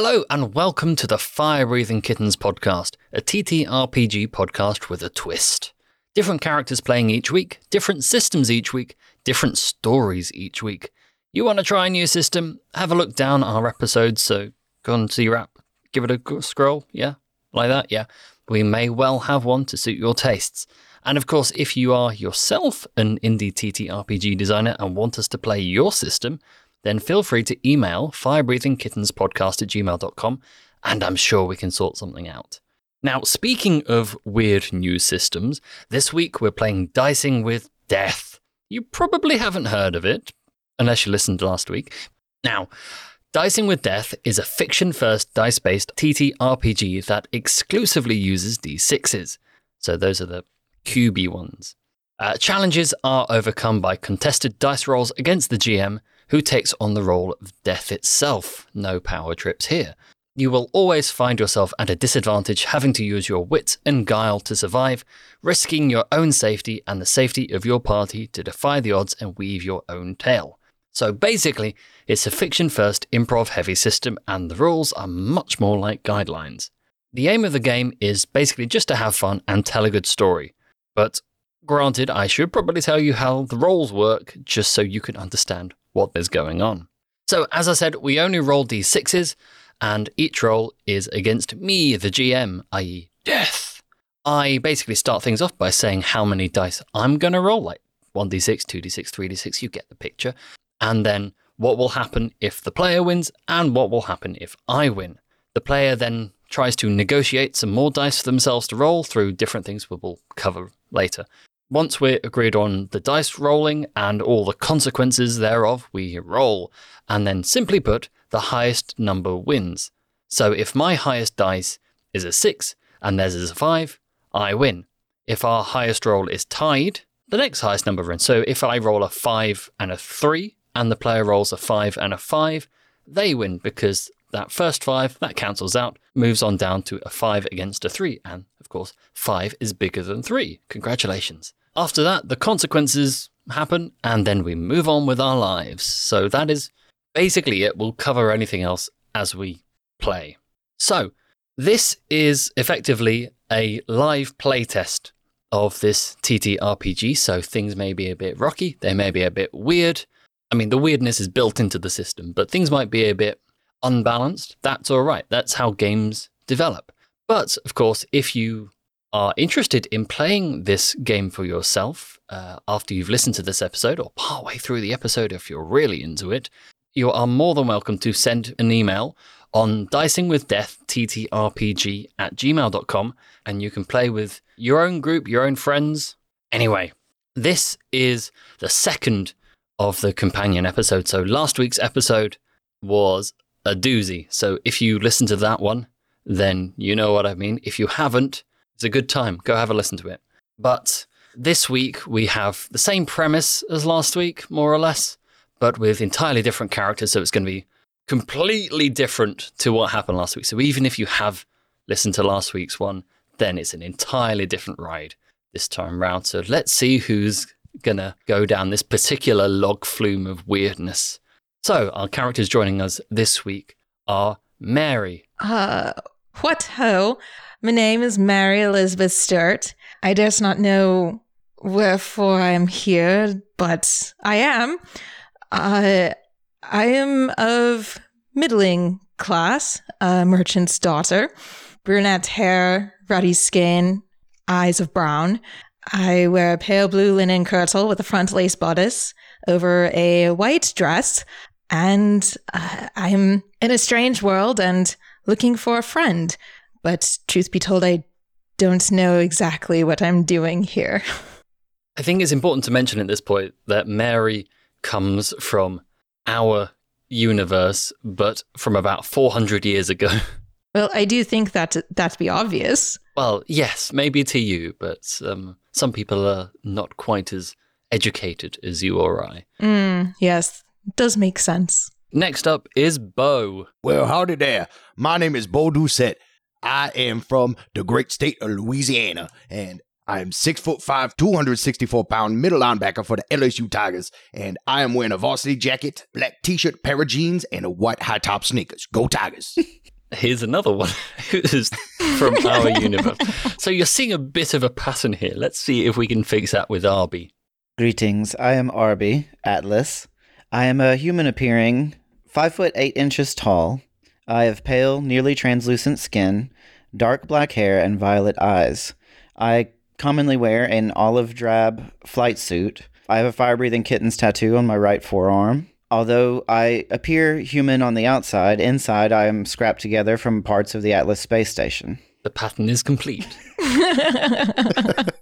Hello, and welcome to the Fire Breathing Kittens podcast, a TTRPG podcast with a twist. Different characters playing each week, different systems each week, different stories each week. You want to try a new system? Have a look down our episodes, so go on to your app, give it a scroll, yeah? Like that, yeah. We may well have one to suit your tastes. And of course, if you are yourself an indie TTRPG designer and want us to play your system, then feel free to email firebreathingkittenspodcast at gmail.com and I'm sure we can sort something out. Now, speaking of weird new systems, this week we're playing Dicing with Death. You probably haven't heard of it, unless you listened last week. Now, Dicing with Death is a fiction first dice based TTRPG that exclusively uses d6s. So those are the cubey ones. Uh, challenges are overcome by contested dice rolls against the GM, who takes on the role of death itself. No power trips here. You will always find yourself at a disadvantage having to use your wit and guile to survive, risking your own safety and the safety of your party to defy the odds and weave your own tale. So basically, it's a fiction first, improv heavy system, and the rules are much more like guidelines. The aim of the game is basically just to have fun and tell a good story. But granted, I should probably tell you how the roles work just so you can understand what is going on. So, as I said, we only roll d6s, and each roll is against me, the GM, i.e., death. I basically start things off by saying how many dice I'm going to roll, like 1d6, 2d6, 3d6, you get the picture. And then what will happen if the player wins, and what will happen if I win. The player then tries to negotiate some more dice for themselves to roll through different things we will cover later. Once we're agreed on the dice rolling and all the consequences thereof, we roll. And then, simply put, the highest number wins. So if my highest dice is a 6 and theirs is a 5, I win. If our highest roll is tied, the next highest number wins. So if I roll a 5 and a 3 and the player rolls a 5 and a 5, they win because that first 5, that cancels out, moves on down to a 5 against a 3. And of course, 5 is bigger than 3. Congratulations. After that, the consequences happen, and then we move on with our lives. So that is basically it. We'll cover anything else as we play. So, this is effectively a live playtest of this TTRPG, so things may be a bit rocky, they may be a bit weird. I mean, the weirdness is built into the system, but things might be a bit unbalanced. That's all right. That's how games develop. But of course, if you are interested in playing this game for yourself uh, after you've listened to this episode or partway through the episode if you're really into it, you are more than welcome to send an email on dicingwithdeathttrpg at gmail.com and you can play with your own group, your own friends. Anyway, this is the second of the companion episode. So last week's episode was a doozy. So if you listen to that one, then you know what I mean. If you haven't, it's a good time. Go have a listen to it. But this week we have the same premise as last week, more or less, but with entirely different characters. So it's going to be completely different to what happened last week. So even if you have listened to last week's one, then it's an entirely different ride this time round. So let's see who's going to go down this particular log flume of weirdness. So our characters joining us this week are Mary. Uh, what ho? My name is Mary Elizabeth Sturt. I does not know wherefore I am here, but I am. I am of middling class, a merchant's daughter, brunette hair, ruddy skin, eyes of brown. I wear a pale blue linen kirtle with a front lace bodice over a white dress, and uh, I'm in a strange world and looking for a friend. But truth be told, I don't know exactly what I'm doing here. I think it's important to mention at this point that Mary comes from our universe, but from about 400 years ago. Well, I do think that that'd be obvious. Well, yes, maybe to you, but um, some people are not quite as educated as you or I. Mm, yes, does make sense. Next up is Bo. Well, howdy there. My name is Bo Doucette. I am from the great state of Louisiana, and I'm six foot five, 264 pound middle linebacker for the LSU Tigers, and I am wearing a varsity jacket, black t shirt, pair of jeans, and a white high top sneakers. Go Tigers. here's another one who's from our universe. So you're seeing a bit of a pattern here. Let's see if we can fix that with Arby. Greetings, I am Arby, Atlas. I am a human appearing, 5 foot 8 inches tall. I have pale, nearly translucent skin, dark black hair, and violet eyes. I commonly wear an olive drab flight suit. I have a fire breathing kitten's tattoo on my right forearm. Although I appear human on the outside, inside I am scrapped together from parts of the Atlas space station. The pattern is complete.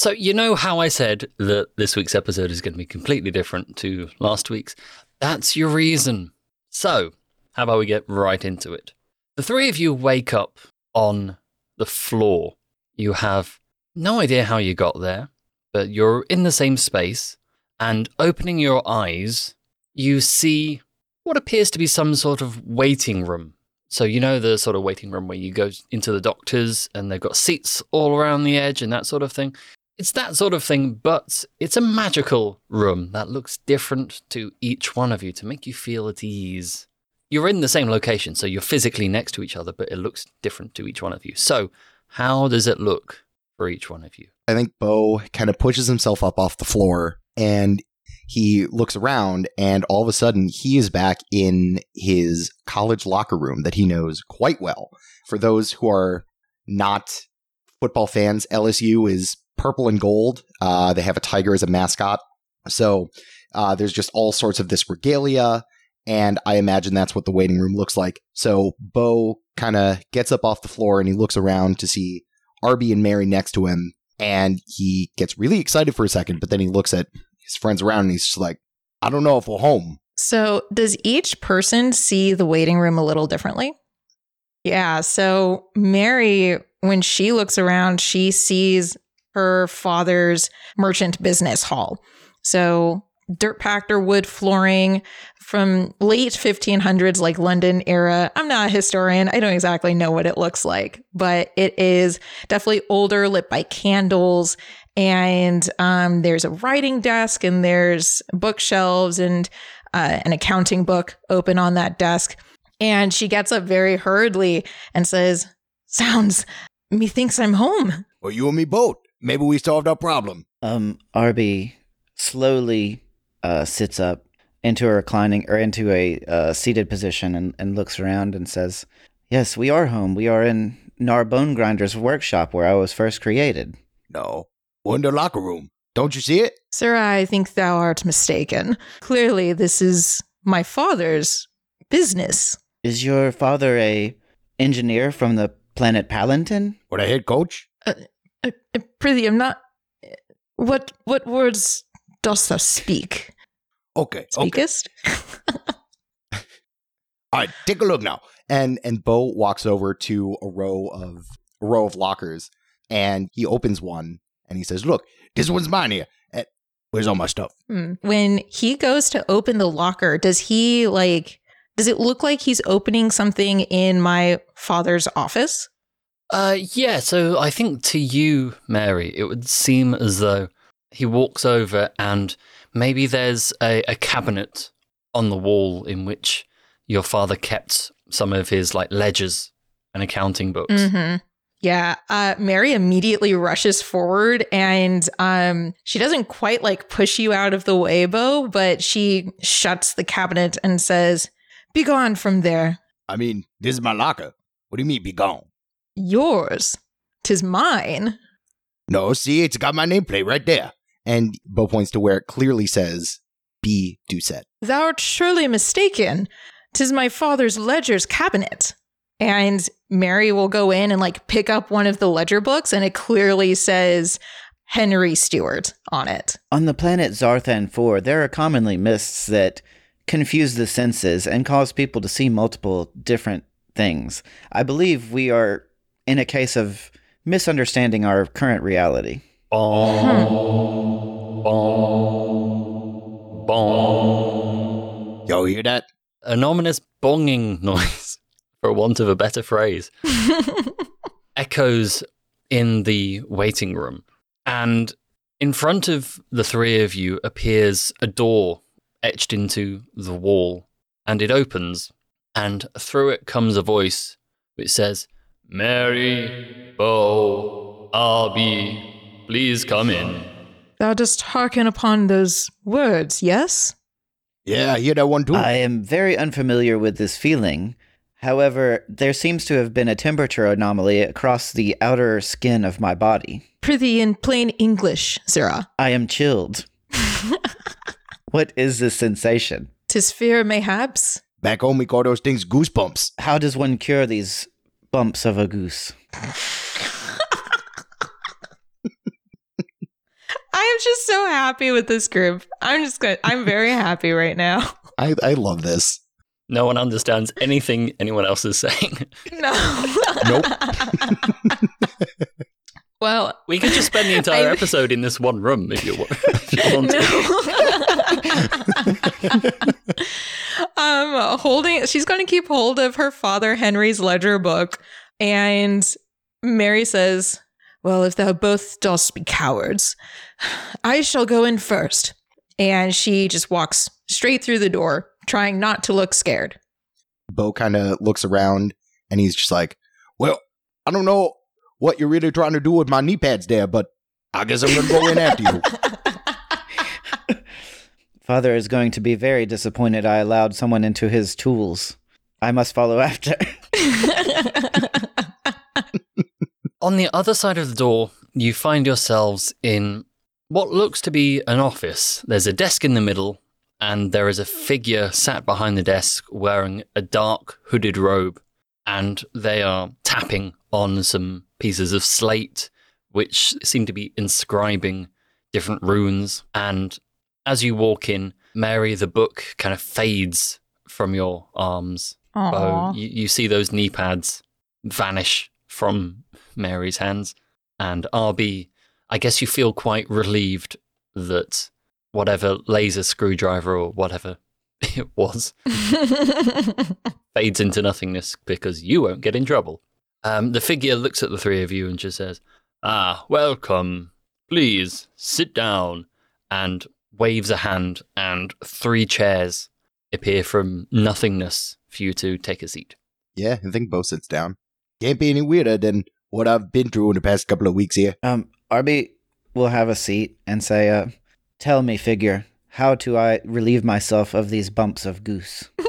So, you know how I said that this week's episode is going to be completely different to last week's? That's your reason. So, how about we get right into it? The three of you wake up on the floor. You have no idea how you got there, but you're in the same space, and opening your eyes, you see what appears to be some sort of waiting room. So, you know, the sort of waiting room where you go into the doctors and they've got seats all around the edge and that sort of thing. It's that sort of thing, but it's a magical room that looks different to each one of you to make you feel at ease. You're in the same location, so you're physically next to each other, but it looks different to each one of you. So, how does it look for each one of you? I think Bo kind of pushes himself up off the floor and he looks around and all of a sudden he is back in his college locker room that he knows quite well. For those who are not football fans, LSU is purple and gold. Uh, they have a tiger as a mascot. So uh, there's just all sorts of this regalia. And I imagine that's what the waiting room looks like. So Bo kind of gets up off the floor and he looks around to see Arby and Mary next to him. And he gets really excited for a second, but then he looks at his friends around and he's just like, I don't know if we're home. So, does each person see the waiting room a little differently? Yeah. So, Mary, when she looks around, she sees her father's merchant business hall. So, dirt packed or wood flooring from late 1500s, like London era. I'm not a historian. I don't exactly know what it looks like, but it is definitely older, lit by candles. And um, there's a writing desk and there's bookshelves and uh, an accounting book open on that desk. And she gets up very hurriedly and says, Sounds, methinks I'm home. Well, you and me both. Maybe we solved our problem. Um, Arby slowly uh, sits up into a reclining or into a uh, seated position and, and looks around and says, Yes, we are home. We are in Narbone Grinder's workshop where I was first created. No, we're in the locker room. Don't you see it? Sir, I think thou art mistaken. Clearly, this is my father's business. Is your father a engineer from the planet Palantin? Or the head coach? Uh, uh, prithee, I'm not. What what words dost thou speak? Okay, okay. Speakest? All right, take a look now. And and Bo walks over to a row of a row of lockers, and he opens one, and he says, "Look, this one's mine here. And where's all my stuff?" Hmm. When he goes to open the locker, does he like? Does it look like he's opening something in my father's office? Uh, yeah, so I think to you, Mary, it would seem as though he walks over and maybe there's a, a cabinet on the wall in which your father kept some of his like ledgers and accounting books. Mm-hmm. Yeah. Uh, Mary immediately rushes forward and um, she doesn't quite like push you out of the way, Bo, but she shuts the cabinet and says, Be gone from there. I mean, this is my locker. What do you mean, be gone? Yours. Tis mine. No, see, it's got my nameplate right there. And Bo points to where it clearly says B. Doucette. Thou art surely mistaken. Tis my father's ledger's cabinet. And Mary will go in and like pick up one of the ledger books, and it clearly says Henry Stewart on it. On the planet Zarthan 4, there are commonly mists that confuse the senses and cause people to see multiple different things. I believe we are in a case of misunderstanding our current reality. Bong, bong, bong. Yo, hear that? An ominous bonging noise, for want of a better phrase, echoes in the waiting room. And in front of the three of you appears a door etched into the wall, and it opens. and through it comes a voice which says, Mary, Bo, Arby, please come in. Thou dost hearken upon those words, yes? Yeah, I hear that one too. I am very unfamiliar with this feeling. However, there seems to have been a temperature anomaly across the outer skin of my body. Prithee in plain English, Zira. I am chilled. what is this sensation? Tis fear, mayhaps. Back home, we call those things goosebumps. How does one cure these bumps of a goose? I am just so happy with this group. I'm just good. I'm very happy right now. I, I love this. No one understands anything anyone else is saying. No. Nope. well, We could just spend the entire I- episode in this one room if you, if you want to. Um, holding. She's going to keep hold of her father Henry's ledger book, and Mary says, "Well, if thou both dost be cowards, I shall go in first. And she just walks straight through the door, trying not to look scared. Bo kind of looks around and he's just like, Well, I don't know what you're really trying to do with my knee pads there, but I guess I'm going to go in after you. Father is going to be very disappointed I allowed someone into his tools. I must follow after. On the other side of the door, you find yourselves in what looks to be an office. There's a desk in the middle, and there is a figure sat behind the desk wearing a dark hooded robe, and they are tapping on some pieces of slate, which seem to be inscribing different runes. And as you walk in, Mary, the book kind of fades from your arms. You, you see those knee pads vanish from Mary's hands. And Arby, I guess you feel quite relieved that whatever laser screwdriver or whatever it was fades into nothingness because you won't get in trouble. Um, the figure looks at the three of you and just says, Ah, welcome. Please sit down. And waves a hand, and three chairs appear from nothingness for you to take a seat. yeah, I think Bo sits down. Can't be any weirder than what I've been through in the past couple of weeks here. um, Arby will have a seat and say, uh, Tell me, figure, how do I relieve myself of these bumps of goose?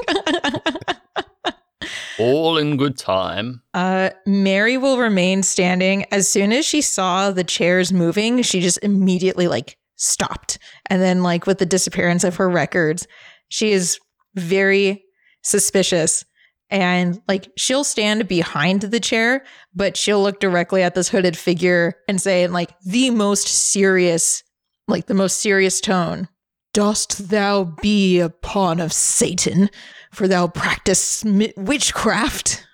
All in good time. Uh, Mary will remain standing. As soon as she saw the chairs moving, she just immediately like stopped. And then, like with the disappearance of her records, she is very suspicious. And like she'll stand behind the chair, but she'll look directly at this hooded figure and say in like the most serious, like the most serious tone, Dost thou be a pawn of Satan, for thou practice witchcraft?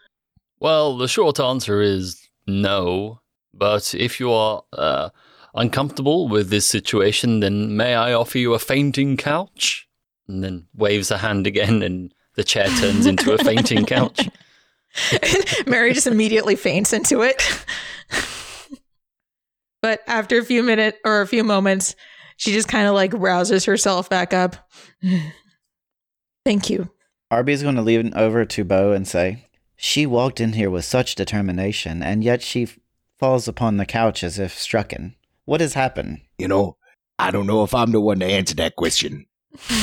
Well, the short answer is no. But if you are uh, uncomfortable with this situation, then may I offer you a fainting couch? And then waves a hand again, and the chair turns into a fainting couch. Mary just immediately faints into it. but after a few minutes or a few moments, she just kind of like rouses herself back up. Thank you. Arby's going to lean over to Bo and say, She walked in here with such determination, and yet she f- falls upon the couch as if strucken. What has happened? You know, I don't know if I'm the one to answer that question.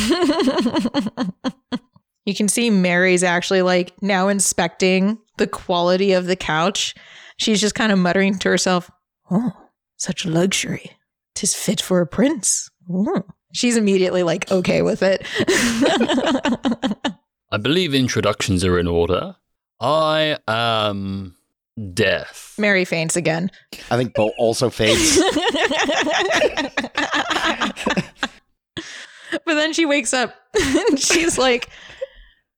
you can see Mary's actually like now inspecting the quality of the couch. She's just kind of muttering to herself, Oh, such luxury. Tis fit for a prince. Ooh." She's immediately like okay with it. I believe introductions are in order. I am Death. Mary faints again. I think Bo also faints. but then she wakes up and she's like,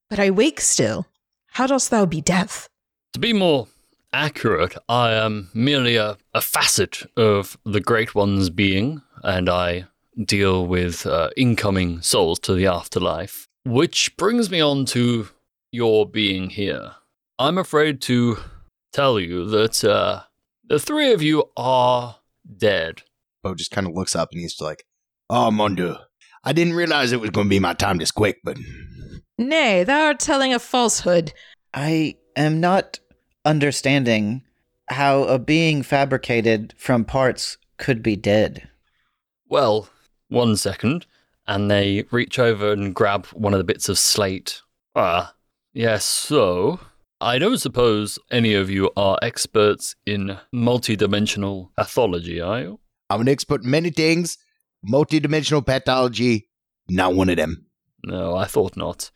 But I wake still. How dost thou be death? To be more accurate, I am merely a, a facet of the Great One's being, and I deal with uh, incoming souls to the afterlife. Which brings me on to your being here. I'm afraid to tell you that uh, the three of you are dead. Bo just kind of looks up and he's like, Oh, mon Dieu. I didn't realize it was going to be my time this quick, but Nay, thou art telling a falsehood. I am not understanding how a being fabricated from parts could be dead. Well, one second. And they reach over and grab one of the bits of slate. Ah, yes, so. I don't suppose any of you are experts in multidimensional pathology, are you? I'm an expert in many things. Multidimensional pathology, not one of them. No, I thought not.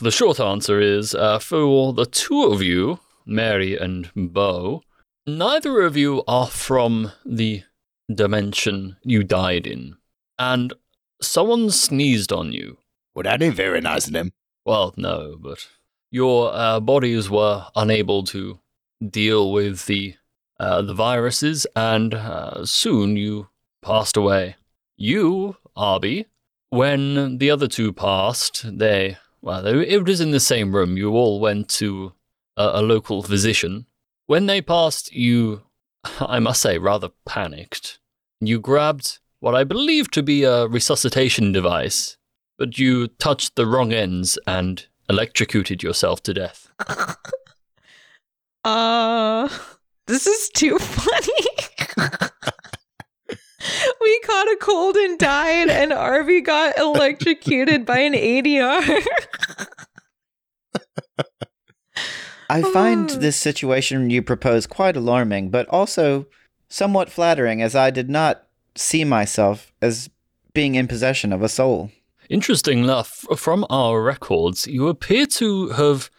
the short answer is uh, for the two of you, Mary and Bo, neither of you are from the dimension you died in. And someone sneezed on you. Well, that ain't very nice of them. Well, no, but your uh, bodies were unable to deal with the uh, the viruses, and uh, soon you passed away. You, Arby, when the other two passed, they well, they, it was in the same room. You all went to a, a local physician. When they passed, you, I must say, rather panicked. You grabbed what I believe to be a resuscitation device, but you touched the wrong ends and electrocuted yourself to death. Uh, this is too funny. we caught a cold and died, and Arby got electrocuted by an ADR. I find Oh. this situation you propose quite alarming, but also somewhat flattering, as I did not see myself as being in possession of a soul. Interesting enough, from our records, you appear to have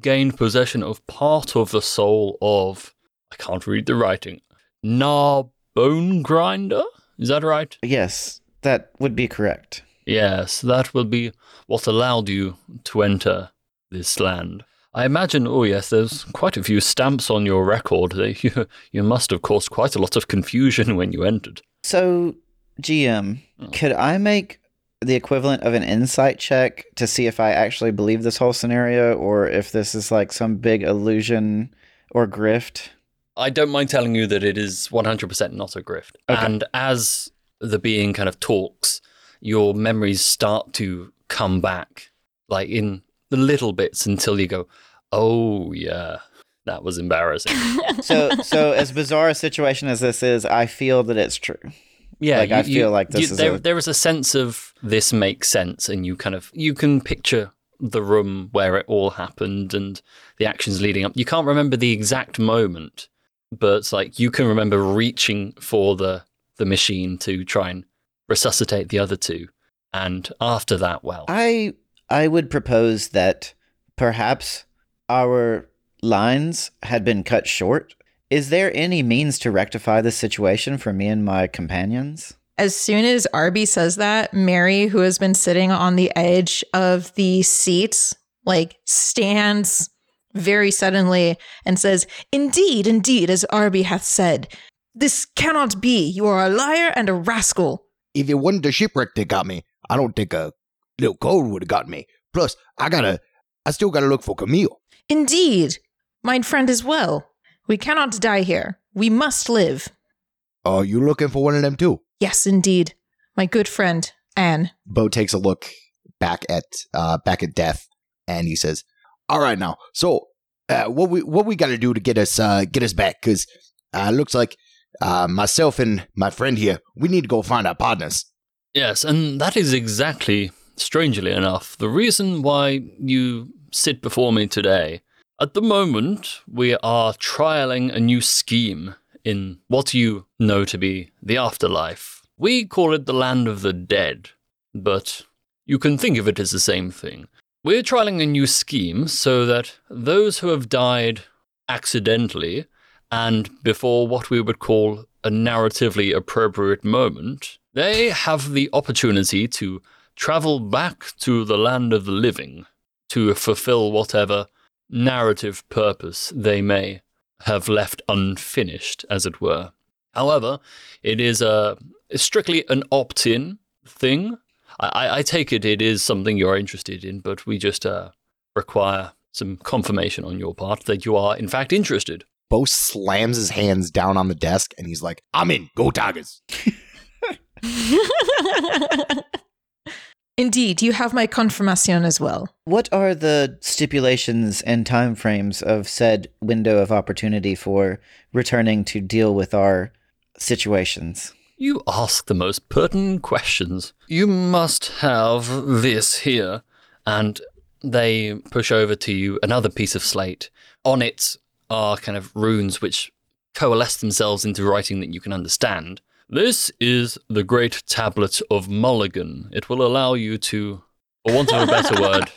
gained possession of part of the soul of. I can't read the writing. Nah Bone Grinder? Is that right? Yes, that would be correct. Yes, that will be what allowed you to enter this land. I imagine, oh yes, there's quite a few stamps on your record. You, you must have caused quite a lot of confusion when you entered. So, GM, Oh. Hmm. could I make the equivalent of an insight check to see if I actually believe this whole scenario or if this is like some big illusion or grift? I don't mind telling you that it is 100% not a grift. Okay. And as the being kind of talks, your memories start to come back, like in the little bits until you go, oh, yeah, that was embarrassing. So, so as bizarre a situation as this is, I feel that it's true. Yeah, Like, I feel like this is there, a- there is a sense of this makes sense, and you kind of you can picture the room where it all happened and the actions leading up. You can't remember the exact moment, but it's like you can remember reaching for the the machine to try and resuscitate the other two, and after that, well, I I would propose that perhaps our lines had been cut short. Is there any means to rectify this situation for me and my companions? As soon as Arby says that, Mary, who has been sitting on the edge of the seat, like stands very suddenly and says, Indeed, indeed, as Arby hath said, this cannot be. You are a liar and a rascal. If it wasn't the shipwreck that got me, I don't think a little cold would have got me. Plus, I gotta, I still gotta look for Camille. Indeed, my friend as well. We cannot die here. We must live. Are you looking for one of them too? Yes, indeed. My good friend, Anne. Bo takes a look back at uh back at Death, and he says, "All right, now, so uh, what we what we got to do to get us uh get us back? Because uh, looks like uh myself and my friend here, we need to go find our partners." Yes, and that is exactly, strangely enough, the reason why you sit before me today. At the moment, we are trialing a new scheme in what you know to be the afterlife. We call it the land of the dead, but you can think of it as the same thing. We're trialing a new scheme so that those who have died accidentally and before what we would call a narratively appropriate moment, they have the opportunity to travel back to the land of the living to fulfill whatever narrative purpose they may have left unfinished, as it were. However, it is a strictly an opt-in thing. I, I- I take it it is something you're interested in, but we just uh, require some confirmation on your part that you are in fact interested. Bo slams his hands down on the desk, and he's like, "I'm in. Go Tigers." Indeed, you have my confirmation as well. What are the stipulations and timeframes of said window of opportunity for returning to deal with our situations? You ask the most pertinent questions. You must have this here. And they push over to you another piece of slate. On it are kind of runes which coalesce themselves into writing that you can understand. This is the Great Tablet of Mulligan. It will allow you to, for want of a better word,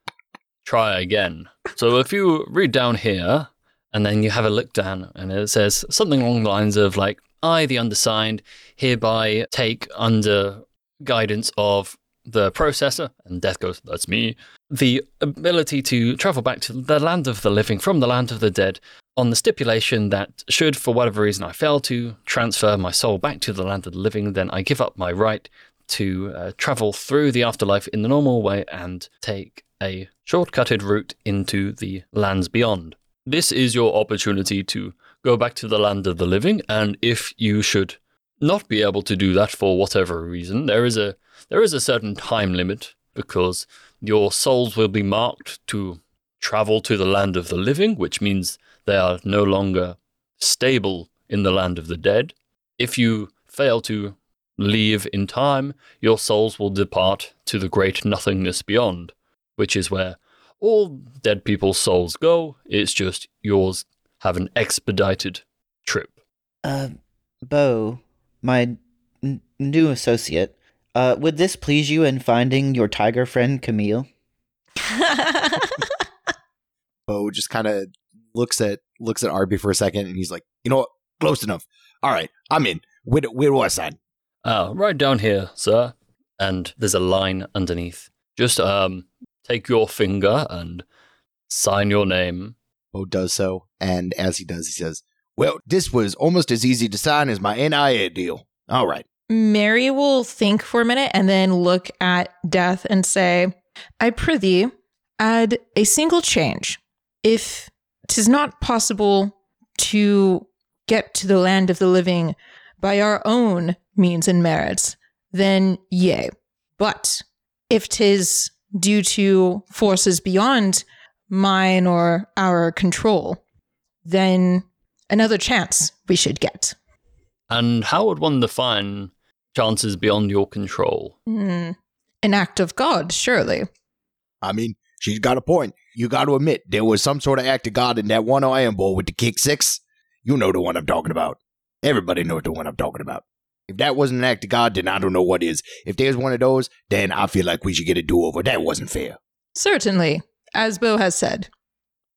try again. So if you read down here, and then you have a look down, and it says something along the lines of like, I, the undersigned, hereby take under guidance of the processor, and Death goes, That's me, the ability to travel back to the land of the living from the land of the dead on the stipulation that should, for whatever reason, I fail to transfer my soul back to the land of the living, then I give up my right to uh, travel through the afterlife in the normal way and take a shortcutted route into the lands beyond. This is your opportunity to go back to the land of the living, and if you should not be able to do that for whatever reason, there is a there is a certain time limit because your souls will be marked to travel to the land of the living, which means they are no longer stable in the land of the dead. If you fail to leave in time, your souls will depart to the great nothingness beyond, which is where all dead people's souls go. It's just yours have an expedited trip. Uh, Bo, my n- new associate, uh, would this please you in finding your tiger friend Camille? Bo just kind of looks at looks at Arby for a second, and he's like, "You know what? Close enough. All right, I'm in. Where where do I sign?" Uh, right down here, sir. And there's a line underneath. Just um, take your finger and sign your name. Bo does so, and as he does, he says, "Well, this was almost as easy to sign as my NIL deal. All right." Mary will think for a minute and then look at Death and say, I prithee, add a single change. If 'tis not possible to get to the land of the living by our own means and merits, then yea. But if tis due to forces beyond mine or our control, then another chance we should get. And how would one define chances beyond your control? Hmm. An act of God, surely. I mean, she's got a point. You got to admit there was some sort of act of God in that one Iron Bowl with the kick six. You know the one I'm talking about. Everybody knows the one I'm talking about. If that wasn't an act of God, then I don't know what is. If there's one of those, then I feel like we should get a do over. That wasn't fair. Certainly, as Bo has said.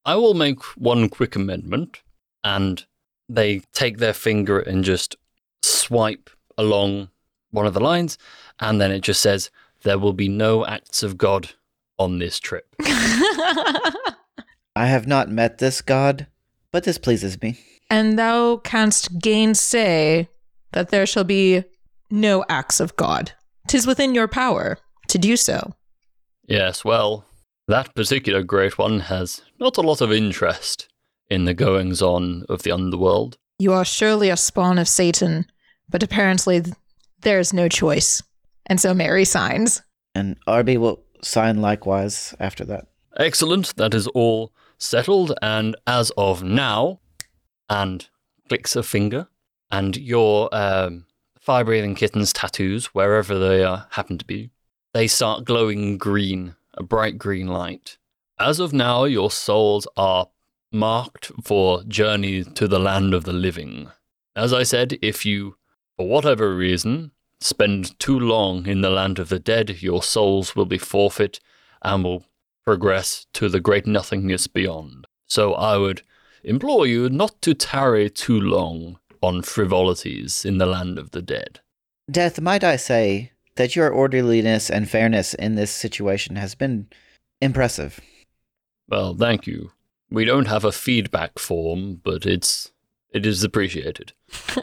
I will make one quick amendment, and they take their finger and just swipe along one of the lines, and then it just says, There will be no acts of God on this trip. I have not met this god, but this pleases me. and thou canst gainsay that there shall be no acts of God. Tis within your power to do so. Yes, well, that particular great one has not a lot of interest in the goings on of the underworld. You are surely a spawn of Satan, but apparently there is no choice. And so Mary signs. And Arby will sign likewise after that. Excellent, that is all settled, and as of now, and clicks a finger, and your um, fire breathing kittens tattoos, wherever they uh, happen to be, they start glowing green, a bright green light. As of now, your souls are marked for journey to the land of the living. As I said, if you, for whatever reason, spend too long in the land of the dead, your souls will be forfeit and will progress to the great nothingness beyond. So I would implore you not to tarry too long on frivolities in the land of the dead. Death, might I say that your orderliness and fairness in this situation has been impressive. Well, thank you. We don't have a feedback form, but it's it is appreciated.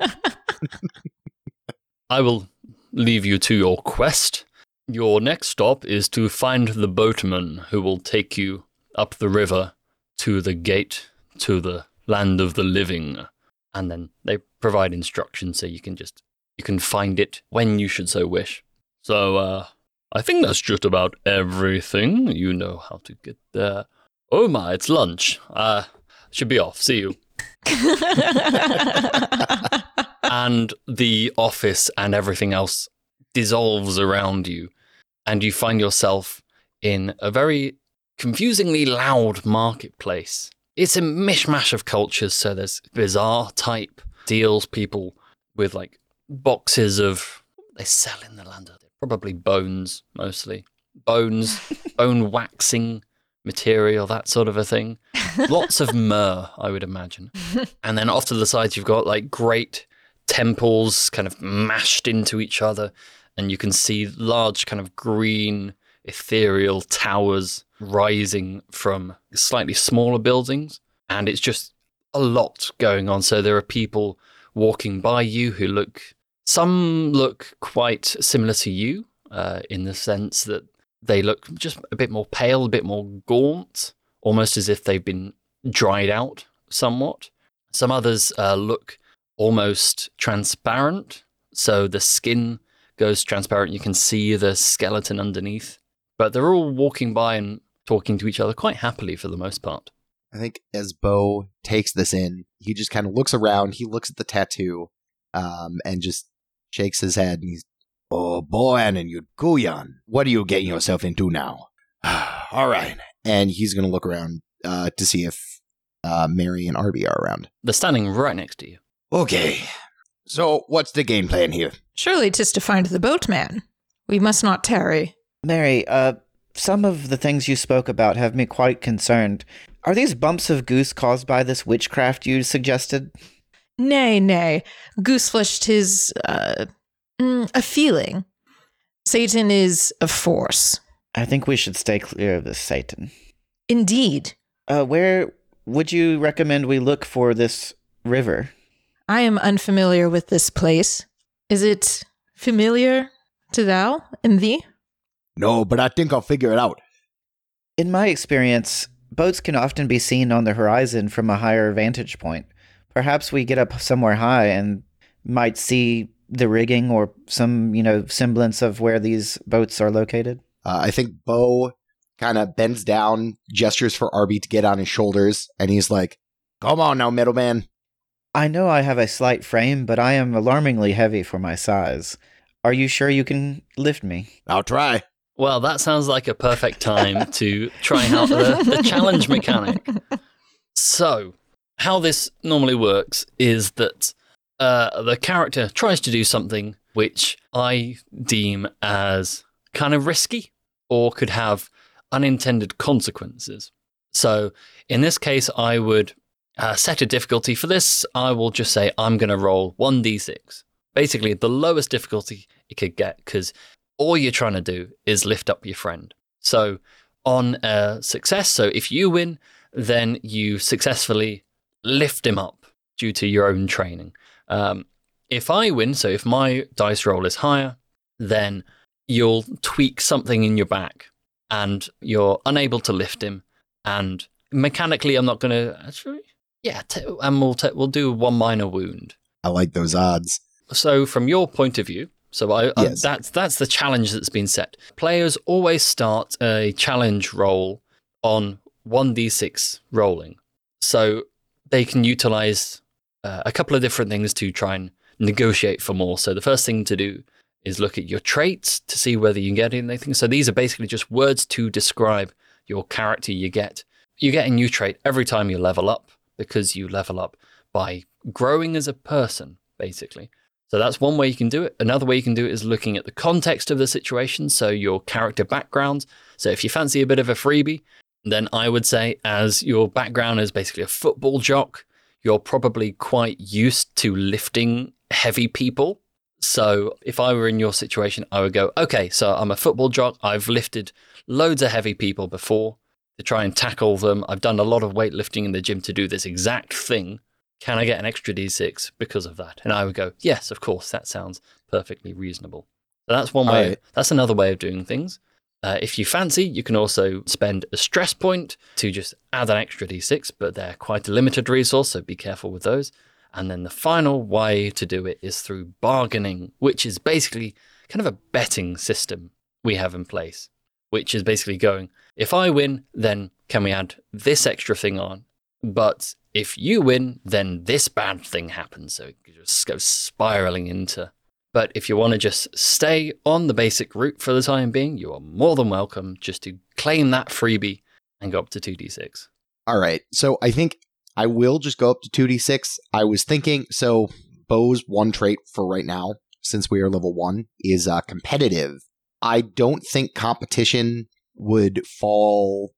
I will leave you to your quest. Your next stop is to find the boatman who will take you up the river to the gate to the land of the living. And then they provide instructions so you can just you can find it when you should so wish. So uh I think that's just about everything. You know how to get there. Oh my, it's lunch. Uh, should be off. See you. and the office and everything else dissolves around you, and you find yourself in a very confusingly loud marketplace. It's a mishmash of cultures, so there's bazaar type deals, people with like boxes of they sell in the land, probably bones mostly, bones, bone waxing material, that sort of a thing. Lots of myrrh, I would imagine. And then off to the sides, you've got like great temples kind of mashed into each other, and you can see large kind of green ethereal towers rising from slightly smaller buildings. And it's just a lot going on. So there are people walking by you who look, some look quite similar to you uh, in the sense that they look just a bit more pale, a bit more gaunt, almost as if they've been dried out somewhat. Some others uh, look almost transparent, so the skin goes transparent. You can see the skeleton underneath. But they're all walking by and talking to each other quite happily for the most part. I think as Bo takes this in, he just kind of looks around. He looks at the tattoo, um, and just shakes his head. And he's, "Oh, Boan and Yudkuyan, what are you getting yourself into now?" All right, and he's gonna look around uh, to see if uh, Mary and Arby are around. They're standing right next to you. Okay, so what's the game plan here? Surely 'tis to find the boatman. We must not tarry. Mary, uh, some of the things you spoke about have me quite concerned. Are these bumps of goose caused by this witchcraft you suggested? Nay, nay. Gooseflesh tis uh, mm, a feeling. Satan is a force. I think we should stay clear of this Satan. Indeed. Uh, where would you recommend we look for this river? I am unfamiliar with this place. Is it familiar to thou and thee? No, but I think I'll figure it out. In my experience, boats can often be seen on the horizon from a higher vantage point. Perhaps we get up somewhere high and might see the rigging or some, you know, semblance of where these boats are located. Uh, I think Bo kind of bends down, gestures for Arby to get on his shoulders, and he's like, "Come on now, middleman." I know I have a slight frame, but I am alarmingly heavy for my size. Are you sure you can lift me? I'll try. Well, that sounds like a perfect time to try out the, the challenge mechanic. So, how this normally works is that uh, the character tries to do something which I deem as kind of risky or could have unintended consequences. So, in this case, I would uh, set a difficulty for this. I will just say I'm going to roll 1d6. Basically, the lowest difficulty it could get because all you're trying to do is lift up your friend. So, on a success, so if you win, then you successfully lift him up due to your own training. Um, if I win, so if my dice roll is higher, then you'll tweak something in your back and you're unable to lift him. And mechanically, I'm not going to actually, yeah, t- and we'll, t- we'll do one minor wound. I like those odds. So, from your point of view, so I, I- that's that's the challenge that's been set. Players always start a challenge roll on one d six rolling, so they can utilize uh, a couple of different things to try and negotiate for more. So the first thing to do is look at your traits to see whether you can get anything. So these are basically just words to describe your character. You get you get a new trait every time you level up because you level up by growing as a person, basically. So that's one way you can do it. Another way you can do it is looking at the context of the situation, so your character background. So if you fancy a bit of a freebie, then I would say, as your background is basically a football jock, you're probably quite used to lifting heavy people. So if I were in your situation, I would go, okay, so I'm a football jock. I've lifted loads of heavy people before to try and tackle them. I've done a lot of weightlifting in the gym to do this exact thing. Can I get an extra d6 because of that? And I would go, yes, of course, that sounds perfectly reasonable. So that's one way. That's another way of doing things. Uh, if you fancy, you can also spend a stress point to just add an extra d6, but they're quite a limited resource, so be careful with those. And then the final way to do it is through bargaining, which is basically kind of a betting system we have in place, which is basically going, if I win, then can we add this extra thing on? But if you win, then this bad thing happens. So it just goes spiraling into. But if you want to just stay on the basic route for the time being, you are more than welcome just to claim that freebie and go up to 2d6. All right. So I think I will just go up to 2d6. I was thinking, so Bo's one trait for right now, since we are level one, is uh, competitive. I don't think competition would fall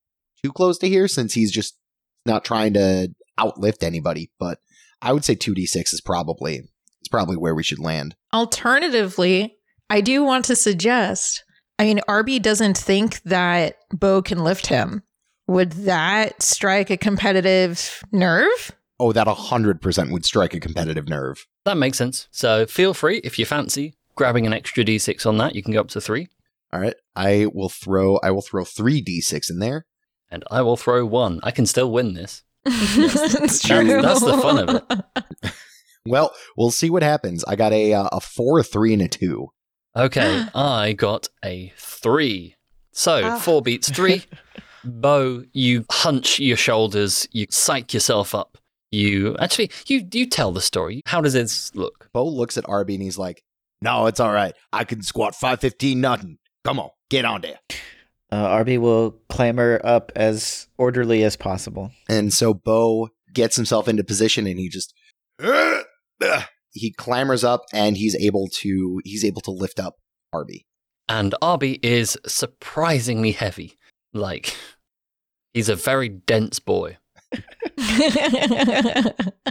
too close to here since he's just not trying to outlift anybody. But I would say 2d6 is probably it's probably where we should land. Alternatively, I do want to suggest I mean, Arby doesn't think that Bo can lift him. Would that strike a competitive nerve? Oh, that 100% would strike a competitive nerve. That makes sense. So feel free, if you fancy grabbing an extra d6 on that, you can go up to three. All right. I will throw I will throw 3 d6 in there. And I will throw one. I can still win this. it's true. That's the fun of it. Well, we'll see what happens. I got a uh, a 4, a 3 and a 2. Okay, I got a three. So Ah. four beats three. Bo, you hunch your shoulders, you psych yourself up. You actually, you you tell the story. How does this look? Bo looks at Arby and he's like, "No, it's all right. I can squat 515 nothing. Come on, get on there." Uh, Arby will clamber up as orderly as possible. And so Bo gets himself into position and he just he clambers up and he's able to he's able to lift up Arby. And Arby is surprisingly heavy. Like he's a very dense boy.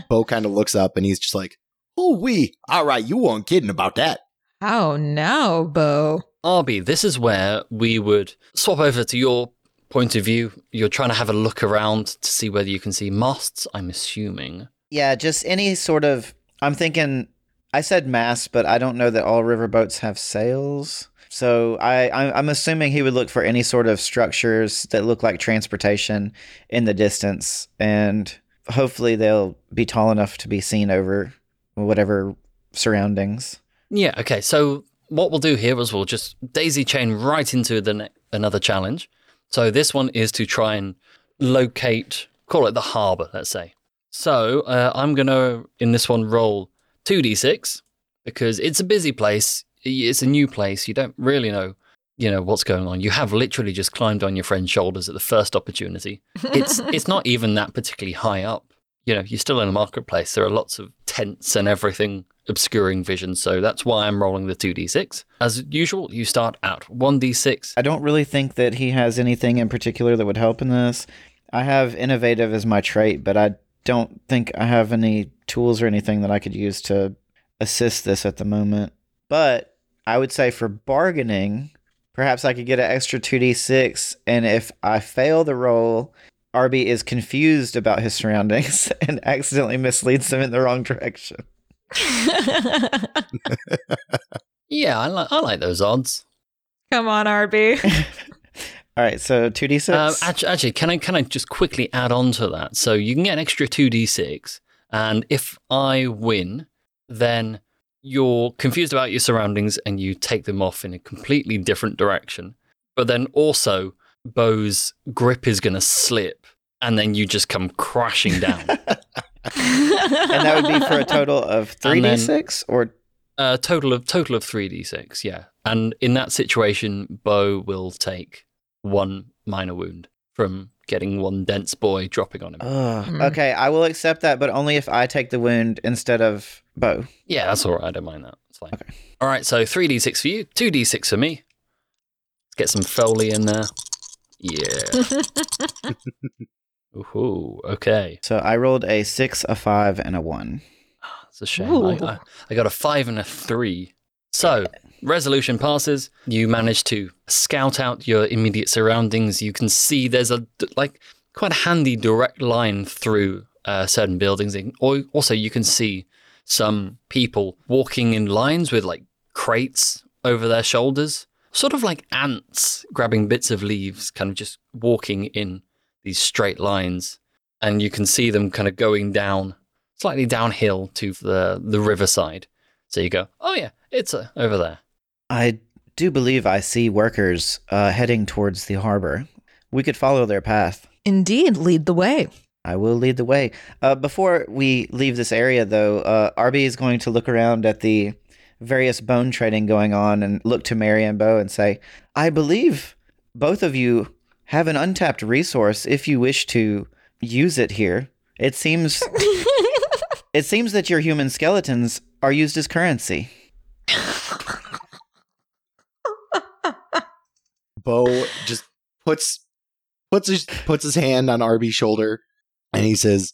Bo kind of looks up and he's just like, "Oh, we. All right, you weren't kidding about that." oh no, Bo. Arby, this is where we would swap over to your point of view. You're trying to have a look around to see whether you can see masts, I'm assuming. Yeah, just any sort of. I'm thinking. I said mast, but I don't know that all riverboats have sails. So I, I'm assuming he would look for any sort of structures that look like transportation in the distance, and hopefully they'll be tall enough to be seen over whatever surroundings. Yeah, okay. So what we'll do here is we'll just daisy chain right into the ne- another challenge. So this one is to try and locate, call it the harbor, let's say. So uh, I'm going to, in this one, roll 2d6 because it's a busy place. It's a new place. You don't really know, you know, what's going on. You have literally just climbed on your friend's shoulders at the first opportunity. It's it's not even that particularly high up. You know, you're still in a marketplace. There are lots of tents and everything obscuring vision. So that's why I'm rolling the 2d6. As usual, you start at 1d6. I don't really think that he has anything in particular that would help in this. I have innovative as my trait, but I don't think I have any tools or anything that I could use to assist this at the moment. But I would say for bargaining, perhaps I could get an extra 2d6. And if I fail the roll, Arby is confused about his surroundings and accidentally misleads them in the wrong direction. Yeah, I, li- I like those odds. Come on, Arby. All right, so 2d6. Um, actually, actually, can I can I just quickly add on to that? So you can get an extra two d six, and if I win, then you're confused about your surroundings and you take them off in a completely different direction. But then also, Bo's grip is going to slip, and then you just come crashing down. and that would be for a total of 3d6 or A total of total of three d six, yeah. And in that situation, Bo will take one minor wound from getting one dense boy dropping on him. Ugh. Mm. Okay, I will accept that, but only if I take the wound instead of Bo. Yeah, that's all right. I don't mind that. It's fine. Okay. All right, so 3d6 for you, 2d6 for me. Let's get some Foley in there. Yeah. Ooh, okay. So I rolled a six, a five, and a one. It's a shame. I, I, I got a five and a three. So, resolution passes. You manage to scout out your immediate surroundings. You can see there's a like quite a handy direct line through uh, certain buildings. And Also, you can see some people walking in lines with like crates over their shoulders, sort of like ants grabbing bits of leaves, kind of just walking in these straight lines. And you can see them kind of going down slightly downhill to the the riverside. So you go, oh yeah, it's uh, over there. I do believe I see workers uh, heading towards the harbor. We could follow their path. Indeed, lead the way. I will lead the way. Uh, before we leave this area, though, uh, Arby is going to look around at the various bone trading going on and look to Mary and Bo and say, I believe both of you have an untapped resource if you wish to use it here. It seems it seems that your human skeletons are used as currency. Bo just puts puts his puts his hand on Arby's shoulder and he says,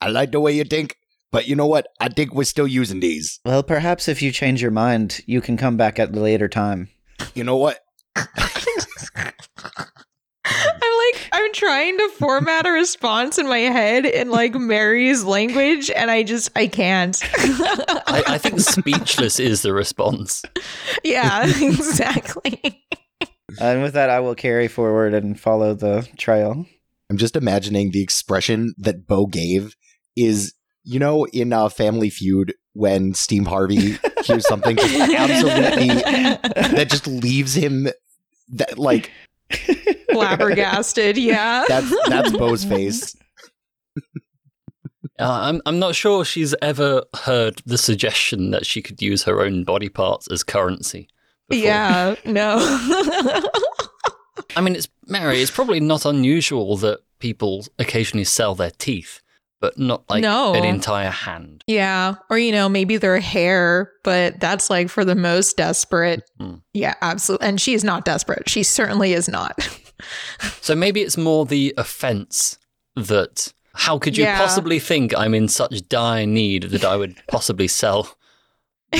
I like the way you think, but you know what? I think we're still using these. Well, perhaps if you change your mind, you can come back at a later time. You know what? I'm like, I'm trying to format a response in my head in like Mary's language, and I just, I can't. I, I think speechless is the response. yeah, exactly. And with that, I will carry forward and follow the trail. I'm just imagining the expression that Bo gave is, you know, in uh, Family Feud when Steve Harvey hears something just absolutely that just leaves him that like Flabbergasted, yeah. that's that's Bo's face. Uh, I'm I'm not sure she's ever heard the suggestion that she could use her own body parts as currency. Before. yeah, no. I mean, it's Mary. It's probably not unusual that people occasionally sell their teeth, but not like No. an entire hand. yeah, or you know, maybe their hair, but that's like for the most desperate. Hmm. Yeah, absolutely. And she's not desperate. She certainly is not. So maybe it's more the offense that how could you Yeah. possibly think I'm in such dire need that I would possibly sell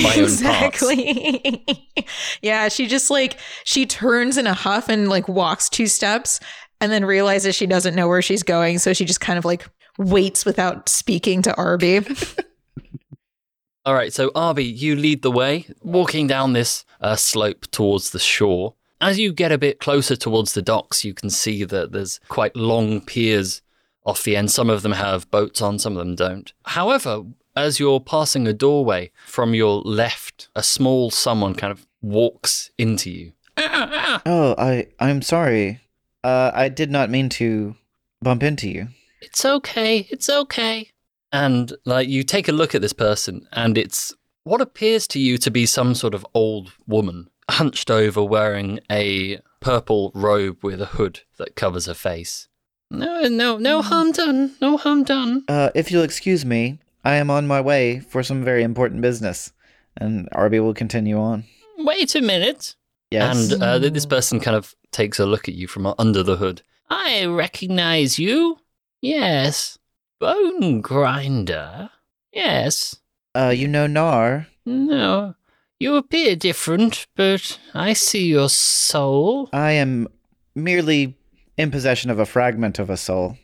my exactly. yeah, she just like she turns in a huff and like walks two steps and then realizes she doesn't know where she's going, so she just kind of like waits without speaking to Arby. All right, so Arby, you lead the way, walking down this uh, slope towards the shore. As you get a bit closer towards the docks, you can see that there's quite long piers off the end. Some of them have boats on, some of them don't. However, as you're passing a doorway from your left, a small someone kind of walks into you. Oh, I I'm sorry. Uh, I did not mean to bump into you. It's okay, it's okay. And like you take a look at this person, and it's what appears to you to be some sort of old woman, hunched over, wearing a purple robe with a hood that covers her face. No, no, no harm done. No harm done. Uh, if you'll excuse me, I am on my way for some very important business. And Arby will continue on. Wait a minute. Yes. And uh, this person kind of takes a look at you from under the hood. I recognize you. Yes. Bone grinder. Yes. uh, you know Nar. No. You appear different, but I see your soul. I am merely in possession of a fragment of a soul.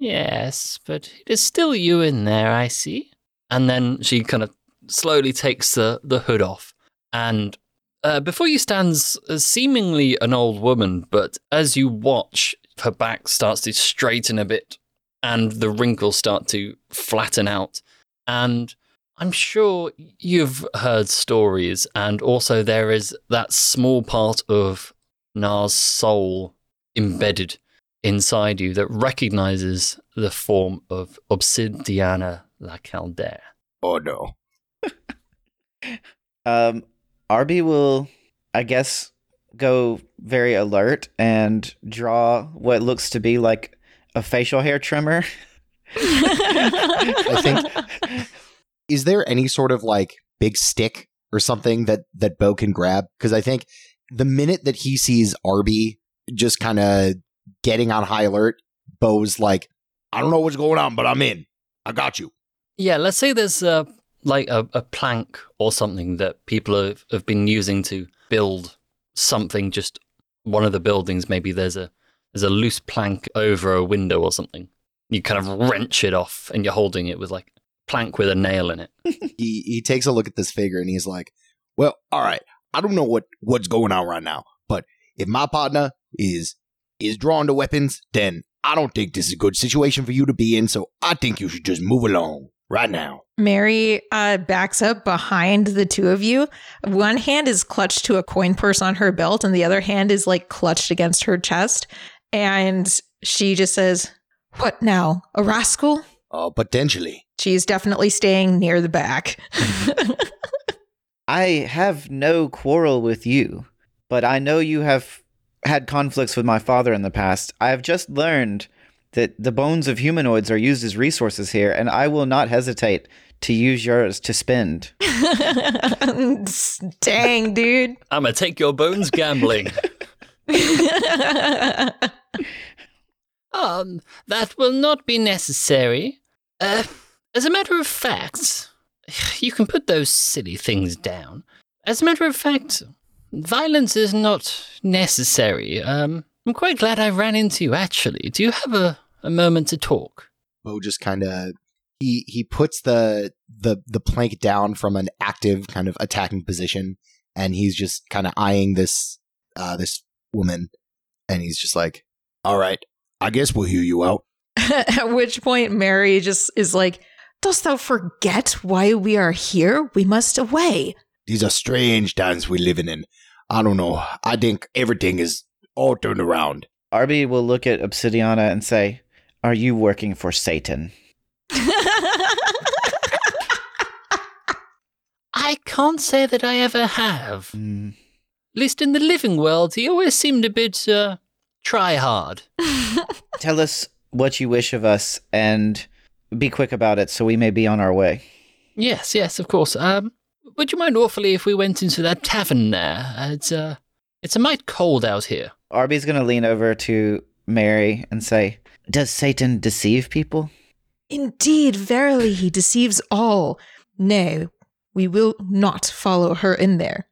Yes, but it is still you in there, I see. And then she kind of slowly takes the, the hood off. And uh, before you stands uh, seemingly an old woman, but as you watch, her back starts to straighten a bit and the wrinkles start to flatten out. And I'm sure you've heard stories, and also there is that small part of Nar's soul embedded inside you that recognizes the form of Obsidiana la Caldera. Oh no. Um, Arby will, I guess, go very alert and draw what looks to be like a facial hair trimmer. I think is there any sort of like big stick or something that that Bo can grab? Because I think the minute that he sees Arby just kind of getting on high alert, Bo's like, I don't know what's going on, but I'm in. I got you. Yeah, let's say there's uh, like a, a plank or something that people have, have been using to build something. Just one of the buildings, maybe there's a there's a loose plank over a window or something. You kind of wrench it off, and you're holding it with like plank with a nail in it. He he takes a look at this figure and he's like, Well, all right. I don't know what what's going on right now, but if my partner is is drawn to weapons, then I don't think this is a good situation for you to be in. So I think you should just move along. right now. Mary uh, backs up behind the two of you. One hand is clutched to a coin purse on her belt, and the other hand is like clutched against her chest. And she just says, What now? A rascal? Uh, potentially. She's definitely staying near the back. I have no quarrel with you, but I know you have had conflicts with my father in the past. I have just learned that the bones of humanoids are used as resources here, and I will not hesitate to use yours to spend. Dang, dude. I'm gonna take your bones gambling. um, that will not be necessary. Uh, as a matter of fact, you can put those silly things down. As a matter of fact, violence is not necessary. Um, I'm quite glad I ran into you, actually. Do you have a, a moment to talk? Bo just kind of he he puts the the the plank down from an active kind of attacking position, and he's just kind of eyeing this uh this woman, and he's just like, "All right, I guess we'll hear you out." At which point, Mary just is like, Dost thou forget why we are here? We must away. These are strange times we're living in. I don't know. I think everything is all turned around. Arby will look at Obsidiana and say, Are you working for Satan? I can't say that I ever have. Mm, At least in the living world, he always seemed a bit, uh, try hard. tell us what you wish of us and be quick about it so we may be on our way. Yes, yes, of course. Um, would you mind awfully if we went into that tavern there? It's, uh, it's a mite cold out here. Arby's going to lean over to Mary and say, Does Satan deceive people? Indeed, verily, he deceives all. Nay, we will not follow her in there.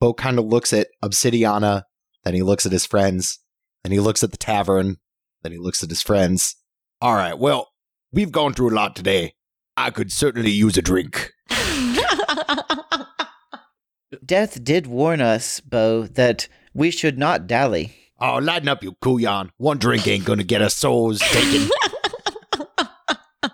Bo kind of looks at Obsidiana, then he looks at his friends, then he looks at the tavern, then he looks at his friends. All right, well, we've gone through a lot today. I could certainly use a drink. Death did warn us, Bo, that we should not dally. Oh, lighten up, you couyon. One drink ain't gonna get us souls taken.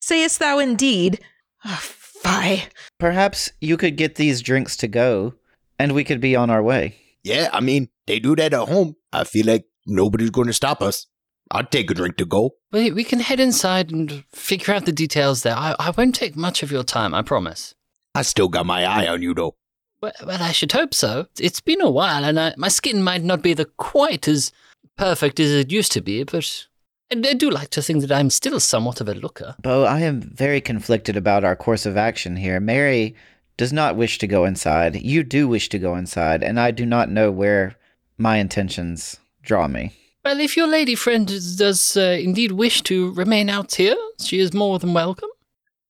Sayest thou indeed? Oh, fie. Perhaps you could get these drinks to go, and we could be on our way. yeah, I mean, they do that at home. I feel like nobody's gonna stop us. I'd take a drink to go. We, we can head inside and figure out the details there. I, I won't take much of your time, I promise. I still got my eye on you, though. Well, well I should hope so. It's been a while, and I, my skin might not be the quite as perfect as it used to be, but I, I do like to think that I'm still somewhat of a looker. Bo, I am very conflicted about our course of action here. Mary does not wish to go inside. You do wish to go inside, and I do not know where my intentions draw me. Well, if your lady friend does uh, indeed wish to remain out here, she is more than welcome.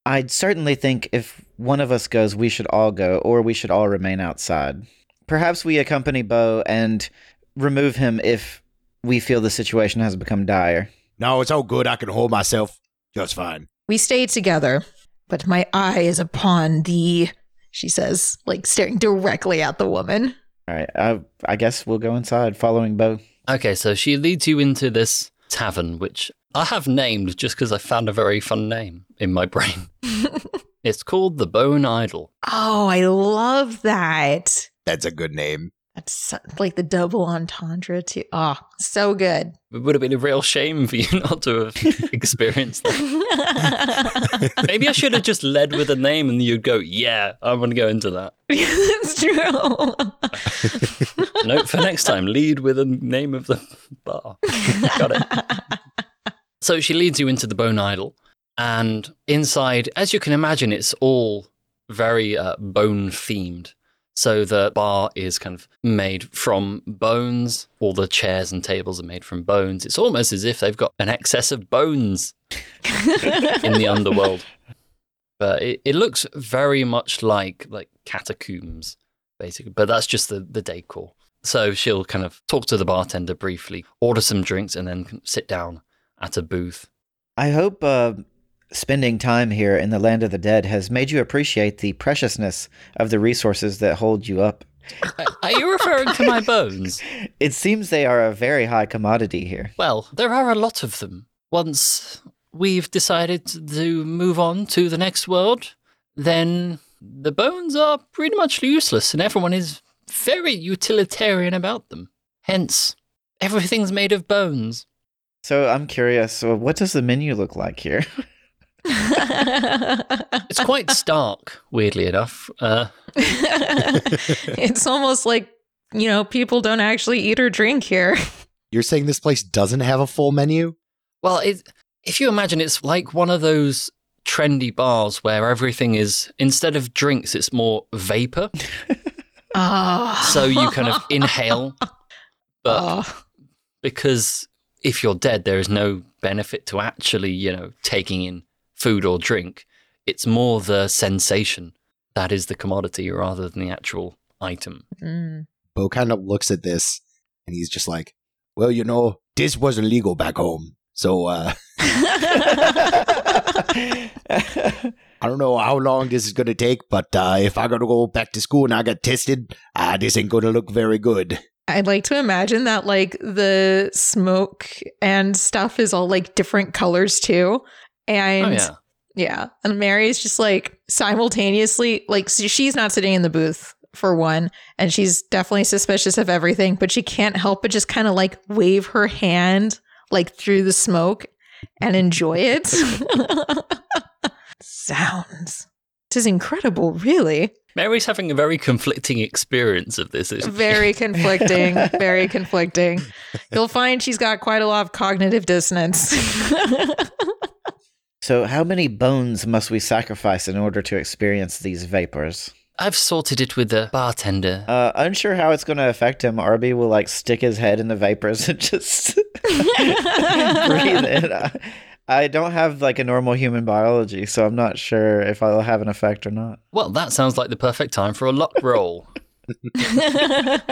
I'd certainly think if one of us goes, we should all go, or we should all remain outside. Perhaps we accompany Bo and remove him if we feel the situation has become dire. No, it's all good. I can hold myself just fine. We stay together, but my eye is upon the. She says, like staring directly at the woman. All right, I, I guess we'll go inside following Bo. Okay, so she leads you into this tavern, which I have named just because I found a very fun name in my brain. it's called the Bone Idol. Oh, I love that. That's a good name. That's like the double entendre too. Oh, so good. It would have been a real shame for you not to have experienced that. Maybe I should have just led with a name and you'd go, yeah, I'm going to go into that. That's true. Note for next time lead with a name of the bar. Got it. So she leads you into the Bone Idol. And inside, as you can imagine, it's all very uh, bone themed. So the bar is kind of made from bones. All the chairs and tables are made from bones. It's almost as if they've got an excess of bones in the underworld. But it, it looks very much like like catacombs, basically. But that's just the, the decor. So she'll kind of talk to the bartender briefly, order some drinks, and then sit down at a booth. I hope uh, spending time here in the land of the dead has made you appreciate the preciousness of the resources that hold you up. Are you referring to my bones? It seems they are a very high commodity here. Well, there are a lot of them. Once we've decided to move on to the next world, then the bones are pretty much useless and everyone is very utilitarian about them. Hence, everything's made of bones. So I'm curious. So what does the menu look like here? It's quite stark, weirdly enough. Uh, it's almost like, you know, people don't actually eat or drink here. You're saying this place doesn't have a full menu? well, it, if you imagine it's like one of those trendy bars where everything is, instead of drinks, it's more vapor. Oh. So you kind of inhale, but Oh. because if you're dead, there is no benefit to actually, you know, taking in food or drink. It's more the sensation that is the commodity rather than the actual item. Mm. Bo kind of looks at this and he's just like, well, you know, this was illegal back home. So uh, I don't know how long this is going to take, but uh, if I got to go back to school and I get tested, uh, this ain't going to look very good. I'd like to imagine that like the smoke and stuff is all like different colors too. Oh, and oh yeah. Yeah. And Mary's just like simultaneously, like, she's not sitting in the booth for one, and she's definitely suspicious of everything, but she can't help but just kind of like wave her hand like through the smoke and enjoy it. Sounds. It is incredible, really. Mary's having a very conflicting experience of this. Very conflicting. very conflicting. You'll find she's got quite a lot of cognitive dissonance. So how many bones must we sacrifice in order to experience these vapors? I've sorted it with the bartender. Uh, unsure how it's going to affect him. Arby will like stick his head in the vapors and just breathe in. I, I don't have like a normal human biology, so I'm not sure if I'll have an effect or not. Well, that sounds like the perfect time for a luck roll.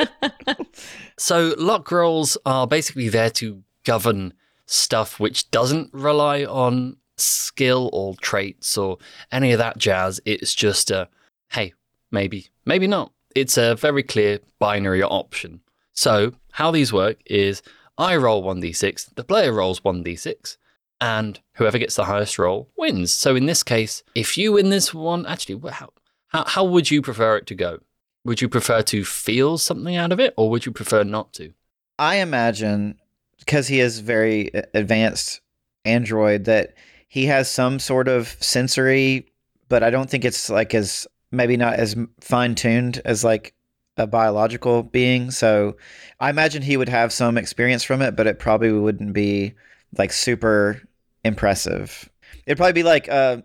So luck rolls are basically there to govern stuff which doesn't rely on skill or traits or any of that jazz. It's just a hey, maybe, maybe not. It's a very clear binary option. So how these work is I roll 1d6, the player rolls 1d6, and whoever gets the highest roll wins. So in this case, if you win this one, actually, how, how, how would you prefer it to go? Would you prefer to feel something out of it, or would you prefer not to? I imagine because he is very advanced android that he has some sort of sensory, but I don't think it's like as maybe not as fine tuned as like a biological being. So I imagine he would have some experience from it, but it probably wouldn't be like super impressive. It'd probably be like uh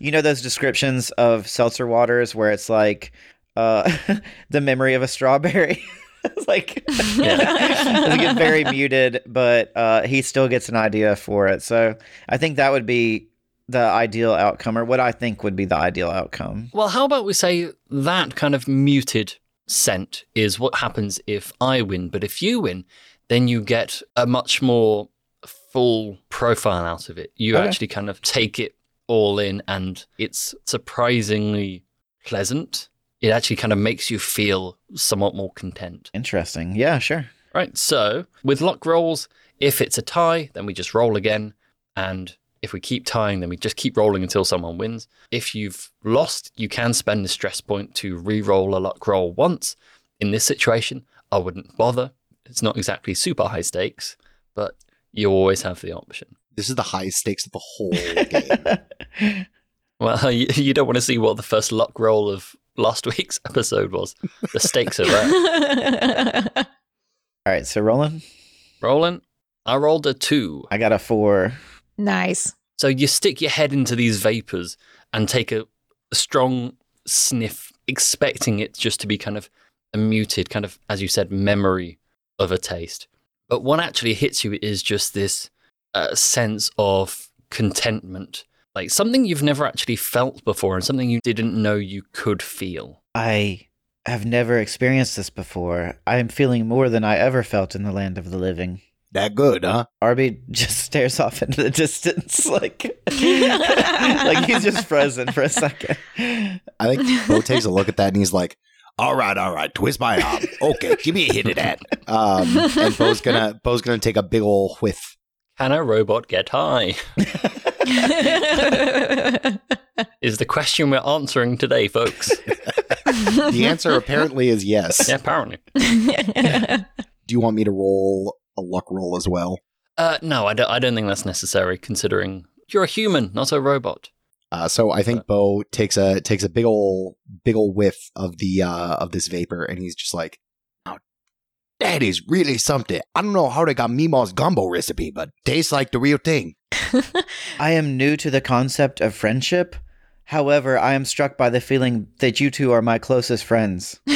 you know those descriptions of seltzer waters where it's like uh the memory of a strawberry. it's like it get very muted, but uh, he still gets an idea for it. So I think that would be the ideal outcome, or what I think would be the ideal outcome. Well, how about we say that kind of muted scent is what happens if I win, but if you win, then you get a much more full profile out of it. You Okay. actually kind of take it all in, and it's surprisingly pleasant. It actually kind of makes you feel somewhat more content. Interesting. Yeah, sure. Right. So with luck rolls, if it's a tie, then we just roll again. And if we keep tying, then we just keep rolling until someone wins. If you've lost, you can spend the stress point to re-roll a luck roll once. In this situation, I wouldn't bother. It's not exactly super high stakes, but you always have the option. This is the highest stakes of the whole game. Well, you, you don't want to see what the first luck roll of last week's episode was. The stakes are there. All right, so Roland, Rolling, I rolled a two. I got a four. nice. So you stick your head into these vapors and take a, a strong sniff, expecting it just to be kind of a muted, kind of, as you said, memory of a taste. But what actually hits you is just this uh, sense of contentment, like something you've never actually felt before and something you didn't know you could feel. I have never experienced this before. I am feeling more than I ever felt in the land of the living. that good, huh? Arby just stares off into the distance, like like he's just frozen for a second. I think Bo takes a look at that and he's like, all right, all right, twist my arm. Okay, give me a hit of that. Um, and Bo's gonna Bo's gonna take a big ol' whiff. Can a robot get high? Is the question we're answering today, folks. the answer apparently is yes. yeah, apparently. Do you want me to roll a luck roll as well? Uh, no, I don't, I don't think that's necessary, considering you're a human, not a robot. Uh, so I think Bo takes a takes a big ol' big ol' whiff of the uh, of this vapor, and he's just like, "Oh, that is really something. I don't know how they got Mima's gumbo recipe, but tastes like the real thing." I am new to the concept of friendship. However, I am struck by the feeling that you two are my closest friends.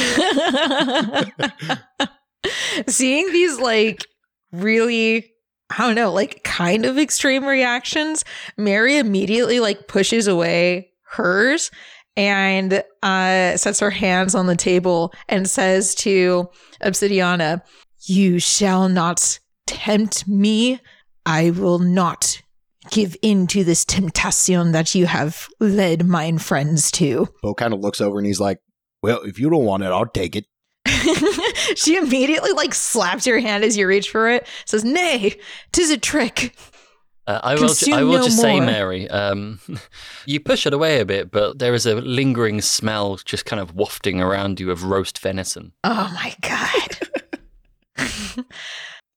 Seeing these like really I don't know, like kind of extreme reactions, Mary immediately like pushes away hers and uh sets her hands on the table and says to Obsidiana, "You shall not tempt me. I will not give in to this temptation that you have led mine friends to." Bo kind of looks over and he's like, "Well, if you don't want it, I'll take it." she immediately like slaps your hand as you reach for it, says, Nay, tis a trick. Uh, I will. Ju- I will no just say, more. Um, Mary, um, you push it away a bit, but there is a lingering smell just kind of wafting around you of roast venison. Oh my god.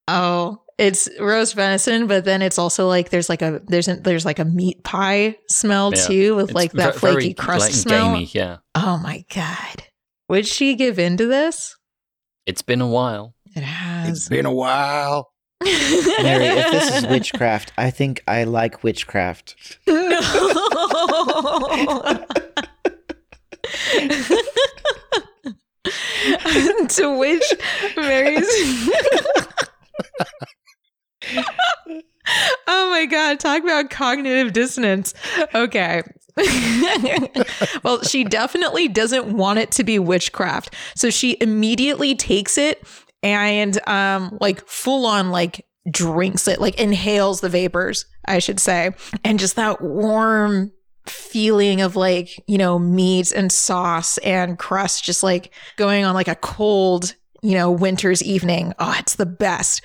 oh, it's roast venison, but then it's also like there's like a there's a, there's like a meat pie smell Yeah. too, with It's like that ve- flaky very, crust like, smell. gamey. Yeah, Oh my god. Would she give in to this? it's been a while. It has. It's been a while. Mary, if this is witchcraft, I think I like witchcraft. No. to which Mary's. oh my god, talk about cognitive dissonance. Okay. well, she definitely doesn't want it to be witchcraft. So she immediately takes it and um like full on like drinks it, like inhales the vapors, I should say. And just that warm feeling of like, you know, meat and sauce and crust just like going on like a cold, you know, winter's evening. Oh, it's the best.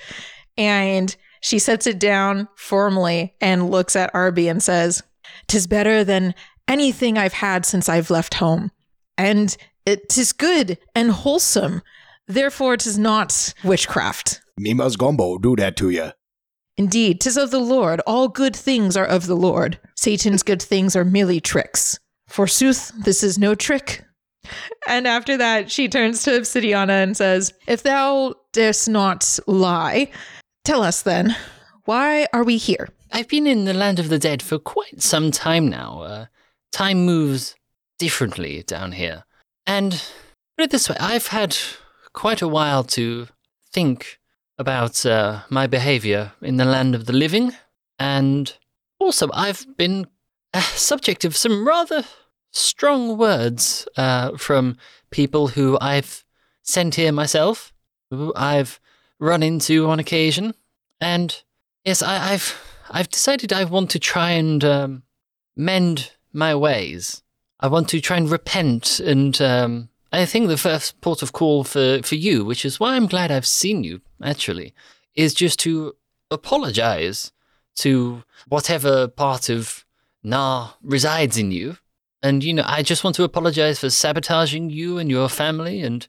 And she sets it down formally and looks at Arby and says, "Tis better than anything I've had since I've left home. And it is good and wholesome. Therefore, it is not witchcraft. Mima's gumbo do that to you. Indeed, 'tis of the Lord. All good things are of the Lord. Satan's good things are merely tricks. Forsooth, this is no trick. And after that, she turns to Obsidiana and says, If thou darest not lie, tell us then, why are we here? I've been in the land of the dead for quite some time now. Uh, time moves differently down here. And put it this way, I've had quite a while to think about uh, my behavior in the land of the living. And also, I've been uh, subject of some rather strong words uh, from people who I've sent here myself, who I've run into on occasion. And yes, I, I've I've decided I want to try and um, mend my ways. I want to try and repent, and um, I think the first port of call for, for you, which is why I'm glad I've seen you, actually, is just to apologize to whatever part of Nar resides in you. And, you know, I just want to apologize for sabotaging you and your family and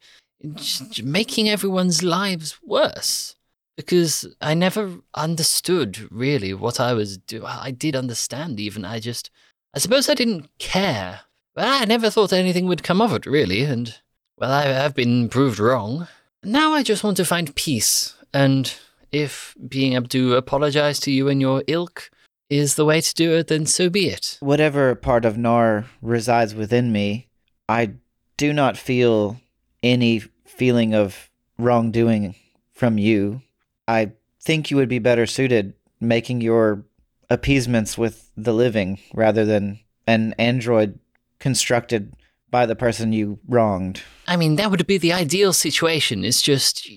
making everyone's lives worse because I never understood really what I was doing. I did understand even. I just, I suppose I didn't care. But I never thought anything would come of it really. And, well, I have been proved wrong. Now I just want to find peace. And if being able to apologize to you and your ilk is the way to do it, then so be it. Whatever part of Nar resides within me, I do not feel any feeling of wrongdoing from you. I think you would be better suited making your appeasements with the living rather than an android constructed by the person you wronged. I mean, that would be the ideal situation. It's just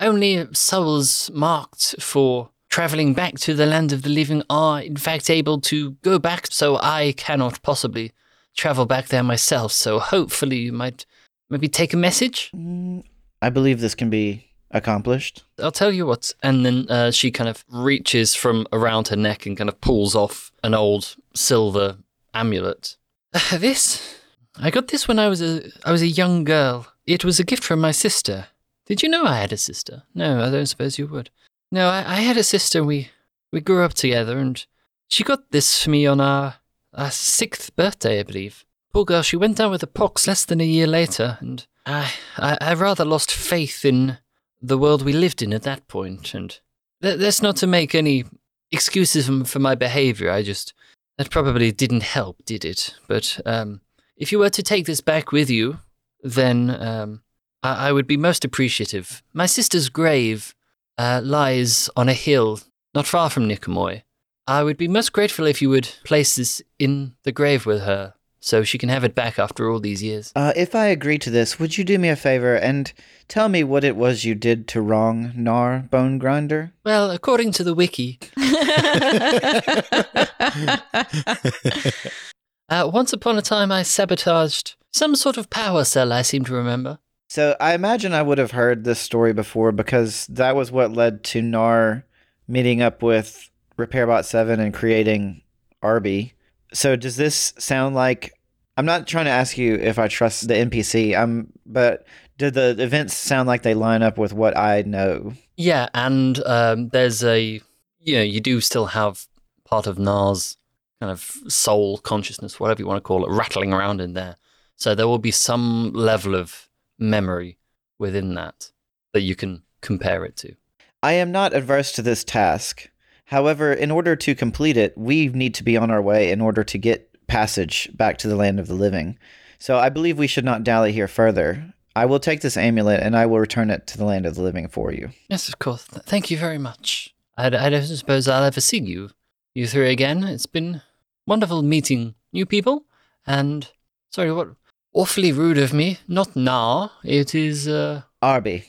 only souls marked for traveling back to the land of the living are, in fact, able to go back. So I cannot possibly travel back there myself. So hopefully, you might maybe take a message. Mm, I believe this can be accomplished. I'll tell you what. And then uh, she kind of reaches from around her neck and kind of pulls off an old silver amulet. This, I got this when I was a I was a young girl. It was a gift from my sister. Did you know I had a sister? No, I don't suppose you would. No, I, I had a sister. We we grew up together, and she got this for me on our our sixth birthday, I believe. Poor girl, she went down with the pox less than a year later, and I I, I rather lost faith in the world we lived in at that point, and th- that's not to make any excuses for, my behavior. I just that probably didn't help, did it? But um, if you were to take this back with you, then um, I-, I would be most appreciative. My sister's grave uh, lies on a hill not far from Nikomoy. I would be most grateful if you would place this in the grave with her so she can have it back after all these years. Uh, if I agree to this, would you do me a favor and tell me what it was you did to wrong Nar Bone Grinder? Well, according to the wiki, uh, once upon a time I sabotaged some sort of power cell, I seem to remember. So I imagine I would have heard this story before because that was what led to Nar meeting up with RepairBot 7 and creating Arby. So does this sound like I'm not trying to ask you if I trust the NPC. I'm but do the events sound like they line up with what I know? Yeah, and um, there's a you know you do still have part of Nar's kind of soul consciousness, whatever you want to call it, rattling around in there. So there will be some level of memory within that that you can compare it to. I am not adverse to this task. However, in order to complete it, we need to be on our way in order to get passage back to the land of the living. So I believe we should not dally here further. I will take this amulet and I will return it to the land of the living for you. Yes, of course. Thank you very much. I, I don't suppose I'll ever see you, you three again. It's been wonderful meeting new people. And sorry, what awfully rude of me. Not Nar. It is uh, Arby.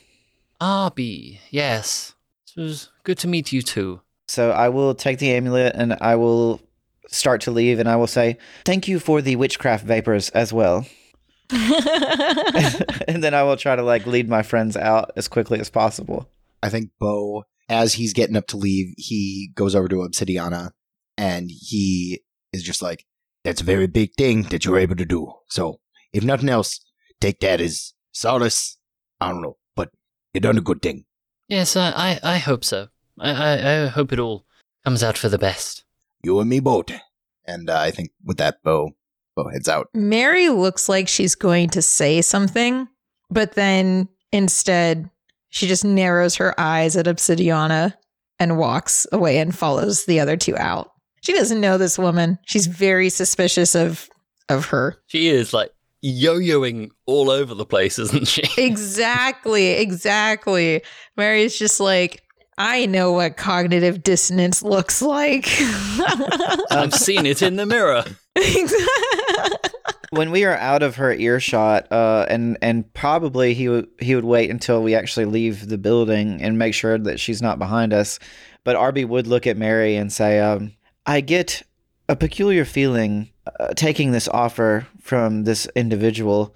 Arby. Yes. It was good to meet you too. So I will take the amulet and I will start to leave and I will say, Thank you for the witchcraft vapors as well. and then I will try to like lead my friends out as quickly as possible. I think Bo, as he's getting up to leave, he goes over to Obsidiana and he is just like, That's a very big thing that you're able to do. So, if nothing else, take that as solace. I don't know, but you done a good thing. Yes, I, I, I hope so. I, I, I hope it all comes out for the best. You and me both. And uh, I think with that, Bo, Bo heads out. Mary looks like she's going to say something, but then instead she just narrows her eyes at Obsidiana and walks away and follows the other two out. She doesn't know this woman. She's very suspicious of of her. She is like yo-yoing all over the place, isn't she? Exactly, exactly. Mary's just like, I know what cognitive dissonance looks like. I've seen it in the mirror. When we are out of her earshot, uh, and and probably he would he would wait until we actually leave the building and make sure that she's not behind us. But Arby would look at Mary and say, um, "I get a peculiar feeling uh, taking this offer from this individual.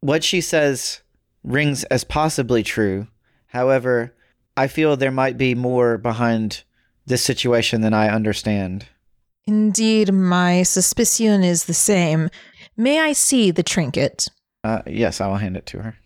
What she says rings as possibly true. However, I feel there might be more behind this situation than I understand." Indeed, my suspicion is the same. May I see the trinket? Uh, yes, I will hand it to her.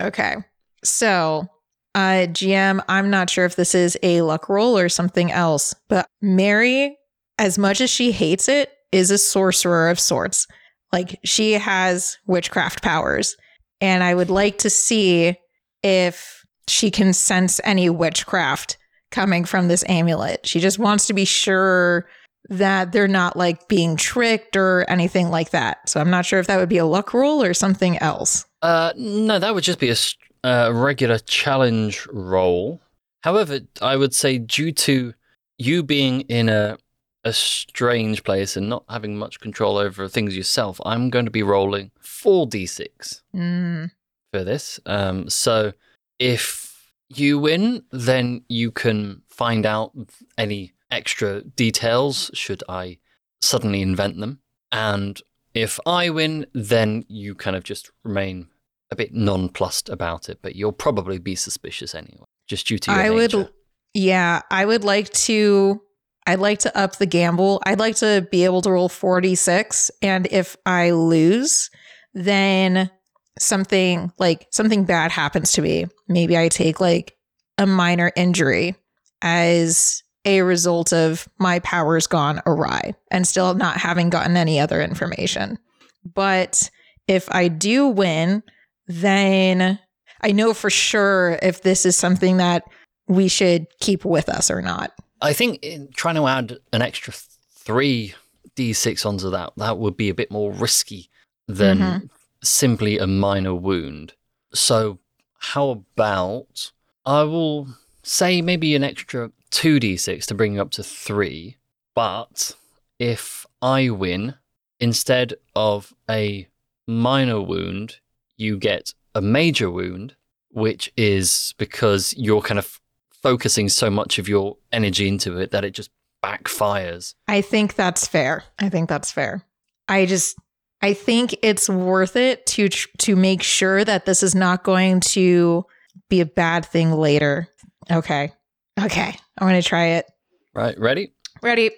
Okay. So, uh, GM, I'm not sure if this is a luck roll or something else, but Mary, as much as she hates it, is a sorcerer of sorts. Like, she has witchcraft powers. And I would like to see if she can sense any witchcraft coming from this amulet. She just wants to be sure that they're not like being tricked or anything like that. So I'm not sure if that would be a luck roll or something else. Uh, no, that would just be a uh, regular challenge roll. However, I would say due to you being in a a strange place and not having much control over things yourself, I'm going to be rolling four d6 Mm. for this. Um, so if you win, then you can find out any extra details should I suddenly invent them. And if I win, then you kind of just remain a bit nonplussed about it, but you'll probably be suspicious anyway. just due to your I would, yeah, I would like to. I'd like to up the gamble. I'd like to be able to roll 46. And if I lose, then something like something bad happens to me. Maybe I take like a minor injury as a result of my powers gone awry and still not having gotten any other information. But if I do win, then I know for sure if this is something that we should keep with us or not. I think in trying to add an extra three d6 onto that, that would be a bit more risky than Mhm. Simply a minor wound. So, how about I will say maybe an extra 2d6 to bring you up to three, but if I win, instead of a minor wound, you get a major wound, which is because you're kind of focusing so much of your energy into it that it just backfires. I think that's fair. I think that's fair. I just I think it's worth it to tr- to make sure that this is not going to be a bad thing later. Okay. Okay. I'm going to try it. Right, ready? Ready?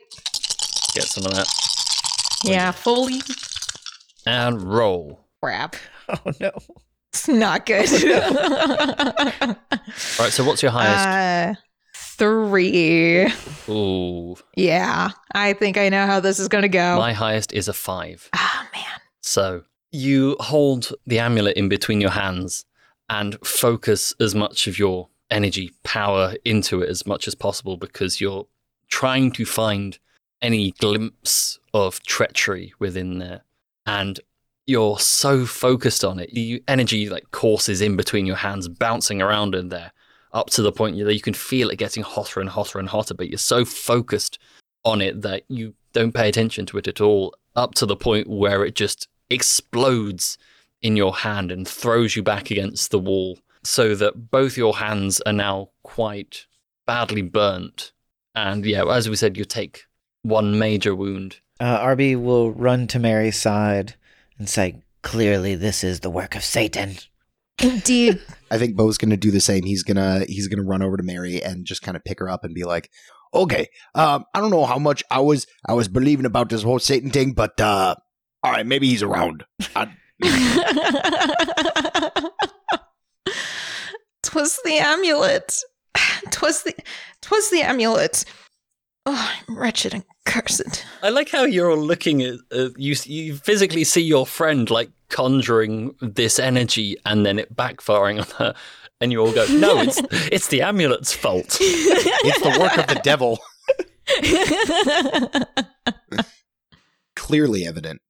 Get some of that. Yeah, fully And roll. crap. Oh no. It's not good. All right, so what's your highest? uh, 3. Ooh. Yeah. I think I know how this is going to go. My highest is a five. oh man. So you hold the amulet in between your hands and focus as much of your energy power into it as much as possible because you're trying to find any glimpse of treachery within there. And you're so focused on it. The energy like courses in between your hands, bouncing around in there, up to the point that you can feel it getting hotter and hotter and hotter, but you're so focused on it that you don't pay attention to it at all, up to the point where it just explodes in your hand and throws you back against the wall, so that both your hands are now quite badly burnt. And yeah, as we said, you take one major wound. Uh, Arby will run to Mary's side and say, "Clearly, this is the work of Satan." Indeed. I think Bo's gonna do the same. He's gonna he's gonna run over to Mary and just kind of pick her up and be like, "Okay, um, I don't know how much I was I was believing about this whole Satan thing, but uh, all right, maybe he's around." I, Twas the amulet. Twas the twas the amulet. Oh, I'm wretched and cursed. I like how you're all looking at uh, you. You physically see your friend like conjuring this energy and then it backfiring on her, and you all go, "No, it's it's the amulet's fault." it's the work of the devil. Clearly evident.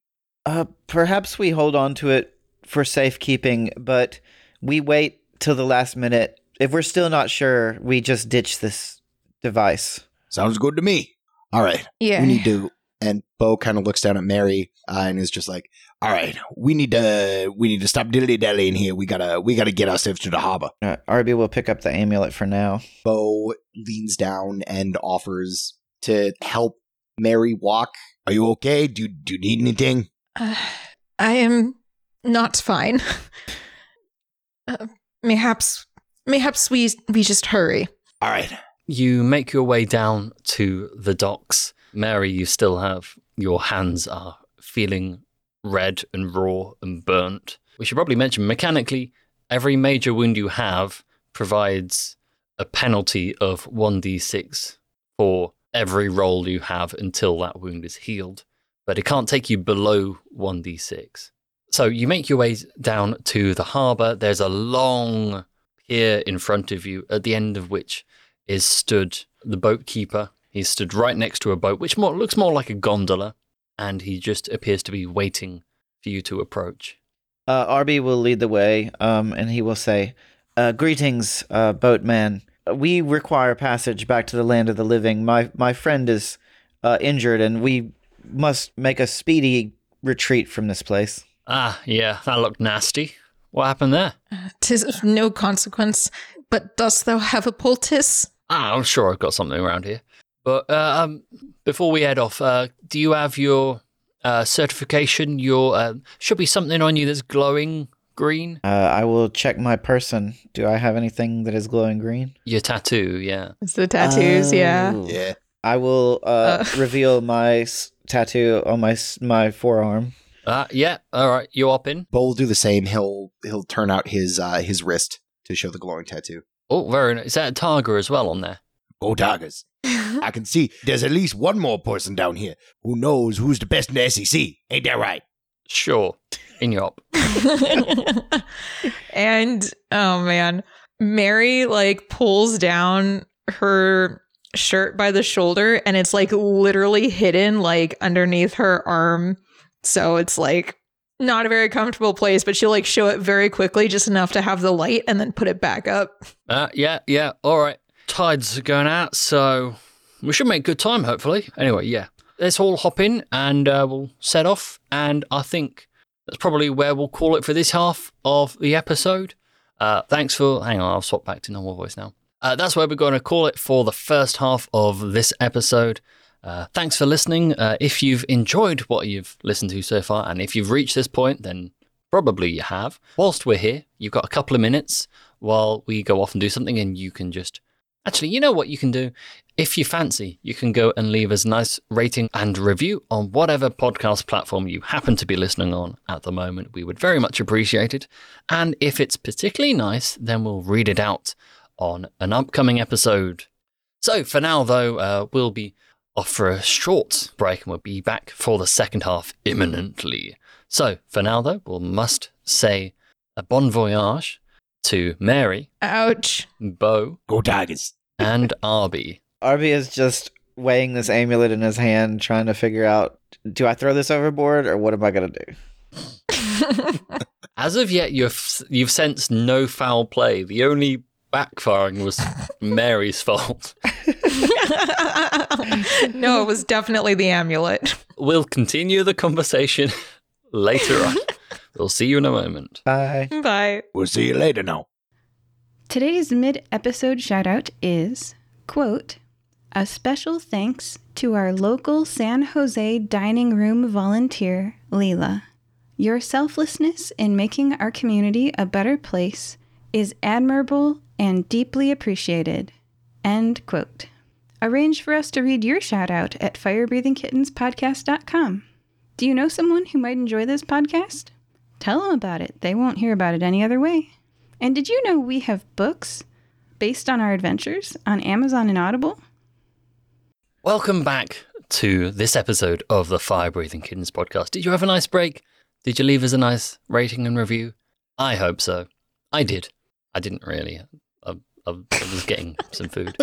Uh, perhaps we hold on to it for safekeeping, but we wait till the last minute. If we're still not sure, we just ditch this device. Sounds good to me. All right, yeah. we need to. And Bo kind of looks down at Mary uh, and is just like, "All right, we need to we need to stop dilly dallying here. We gotta we gotta get ourselves to the harbor." Uh, Arby will pick up the amulet for now. Bo leans down and offers to help Mary walk. Are you okay? Do do you need anything? Uh, I am not fine. Uh, mayhaps mayhaps we we just hurry. All right. You make your way down to the docks. Mary, you still have your hands are feeling red and raw and burnt. We should probably mention mechanically, every major wound you have provides a penalty of 1d6 for every roll you have until that wound is healed. But it can't take you below 1d6. So you make your way down to the harbour. There's a long pier in front of you, at the end of which is stood the boat keeper. He's stood right next to a boat, which more, looks more like a gondola, and he just appears to be waiting for you to approach. Uh, Arby will lead the way, um, and he will say, uh, "Greetings, uh, boatman. We require passage back to the land of the living. My my friend is uh, injured, and we must make a speedy retreat from this place." Ah, yeah, that looked nasty. What happened there? Tis of no consequence. But dost thou have a poultice? Ah, I'm sure I've got something around here. But uh, um, before we head off, uh, do you have your uh, certification? Your uh, should be something on you that's glowing green. Uh, I will check my person. Do I have anything that is glowing green? Your tattoo, yeah. It's the tattoos, yeah. Oh. Yeah. I will uh, Uh. reveal my s- tattoo on my s- my forearm. Uh, yeah, all right, you up in. Bo will do the same. He'll he'll turn out his uh, his wrist to show the glowing tattoo. Oh, very nice. Is that a tiger as well on there? Go Tigers. I can see there's at least one more person down here who knows who's the best in the SEC. Ain't that right? Sure. In your and oh man, Mary like pulls down her shirt by the shoulder and it's like literally hidden like underneath her arm. So it's like not a very comfortable place, but she'll like show it very quickly, just enough to have the light and then put it back up. Uh, yeah, yeah, all right. Tides are going out, so we should make good time, hopefully. Anyway, yeah. Let's all hop in and uh, we'll set off. And I think that's probably where we'll call it for this half of the episode. Uh, thanks for. Hang on, I'll swap back to normal voice now. Uh, that's where we're going to call it for the first half of this episode. Uh, thanks for listening. Uh, if you've enjoyed what you've listened to so far, and if you've reached this point, then probably you have. Whilst we're here, you've got a couple of minutes while we go off and do something, and you can just. Actually, you know what you can do? If you fancy, you can go and leave us a nice rating and review on whatever podcast platform you happen to be listening on at the moment. We would very much appreciate it. And if it's particularly nice, then we'll read it out on an upcoming episode. So for now, though, uh, we'll be off for a short break and we'll be back for the second half imminently. So for now, though, we'll must say a bon voyage to Mary, Ouch. Bo, Go Tigers. and Arby. Arby is just weighing this amulet in his hand, trying to figure out: do I throw this overboard or what am I gonna do? As of yet, you've you've sensed no foul play. The only backfiring was Mary's fault. no, it was definitely the amulet. We'll continue the conversation later on. We'll see you in a moment. Bye. Bye. We'll see you later now. Today's mid episode shout out is, quote, a special thanks to our local San Jose dining room volunteer, Leela. Your selflessness in making our community a better place is admirable and deeply appreciated. End quote. Arrange for us to read your shout out at firebreathingkittenspodcast.com. Do you know someone who might enjoy this podcast? Tell them about it. They won't hear about it any other way. And did you know we have books based on our adventures on Amazon and Audible? Welcome back to this episode of the Fire Breathing Kittens podcast. Did you have a nice break? Did you leave us a nice rating and review? I hope so. I did. I didn't really. I, I, I was getting some food.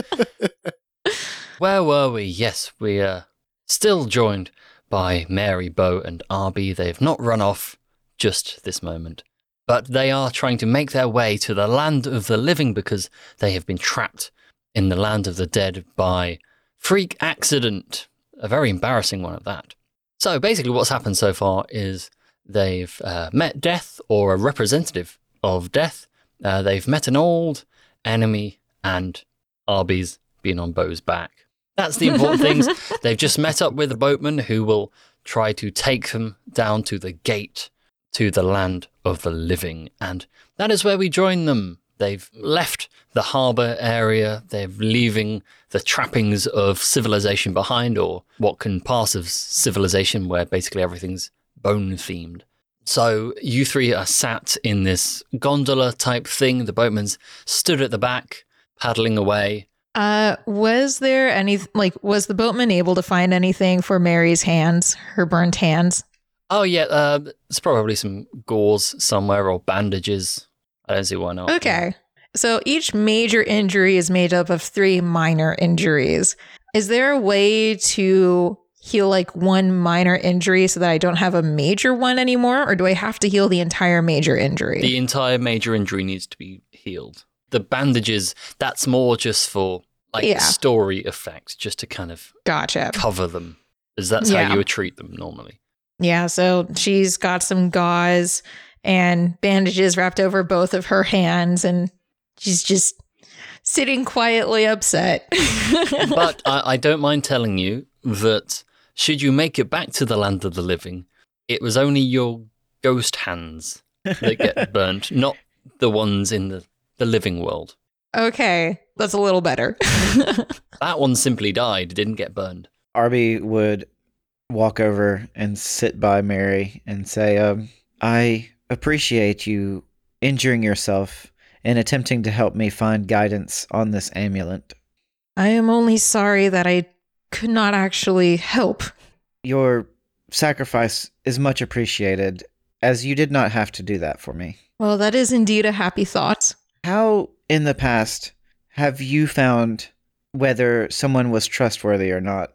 Where were we? Yes, we are still joined by Mary, Bo, and Arby. They have not run off just this moment, but they are trying to make their way to the land of the living because they have been trapped in the land of the dead by freak accident. A very embarrassing one at that. So basically, what's happened so far is they've uh, met death or a representative of death. Uh, they've met an old enemy, and Arby's been on Bo's back. That's the important things. They've just met up with a boatman who will try to take them down to the gate to the land of the living. And that is where we join them. They've left the harbour area. They're leaving the trappings of civilization behind, or what can pass as civilization, where basically everything's bone themed. So you three are sat in this gondola type thing. The boatman's stood at the back, paddling away. Uh, was there any like was the boatman able to find anything for Mary's hands, her burnt hands? Oh yeah, uh, there's probably some gauze somewhere or bandages. I don't see why not. Okay. So each major injury is made up of three minor injuries. Is there a way to heal like one minor injury so that I don't have a major one anymore? Or do I have to heal the entire major injury? The entire major injury needs to be healed. The bandages, that's more just for like Yeah. story effect, just to kind of gotcha. cover them. As that's Yeah. how you would treat them normally. Yeah, so she's got some gauze and bandages wrapped over both of her hands, and she's just sitting quietly upset. But I, I don't mind telling you that should you make it back to the land of the living, it was only your ghost hands that get burnt, not the ones in the, the living world. Okay, that's a little better. That one simply died, didn't get burned. Arby would walk over and sit by Mary and say, um, I appreciate you injuring yourself and attempting to help me find guidance on this amulet. I am only sorry that I could not actually help. Your sacrifice is much appreciated, as you did not have to do that for me. Well, that is indeed a happy thought. How, in the past, have you found whether someone was trustworthy or not?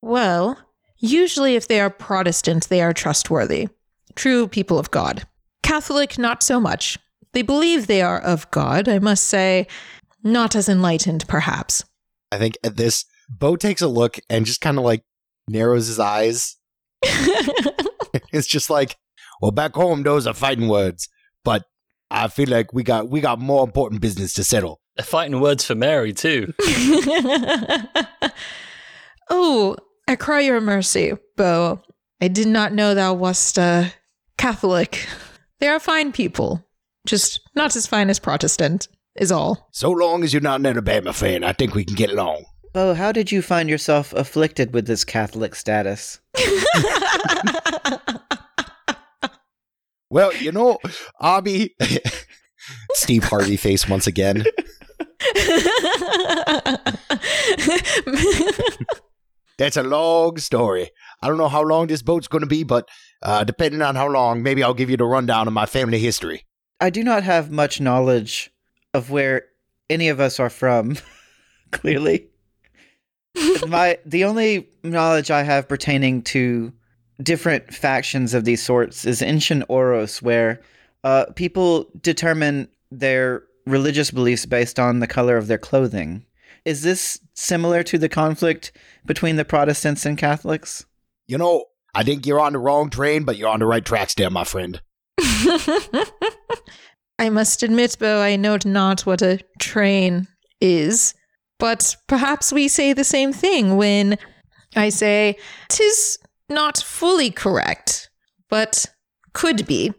Well, usually if they are Protestant, they are trustworthy. True people of God. Catholic, not so much. They believe they are of God, I must say, not as enlightened, perhaps. I think at this, Bo takes a look and just kind of like narrows his eyes. it's just like, well, back home those are fighting words, but I feel like we got we got more important business to settle. They're fighting words for Mary, too. oh, I cry your mercy, Bo. I did not know thou wast a Catholic. They are fine people, just not as fine as Protestant, is all. So long as you're not an Alabama fan, I think we can get along. Oh, how did you find yourself afflicted with this Catholic status? Well, you know, Arby, Steve Harvey face once again. That's a long story. I don't know how long this boat's going to be, but uh, depending on how long, maybe I'll give you the rundown of my family history. I do not have much knowledge of where any of us are from, clearly. My the only knowledge I have pertaining to different factions of these sorts is ancient Oros, where uh, people determine their religious beliefs based on the color of their clothing. Is this similar to the conflict between the Protestants and Catholics? You know, I think you're on the wrong train, but you're on the right tracks there, my friend. I must admit, Bo, I know not what a train is, but perhaps we say the same thing when I say, "Tis not fully correct, but could be."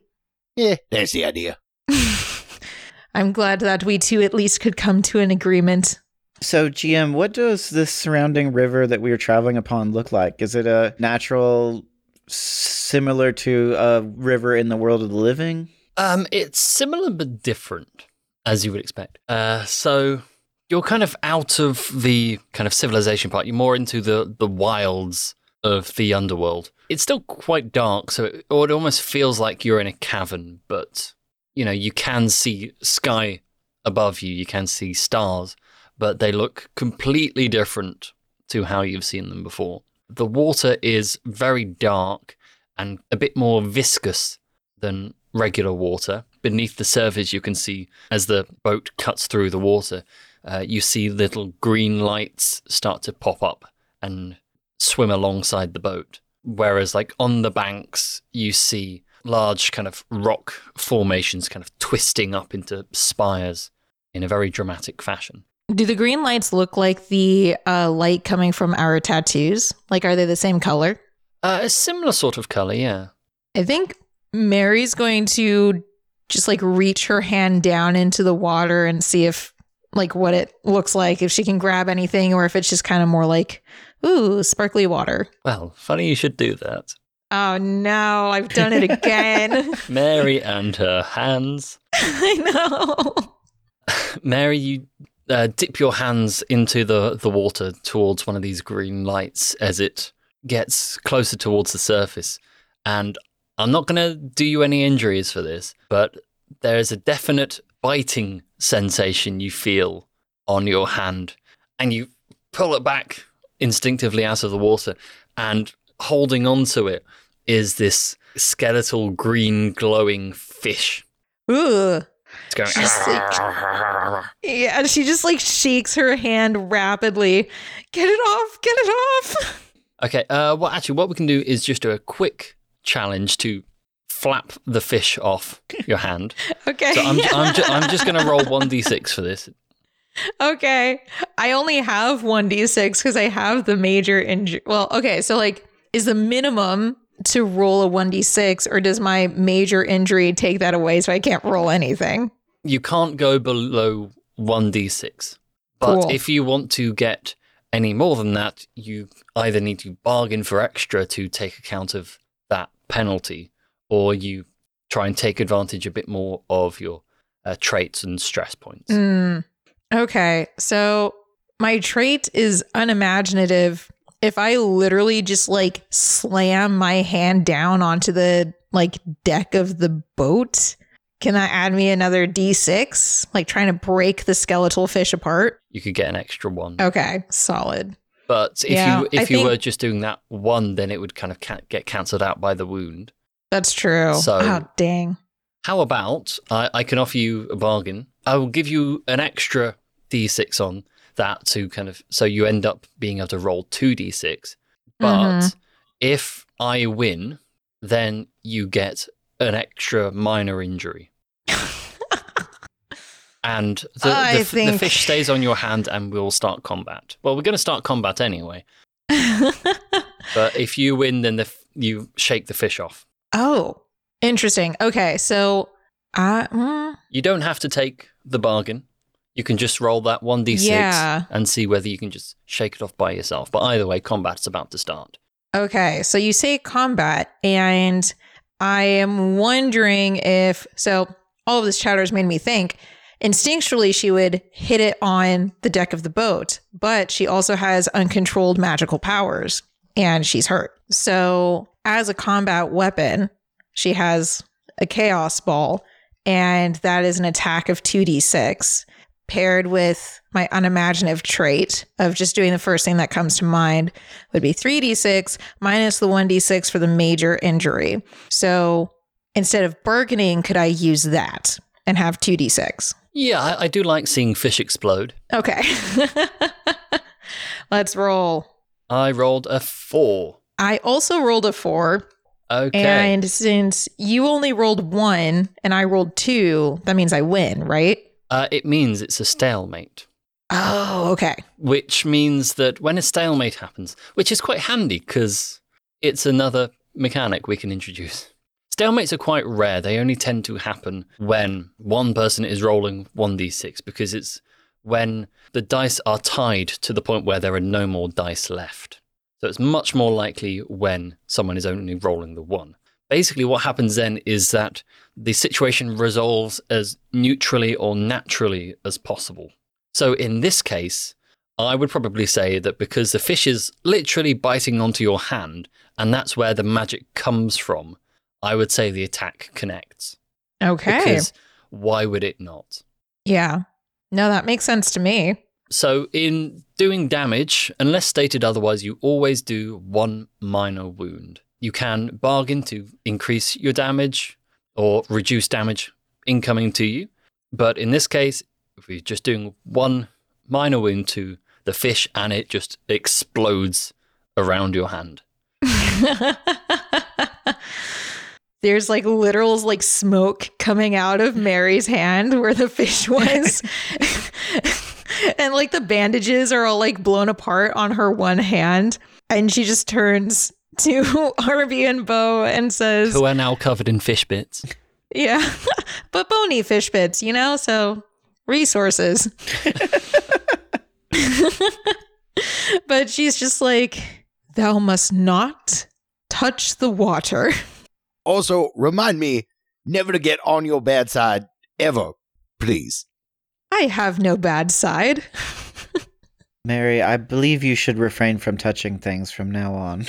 Yeah, there's the idea. I'm glad that we two at least could come to an agreement. So, GM, what does this surrounding river that we are traveling upon look like? Is it a natural, similar to a river in the world of the living? Um, it's similar but different, as you would expect. Uh, so you're kind of out of the kind of civilization part. You're more into the the wilds of the underworld. It's still quite dark, so it, or it almost feels like you're in a cavern. But you know, you can see sky above you. You can see stars, but they look completely different to how you've seen them before. The water is very dark and a bit more viscous than regular water. Beneath the surface, you can see as the boat cuts through the water, uh, you see little green lights start to pop up and swim alongside the boat. Whereas, like on the banks, you see large kind of rock formations kind of twisting up into spires in a very dramatic fashion. Do the green lights look like the uh, light coming from our tattoos? Like, are they the same color? Uh, a similar sort of color, yeah. I think Mary's going to just like reach her hand down into the water and see if like what it looks like, if she can grab anything, or if it's just kind of more like, ooh, sparkly water. Well, funny you should do that. Oh no, I've done it again. Mary and her hands. I know. Mary, you uh, dip your hands into the, the water towards one of these green lights as it gets closer towards the surface. And I'm not going to do you any injuries for this, but there's a definite biting sensation you feel on your hand. And you pull it back instinctively out of the water. And holding onto it is this skeletal green glowing fish. Ooh. It's going. Like- Yeah, she just like shakes her hand rapidly. Get it off, get it off. Okay. Uh, well, actually, what we can do is just do a quick challenge to flap the fish off your hand. Okay. So I'm, I'm, ju- I'm just going to roll 1d6 for this. okay. I only have 1d6 because I have the major injury. Well, okay. So, like, is the minimum to roll a 1d6 or does my major injury take that away so I can't roll anything? You can't go below 1d6. But Cool. if you want to get any more than that, you either need to bargain for extra to take account of that penalty, or you try and take advantage a bit more of your uh, traits and stress points. Mm, okay. So my trait is unimaginative. If I literally just like slam my hand down onto the like deck of the boat, can that add me another d6? Like trying to break the skeletal fish apart? You could get an extra one. Okay, solid. But if Yeah, you I if you think- were just doing that one, then it would kind of ca- get cancelled out by the wound. That's true. So- oh, dang. How about I, I can offer you a bargain? I will give you an extra d6 on that to kind of so you end up being able to roll two d6. But Mhm. if I win, then you get an extra minor injury. and the, the, f- the fish stays on your hand and we'll start combat. Well, we're going to start combat anyway. But if you win, then the, f- you shake the fish off. Oh, interesting. Okay, so I. mm, You don't have to take the bargain. You can just roll that 1d6 Yeah. and see whether you can just shake it off by yourself. But either way, combat's about to start. Okay, so you say combat, and I am wondering if so. All of this chatter has made me think. Instinctually, she would hit it on the deck of the boat, but she also has uncontrolled magical powers, and she's hurt. So, as a combat weapon, she has a chaos ball, and that is an attack of two d six paired with my unimaginative trait of just doing the first thing that comes to mind would be 3d6 minus the 1d6 for the major injury. So instead of bargaining, could I use that and have 2d6? Yeah, I, I do like seeing fish explode. Okay. Let's roll. I rolled a four. I also rolled a four. Okay. And since you only rolled one and I rolled two, that means I win, right? uh, it means it's a stalemate, Oh, okay. which means that when a stalemate happens, which is quite handy because it's another mechanic we can introduce. Stalemates are quite rare. They only tend to happen when one person is rolling 1d6 because it's when the dice are tied to the point where there are no more dice left. So it's much more likely when someone is only rolling the one. Basically, what happens then is that the situation resolves as neutrally or naturally as possible. So in this case, I would probably say that because the fish is literally biting onto your hand, and that's where the magic comes from, I would say the attack connects. Okay. Because why would it not? yeah. No, that makes sense to me. So, in doing damage, unless stated otherwise, you always do one minor wound. You can bargain to increase your damage or reduce damage incoming to you. But in this case, if we're just doing one minor wound to the fish and it just explodes around your hand. There's like literal like smoke coming out of Mary's hand where the fish was. and like the bandages are all like blown apart on her one hand. And she just turns to Arby and Bo and says, Who are now covered in fish bits. Yeah, but bony fish bits, you know? So resources. but she's just like, Thou must not touch the water. Also, remind me never to get on your bad side ever, please. I have no bad side. Mary, I believe you should refrain from touching things from now on.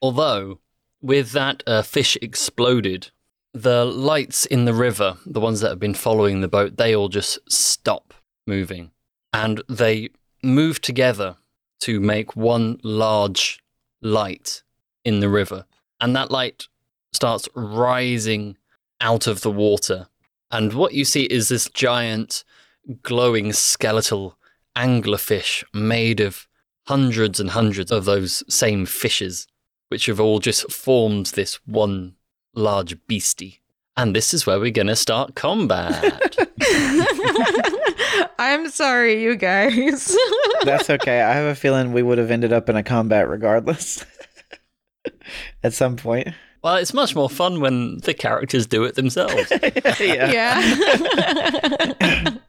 Although, with that uh, fish exploded, the lights in the river, the ones that have been following the boat, they all just stop moving. And they move together to make one large light in the river. And that light starts rising out of the water. And what you see is this giant, glowing skeletal anglerfish made of hundreds and hundreds of those same fishes which have all just formed this one large beastie. And this is where we're going to start combat. I'm sorry, you guys. That's okay. I have a feeling we would have ended up in a combat regardless. At some point. Well, it's much more fun when the characters do it themselves. yeah. yeah.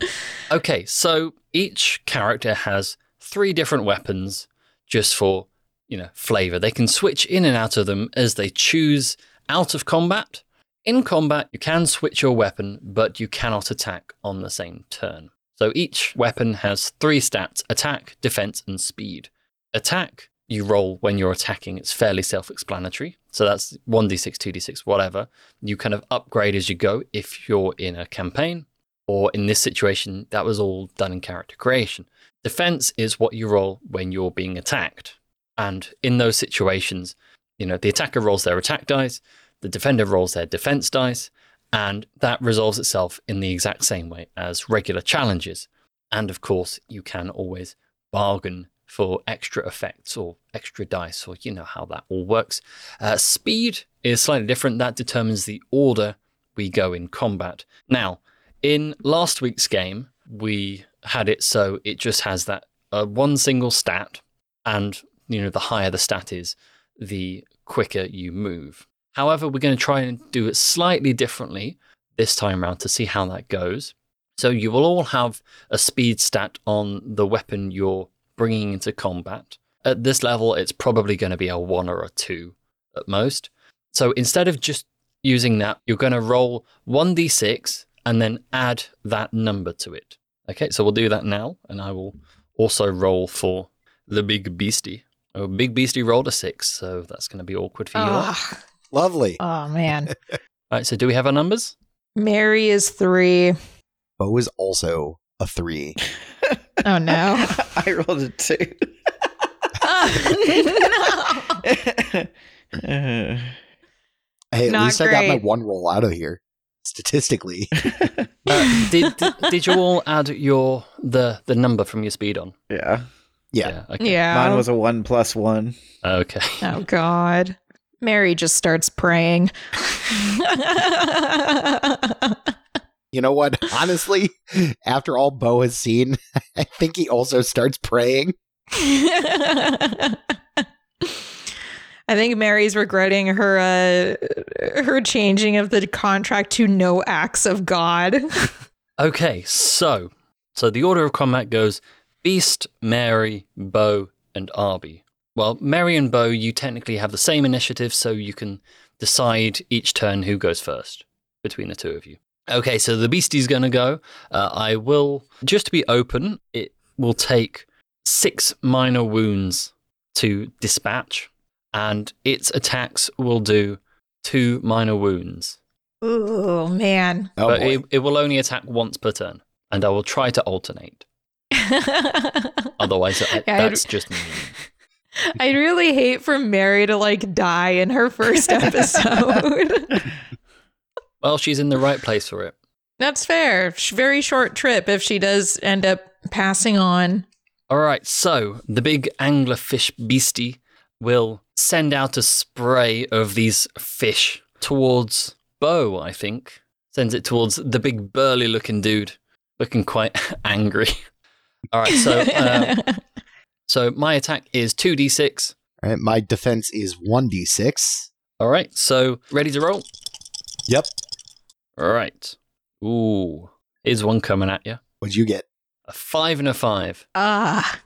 Okay, so each character has three different weapons just for, you know, flavor. They can switch in and out of them as they choose out of combat. In combat, you can switch your weapon, but you cannot attack on the same turn. So each weapon has three stats attack, defense, and speed. Attack, you roll when you're attacking. It's fairly self explanatory. So that's 1d6, 2d6, whatever. You kind of upgrade as you go if you're in a campaign or in this situation, that was all done in character creation. Defense is what you roll when you're being attacked. And in those situations, you know, the attacker rolls their attack dice, the defender rolls their defense dice, and that resolves itself in the exact same way as regular challenges. And of course, you can always bargain for extra effects or extra dice, or you know how that all works. Uh, speed is slightly different. That determines the order we go in combat. Now, in last week's game, we had it so it just has that uh, one single stat, and you know the higher the stat is, the quicker you move. However, we're going to try and do it slightly differently this time around to see how that goes. So you will all have a speed stat on the weapon you're bringing into combat. At this level, it's probably going to be a one or a two at most. So instead of just using that, you're going to roll 1d6 and then add that number to it. Okay, so we'll do that now, and I will also roll for the big beastie. Oh, big beastie rolled a six, so that's going to be awkward for you. lot. oh, Lovely. oh, man. All right, so do we have our numbers? Mary is three. Bo is also a three. Oh, no. I rolled a two. oh, Uh, Hey, at Not least I got my one roll out of here. Statistically. Uh, did, did did you all add your the the number from your speed on? yeah. Yeah. no. Okay. Yeah. Mine was a one plus one. Okay. Oh God. Mary just starts praying. You know what? Honestly, after all Bo has seen, I think he also starts praying. I think Mary's regretting her uh, her changing of the contract to no acts of God. Okay, so so the order of combat goes Beast, Mary, Bo, and Arby. Well, Mary and Bo, you technically have the same initiative, so you can decide each turn who goes first between the two of you. Okay, so the beastie's going to go. Uh, I will, just to be open, it will take six minor wounds to dispatch, and its attacks will do two minor wounds. oh man. Oh, but it, it will only attack once per turn, and I will try to alternate. Otherwise, I, Yeah, I'd- that's just mean. I'd really hate for Mary to like die in her first episode. Well, she's in the right place for it. That's fair. Very short trip if she does end up passing on. All right, so the big anglerfish beastie will send out a spray of these fish towards Bo, I think. Sends it towards the big burly looking dude, looking quite angry. All right, so uh, so my attack is 2d6. All right, my defense is 1d6. All right, so ready to roll? Yep. All right. Ooh, here's one coming at you. What'd you get? A five and a five. Ah.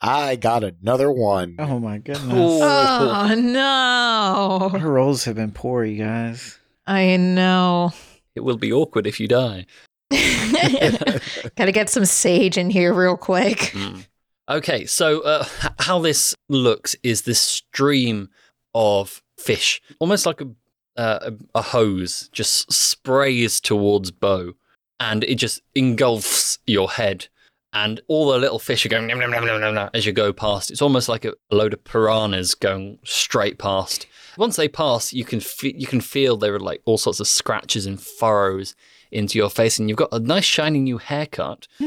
I got another one. Oh my goodness. Oh no. Our rolls have been poor, you guys. I know. It will be awkward if you die. Gotta get some sage in here real quick. Mm. Okay, so uh, how this looks is this stream of fish, almost like a uh, a a hose, just sprays towards Bo, and it just engulfs your head, and all the little fish are going nom, nom, nom, nom, nom, nom, as you go past. It's almost like a load of piranhas going straight past. Once they pass, you can fe- you can feel there are like all sorts of scratches and furrows into your face, and you've got a nice shiny new haircut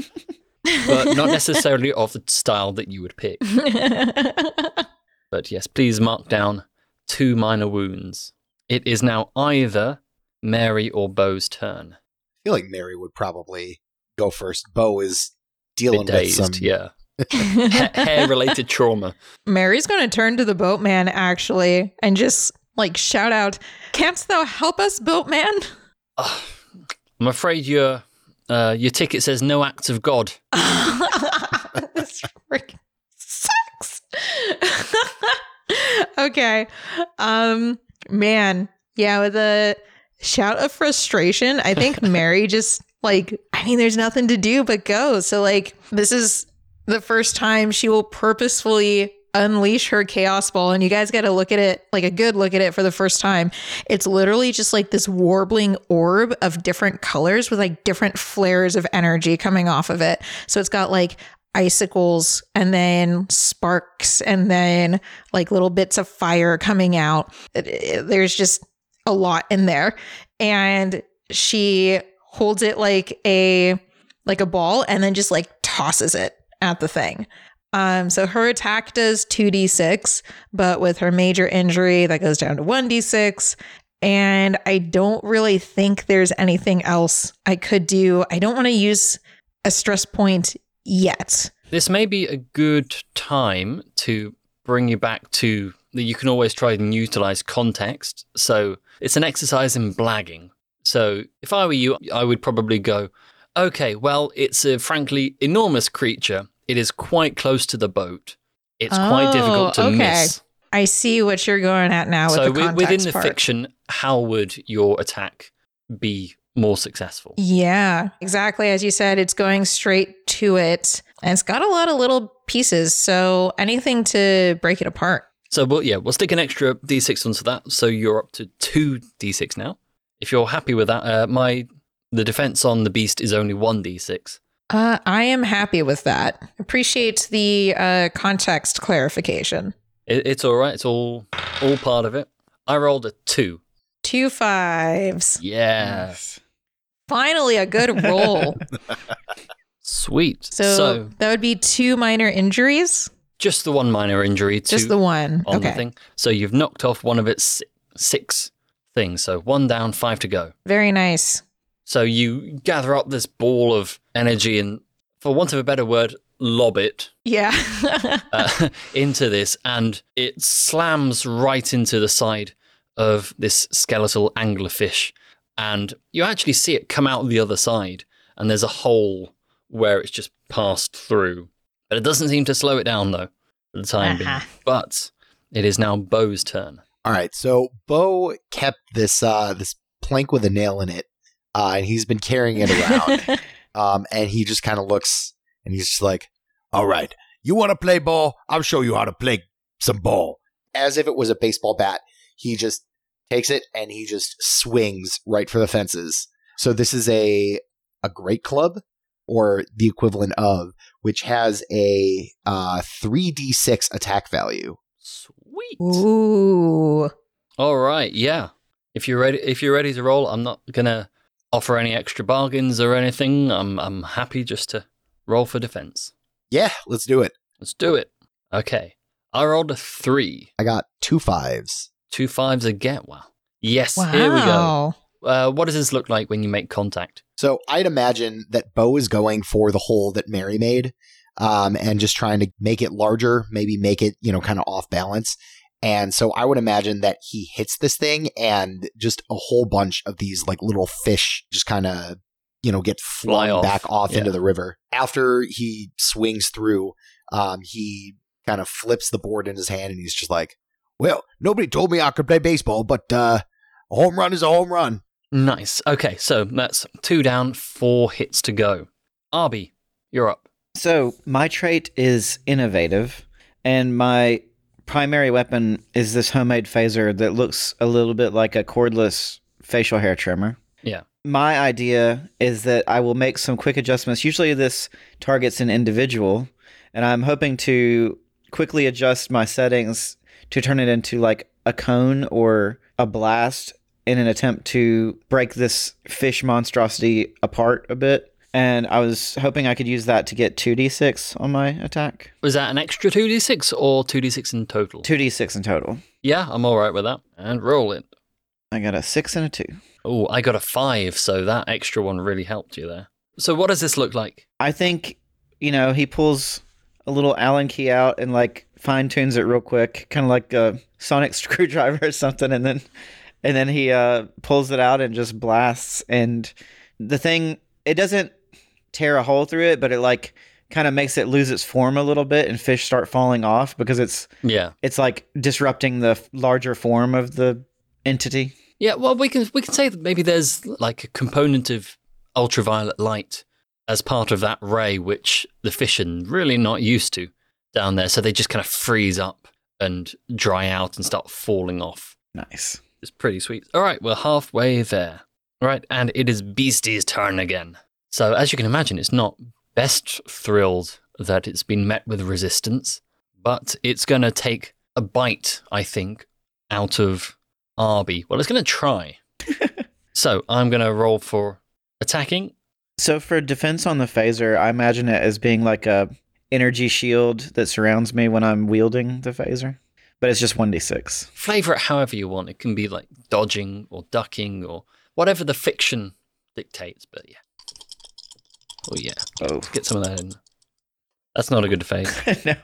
but not necessarily of the style that you would pick. But yes, please mark down two minor wounds. It is now either Mary or Bo's turn. I feel like Mary would probably go first. Bo is Bit dealing with some. yeah. Hair related trauma. Mary's going to turn to the boatman actually and just like shout out, Canst thou help us, boatman? Ah, I'm afraid your uh, your ticket says no acts of God. this freaking sucks. okay. Um man, yeah, with a shout of frustration, I think Mary just like I mean there's nothing to do but go. So like this is the first time she will purposefully unleash her chaos ball and you guys got to look at it like a good look at it for the first time it's literally just like this warbling orb of different colors with like different flares of energy coming off of it so it's got like icicles and then sparks and then like little bits of fire coming out there's just a lot in there and she holds it like a like a ball and then just like tosses it at the thing um, so her attack does 2d6, but with her major injury, that goes down to 1d6. And I don't really think there's anything else I could do. I don't want to use a stress point yet. This may be a good time to bring you back to that you can always try and utilize context. So it's an exercise in blagging. So if I were you, I would probably go, okay, well, it's a frankly enormous creature. It is quite close to the boat. It's quite Oh, difficult to okay. miss. I see what you're going at now so with the wi- context within the part. fiction, how would your attack be more successful? Yeah, exactly. As you said, it's going straight to it. And it's got a lot of little pieces. So anything to break it apart. So, well, yeah, we'll stick an extra d6 onto that. So you're up to two d6 now. If you're happy with that, uh, my the defense on the beast is only one d6. Uh, I am happy with that. Appreciate the uh, context clarification. It, it's all right. It's all all part of it. I rolled a two. Two fives. Yeah, Finally, a good roll. sweet. So, So, that would be two minor injuries. just the one minor injury to, Just the one. on okay. the thing. So you've knocked off one of its six things. So one down, five to go. Very nice. So you gather up this ball of energy and, for want of a better word, lob it Yeah. uh, into this, and it slams right into the side of this skeletal anglerfish. And you actually see it come out the other side, and there's a hole where it's just passed through. But it doesn't seem to slow it down, though, for the time being. Uh-huh. But it is now Bo's turn. All right, so Bo kept this uh this plank with a nail in it, uh, and he's been carrying it around. um, and he just kind of looks, and he's just like, "All right, you want to play ball? I'll show you how to play some ball." As if it was a baseball bat, he just takes it and he just swings right for the fences. So this is a a great club, or the equivalent of, which has a uh three d six attack value. Sweet. Ooh. All right, yeah. If you're ready, if you're ready to roll, I'm not gonna offer any extra bargains or anything. I'm I'm happy just to roll for defense. Yeah, let's do it. Let's do it. Okay, I rolled a three, I got two fives. Two fives a get. Wow. Yes, Wow. here we go. Uh, what does this look like when you make contact? So I'd imagine that Bo is going for the hole that Mary made, um, and just trying to make it larger, maybe make it, you know, kind of off balance. And so I would imagine that he hits this thing and just a whole bunch of these like little fish just kind of, you know, get flung off. back off Yeah. into the river. After he swings through, um, he kind of flips the board in his hand and he's just like, well, nobody told me I could play baseball, but, uh, a home run is a home run. Nice. Okay, so that's two down, four hits to go. Arby, you're up. So my trait is innovative, and my primary weapon is this homemade phaser that looks a little bit like a cordless facial hair trimmer. Yeah. My idea is that I will make some quick adjustments. Usually, this targets an individual, and I'm hoping to quickly adjust my settings to turn it into like a cone or a blast in an attempt to break this fish monstrosity apart a bit. And I was hoping I could use that to get 2d6 on my attack. Was that an extra 2d6 or 2d6 in total? 2d6 in total. Yeah, I'm all right with that. And roll it. I got a six and a two. Oh, I got a five, so that extra one really helped you there. So, what does this look like? I think, you know, he pulls a little Allen key out and like fine tunes it real quick, kind of like a sonic screwdriver or something, and then and then he uh, pulls it out and just blasts. And the thing, it doesn't tear a hole through it, but it like kind of makes it lose its form a little bit, and fish start falling off because it's Yeah. it's like disrupting the larger form of the entity. Yeah, well, we can we can say that maybe there's like a component of ultraviolet light as part of that ray, which the fish are really not used to down there. So they just kind of freeze up and dry out and start falling off. Nice. It's pretty sweet. All right, we're halfway there. All right, and it is Beastie's turn again. So as you can imagine, it's not best thrilled that it's been met with resistance, but it's going to take a bite, I think, out of Arby. Well, it's going to try. so I'm going to roll for attacking. So for defense on the phaser, I imagine it as being like a energy shield that surrounds me when I'm wielding the phaser. But it's just 1d6. Flavor it however you want. It can be like dodging or ducking or whatever the fiction dictates. But yeah. Oh yeah. Oh. Get some of that in. That's not a good phase. no.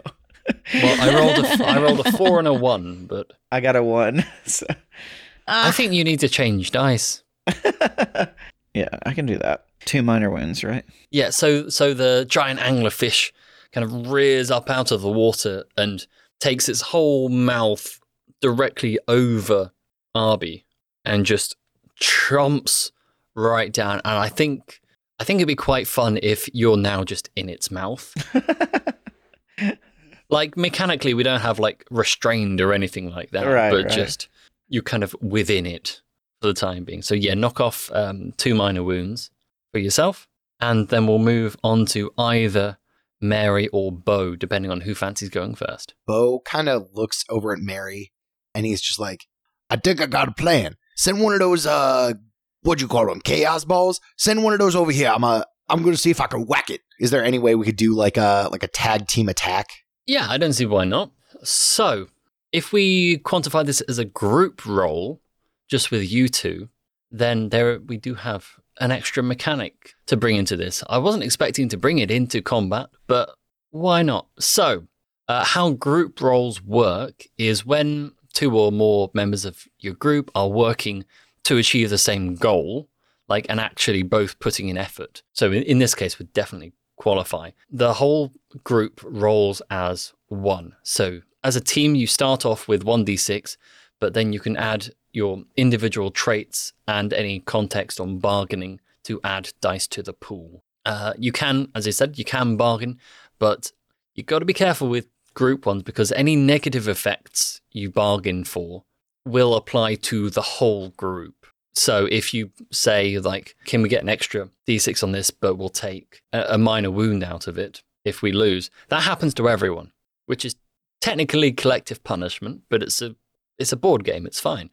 Well, I rolled a I rolled a four and a one, but I got a 1. So. I Ah, think you need to change dice. yeah, I can do that. Two minor wounds, right? Yeah, so so the giant anglerfish kind of rears up out of the water and takes its whole mouth directly over Arby and just chomps right down. And I think I think it'd be quite fun if you're now just in its mouth. like mechanically, we don't have like restrained or anything like that, Right, but right. just you're kind of within it for the time being. So yeah, knock off um, two minor wounds for yourself, and then we'll move on to either Mary or Bo, depending on who fancies going first. Bo kind of looks over at Mary and he's just like, I think I got a plan. Send one of those, uh, what'd you call them? Chaos balls? Send one of those over here. I'm, uh, I'm going to see if I can whack it. Is there any way we could do like a, like a tag team attack? Yeah, I don't see why not. So, if we quantify this as a group roll, just with you two, then there we do have an extra mechanic to bring into this. I wasn't expecting to bring it into combat, but why not? So, uh, how group rolls work is when two or more members of your group are working to achieve the same goal, like and actually both putting in effort. So in, in this case, would definitely qualify. The whole group rolls as one. So as a team, you start off with 1d6, but then you can add your individual traits and any context on bargaining to add dice to the pool. Uh, you can, as I said, you can bargain, but you've got to be careful with group ones because any negative effects you bargain for will apply to the whole group. So if you say like, can we get an extra d6 on this, but we'll take a, minor wound out of it if we lose, that happens to everyone, which is technically collective punishment, but it's a it's a board game. It's fine.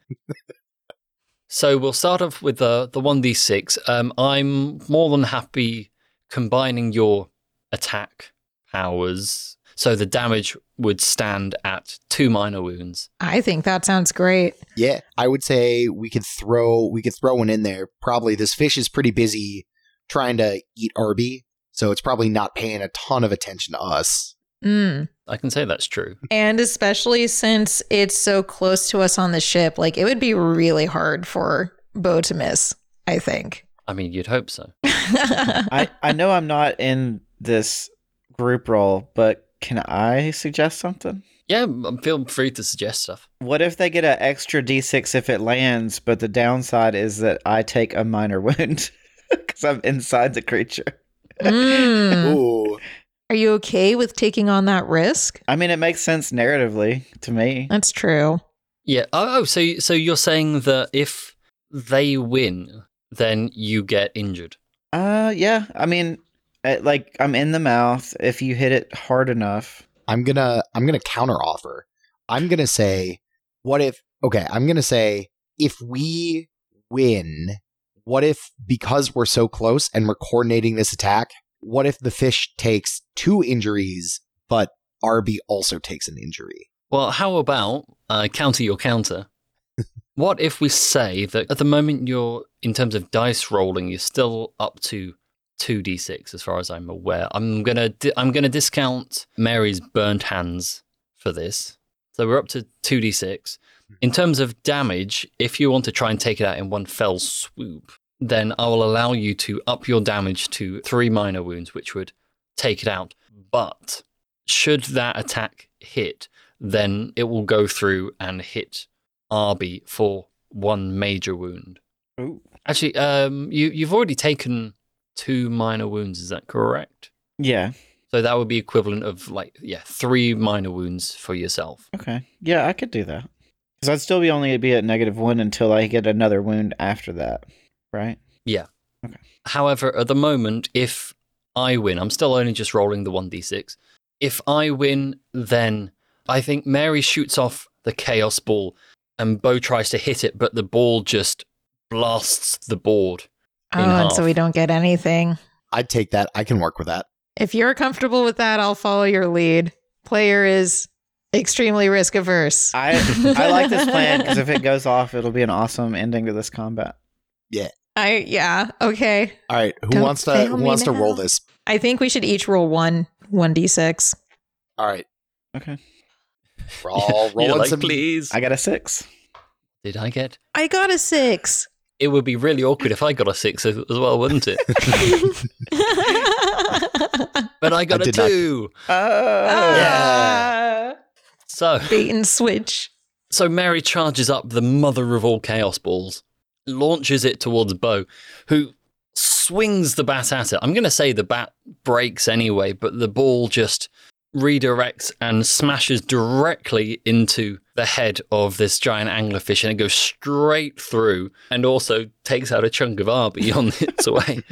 so we'll start off with the the one d six. Um, I'm more than happy combining your attack powers, so the damage would stand at two minor wounds. I think that sounds great. Yeah, I would say we could throw we could throw one in there. Probably this fish is pretty busy trying to eat Arby, so it's probably not paying a ton of attention to us. Mm. I can say that's true. And especially since it's so close to us on the ship, like it would be really hard for Bo to miss, I think. I mean, you'd hope so. I, I know I'm not in this group roll, but can I suggest something? Yeah, m- feel free to suggest stuff. What if they get an extra d6 if it lands, but the downside is that I take a minor wound because I'm inside the creature? Mm. Ooh, Are you okay with taking on that risk? I mean, it makes sense narratively to me. That's true. Yeah. Oh, oh, so so you're saying that if they win, then you get injured. Uh, yeah. I mean, uh, like I'm in the mouth. If you hit it hard enough, I'm gonna I'm gonna counter offer. I'm gonna say, what if? Okay, I'm gonna say if we win, what if because we're so close and we're coordinating this attack, what if the fish takes two injuries, but Arby also takes an injury? Well, how about uh, counter your counter? What if we say that at the moment you're, in terms of dice rolling, you're still up to 2d6 as far as I'm aware. I'm going to di- I'm to discount Mary's burnt hands for this. So we're up to 2d6. In terms of damage, if you want to try and take it out in one fell swoop, then I will allow you to up your damage to 3 minor wounds which would take it out. But should that attack hit, then it will go through and hit Arby for one major wound. Ooh. Actually, um, you you've already taken two minor wounds. Is that correct? Yeah. So that would be equivalent of like yeah, three minor wounds for yourself. Okay. Yeah, I could do that. Because I'd still be only be at negative one until I get another wound after that, right? Yeah. Okay. However, at the moment, if I win, I'm still only just rolling the one d six. If I win, then I think Mary shoots off the chaos ball, and Bo tries to hit it, but the ball just blasts the board. Oh, in and so we don't get anything. I'd take that. I can work with that. If you're comfortable with that, I'll follow your lead. Player is extremely risk averse. I I like this plan because if it goes off, it'll be an awesome ending to this combat. I yeah, okay. All right, who Don't wants to who me wants to roll this? I think we should each roll one one d six. All right, Okay. we're all rolling like, some. please. I got a six. Did I get? I got a six. It would be really awkward if I got a six as as well, wouldn't it? But I got I a did not- two. Oh. Ah, So, Bait and switch. so Mary charges up the mother of all chaos balls, launches it towards Bo, who swings the bat at it. I'm going to say the bat breaks anyway, but the ball just redirects and smashes directly into the head of this giant anglerfish and it goes straight through and also takes out a chunk of Arby on its way.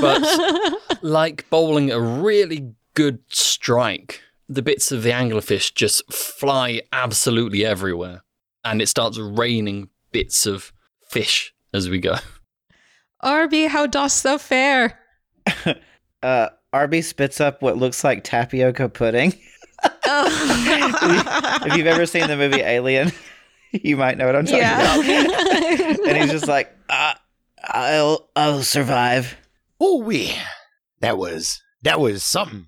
But- like bowling a really good strike, the bits of the anglerfish just fly absolutely everywhere. And it starts raining bits of fish as we go. Arby, how dost thou fare? Uh, Arby spits up what looks like tapioca pudding. if you've ever seen the movie Alien, you might know what I'm talking about. And he's just like, uh, I'll I'll survive. Oh, we. That was that was something.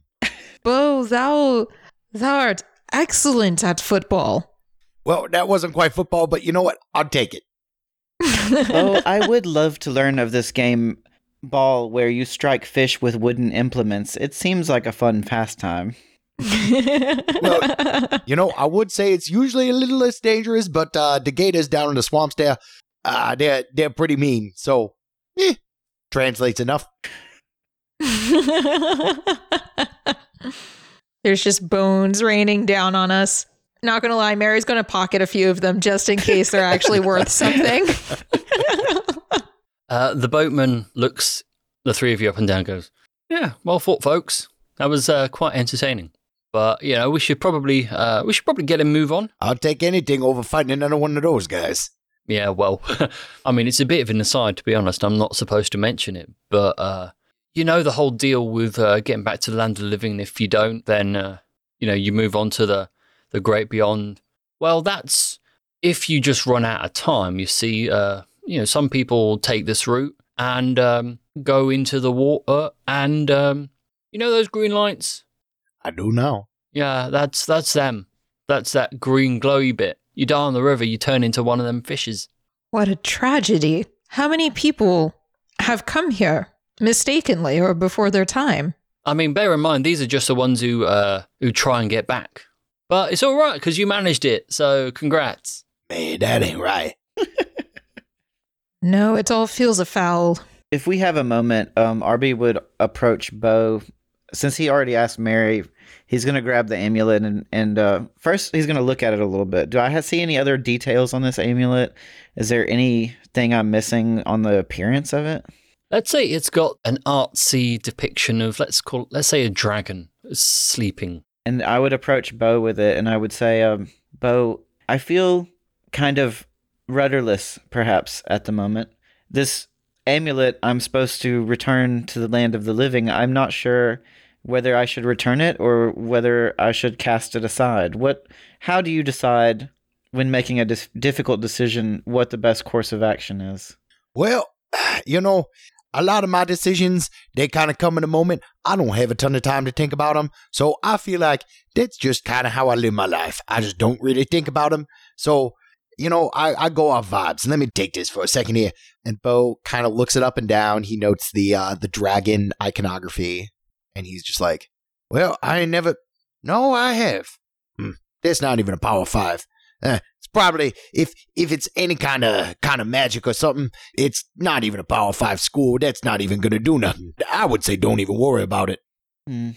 Bo, thou thou art excellent at football. Well, that wasn't quite football, but you know what? I'll take it. Oh, I would love to learn of this game ball where you strike fish with wooden implements. It seems like a fun pastime. well, You know, I would say it's usually a little less dangerous, but uh, the gators down in the swamps there, uh, they're they're pretty mean. So, eh, translates enough. There's just bones raining down on us. Not gonna lie, Mary's gonna pocket a few of them just in case they're actually worth something. Uh, the boatman looks the three of you up and down and goes, Yeah, well fought, folks. That was uh, quite entertaining. But, you know, we should probably uh, we should probably get him move on. I'll take anything over fighting another one of those guys. Yeah, well, I mean, it's a bit of an aside, to be honest. I'm not supposed to mention it, but uh, you know the whole deal with uh, getting back to the land of the living. If you don't, then uh, you know you move on to the the great beyond. Well, that's if you just run out of time. You see, uh, you know, some people take this route and um, go into the water, and um, you know those green lights. I do now. Yeah, that's that's them. That's that green glowy bit. You die on the river, you turn into one of them fishes. what a tragedy. How many people have come here mistakenly or before their time? I mean, bear in mind these are just the ones who uh, who try and get back. But it's all right because you managed it. So congrats. Man, that ain't right. No, it all feels a foul. If we have a moment, um, Arby would approach Bo. Since he already asked Mary, he's going to grab the amulet and, and uh, first he's going to look at it a little bit. Do I have, see any other details on this amulet? Is there anything I'm missing on the appearance of it? Let's say it's got an artsy depiction of let's call let's say a dragon sleeping. And I would approach Bo with it and I would say, um, Bo, I feel kind of rudderless, perhaps, at the moment. This amulet I'm supposed to return to the land of the living. I'm not sure whether I should return it or whether I should cast it aside. What how do you decide when making a dis- difficult decision what the best course of action is. Well, you know, a lot of my decisions, they kind of come in a moment. I don't have a ton of time to think about them. So I feel like that's just kind of how I live my life. I just don't really think about them. So, you know, I, I go off vibes. Let me take this for a second here. And Bo kind of looks it up and down. He notes the uh, the dragon iconography. And he's just like, well, I never. No, I have. Hmm, that's not even a power five. Eh, probably if if it's any kind of kind of magic or something, it's not even a power five school. That's not even gonna do nothing. I would say don't even worry about it. Hmm.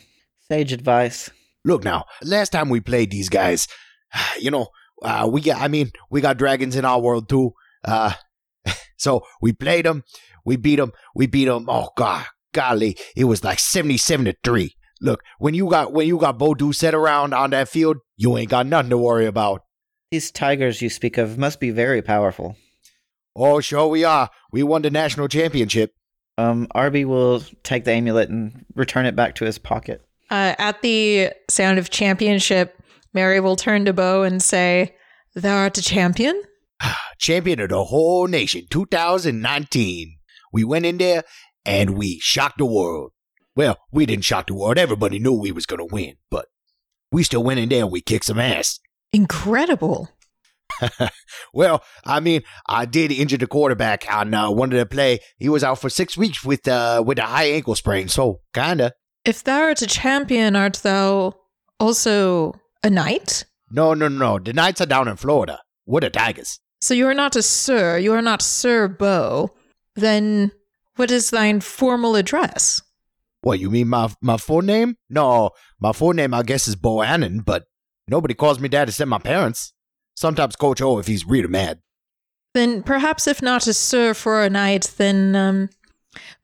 Sage advice. Look now, last time we played these guys, you know, uh, we got. I mean, we got dragons in our world too. Uh, so we played them, we beat them, we beat them. Oh god, golly, it was like seventy-seven to three. Look, when you got when you got Bo set around on that field, you ain't got nothing to worry about. These tigers you speak of must be very powerful. Oh, sure we are. We won the national championship. Um, Arby will take the amulet and return it back to his pocket. Uh, at the sound of championship, Mary will turn to Bo and say, Thou art a champion? Champion of the whole nation, 2019. We went in there and we shocked the world. Well, we didn't shock the world. Everybody knew we was going to win, but we still went in there and we kicked some ass. Incredible. well, I mean, I did injure the quarterback on uh, one of the play. He was out for six weeks with uh, with a high ankle sprain, so kinda. If thou art a champion, art thou also a knight? No, no, no. The Knights are down in Florida. We're the Tigers. So you are not a sir, you are not Sir Bo. Then what is thine formal address? What you mean my my full name? No, my full name I guess is Bohannon, but nobody calls me that except my parents. Sometimes Coach O if he's really mad. Then perhaps if not a sir for a night, then um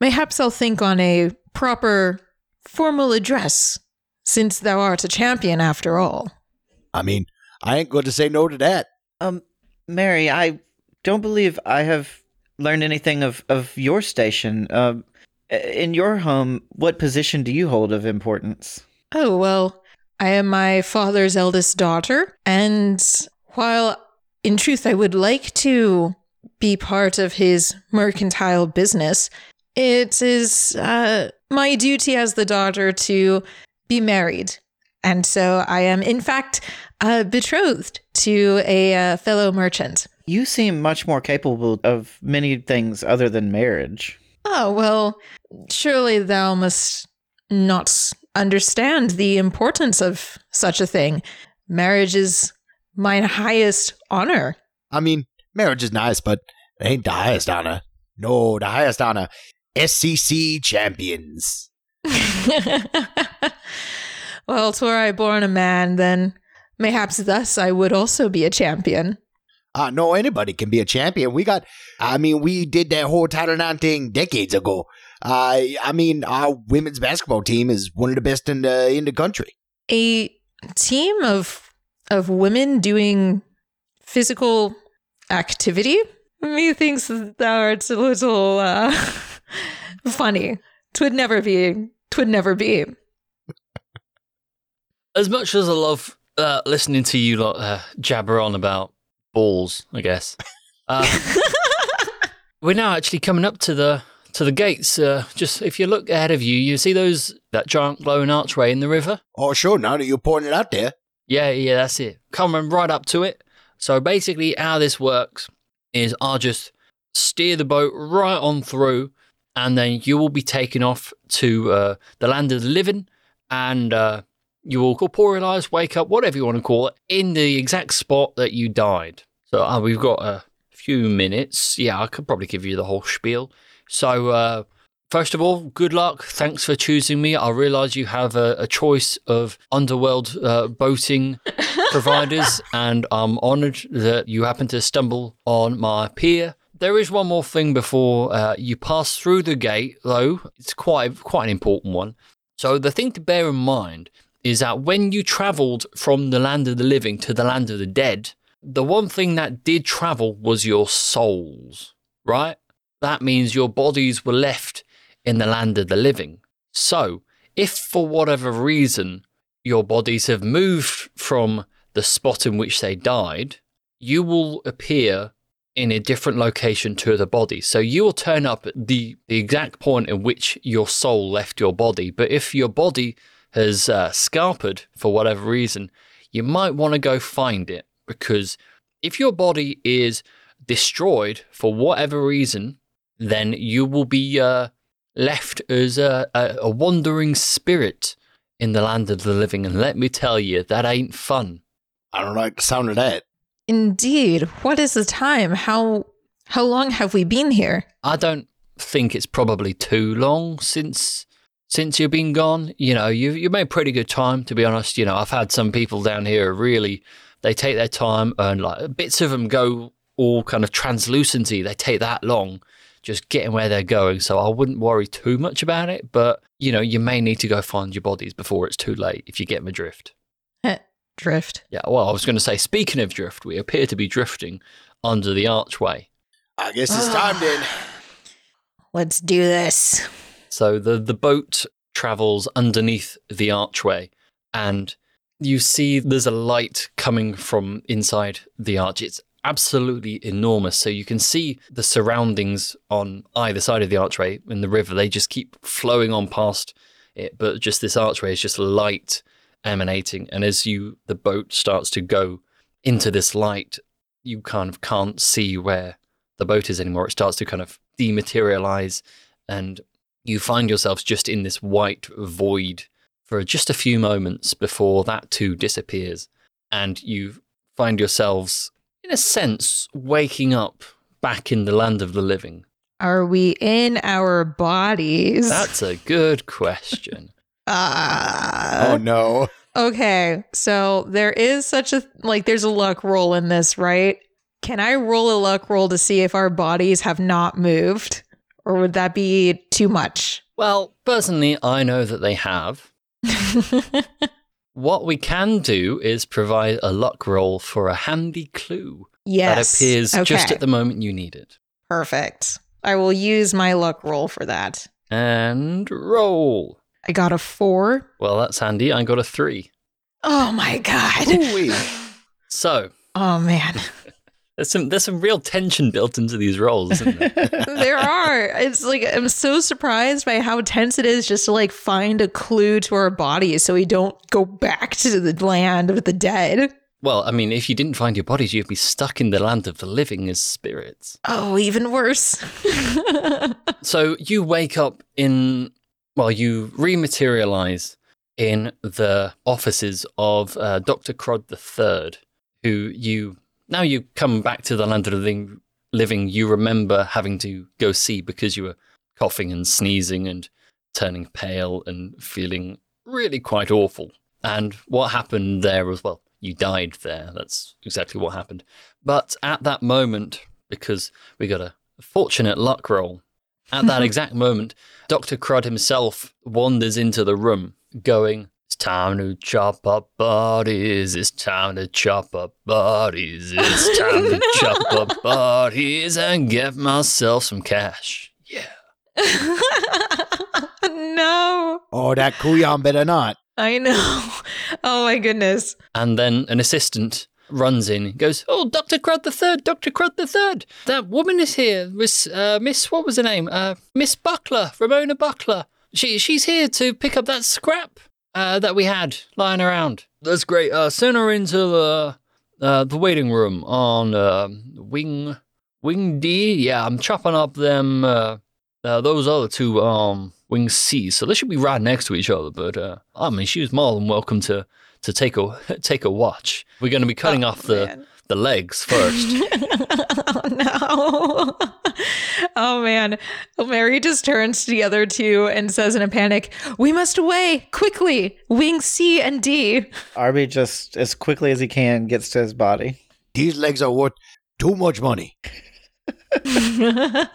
mayhaps I'll think on a proper formal address, since thou art a champion after all. I mean, I ain't going to say no to that. Um, Mary, I don't believe I have learned anything of, of your station. Uh, in your home, what position do you hold of importance? Oh, well, I am my father's eldest daughter, and while in truth I would like to be part of his mercantile business, it is uh, my duty as the daughter to be married. And so I am, in fact, uh, betrothed to a uh, fellow merchant. You seem much more capable of many things other than marriage. Oh, well, surely thou must not understand the importance of such a thing. Marriage is my highest honor. I mean, marriage is nice, but it ain't the highest honor. No, the highest honor. SEC champions. well, were I born a man, then mayhaps thus I would also be a champion. Uh, no, anybody can be a champion. We got, I mean, we did that whole Title IX thing decades ago. Uh, I mean, our women's basketball team is one of the best in the in the country. A team of of women doing physical activity. Methinks thou art a little uh, funny. Twould never be. Twould never be. As much as I love uh, listening to you lot uh, jabber on about balls, I guess. Uh, we're now actually coming up to the to the gates. Uh, just if you look ahead of you, you see those that giant glowing archway in the river. Oh, sure. Now that you're pointing it out there. Yeah, yeah, that's it. Coming right up to it. So basically, how this works is I'll just steer the boat right on through, and then you will be taken off to uh, the land of the living, and uh, you will corporealize, wake up, whatever you want to call it, in the exact spot that you died. So uh, we've got a few minutes. Yeah, I could probably give you the whole spiel. So, uh, first of all, good luck. Thanks for choosing me. I realize you have a, a choice of underworld uh, boating providers, and I'm honored that you happen to stumble on my pier. There is one more thing before uh, you pass through the gate, though. It's quite quite an important one. So the thing to bear in mind is that when you traveled from the land of the living to the land of the dead, the one thing that did travel was your souls, right? That means your bodies were left in the land of the living. So, if for whatever reason your bodies have moved from the spot in which they died, you will appear in a different location to the body. So you will turn up at the, the exact point in which your soul left your body. But if your body has uh, scarpered for whatever reason, you might want to go find it because if your body is destroyed for whatever reason, then you will be uh, left as a, a, a wandering spirit in the land of the living. And let me tell you, that ain't fun. I don't like the sound of that. Indeed. What is the time? How how long have we been here? I don't think it's probably too long since since you've been gone. You know, you've you made pretty good time to be honest. You know, I've had some people down here really they take their time and like bits of them go all kind of translucency. They take that long just getting where they're going. So I wouldn't worry too much about it. But you know, you may need to go find your bodies before it's too late if you get them adrift. Drift. Yeah, well, I was going to say, speaking of drift, we appear to be drifting under the archway. I guess it's time then. Let's do this. So the, the boat travels underneath the archway, and you see there's a light coming from inside the arch. It's absolutely enormous. So you can see the surroundings on either side of the archway in the river. They just keep flowing on past it, but just this archway is just light emanating. And as you the boat starts to go into this light, you kind of can't see where the boat is anymore. It starts to kind of dematerialize, and you find yourselves just in this white void for just a few moments before that too disappears, and you find yourselves, in a sense, waking up back in the land of the living. Are we in our bodies? That's a good question. Ah. oh no. Okay, so there is such a like there's a luck roll in this, right? Can I roll a luck roll to see if our bodies have not moved? Or would that be too much? Well, personally, I know that they have. What we can do is provide a luck roll for a handy clue yes. that appears just at the moment you need it. Perfect. I will use my luck roll for that. And roll. I got a 4. Well, that's handy. I got a three. Oh my god. Ooh-wee. So Oh man. There's some there's some real tension built into these rolls, isn't there? there are. It's like I'm so surprised by how tense it is just to like find a clue to our bodies so we don't go back to the land of the dead. well, I mean, if you didn't find your bodies, you'd be stuck in the land of the living as spirits. Oh, even worse. So you wake up in, well, you rematerialize in the offices of uh, Dr. Crud III, who you, now you come back to the land of the living, you remember having to go see because you were coughing and sneezing and turning pale and feeling really quite awful. And what happened there as well? You died there. That's exactly what happened. But at that moment, because we got a fortunate luck roll, at that exact moment, Dr. Crud himself wanders into the room, going, It's time to chop up bodies, it's time to chop up bodies, it's time to chop up bodies and get myself some cash. Yeah. no. Oh, that couyon better not. I know. Oh my goodness. And then an assistant runs in, goes, Oh, Dr. Crud the Third, Dr. Crud the Third. That woman is here. Miss, uh, Miss, what was her name? Uh, Miss Buckler, Ramona Buckler. She, she's here to pick up that scrap uh, that we had lying around. That's great. Uh, send her into the, uh, the waiting room on uh, Wing Wing D. Yeah, I'm chopping up them, uh, uh, those other two um, Wing C. So they should be right next to each other. But uh, I mean, she was more than welcome to to take a take a watch. We're going to be cutting Oh, off the man. The legs first. oh no. Oh man. Mary just turns to the other two and says in a panic, We must away quickly. Wing C and D. Arby just as quickly as he can gets to his body. These legs are worth too much money.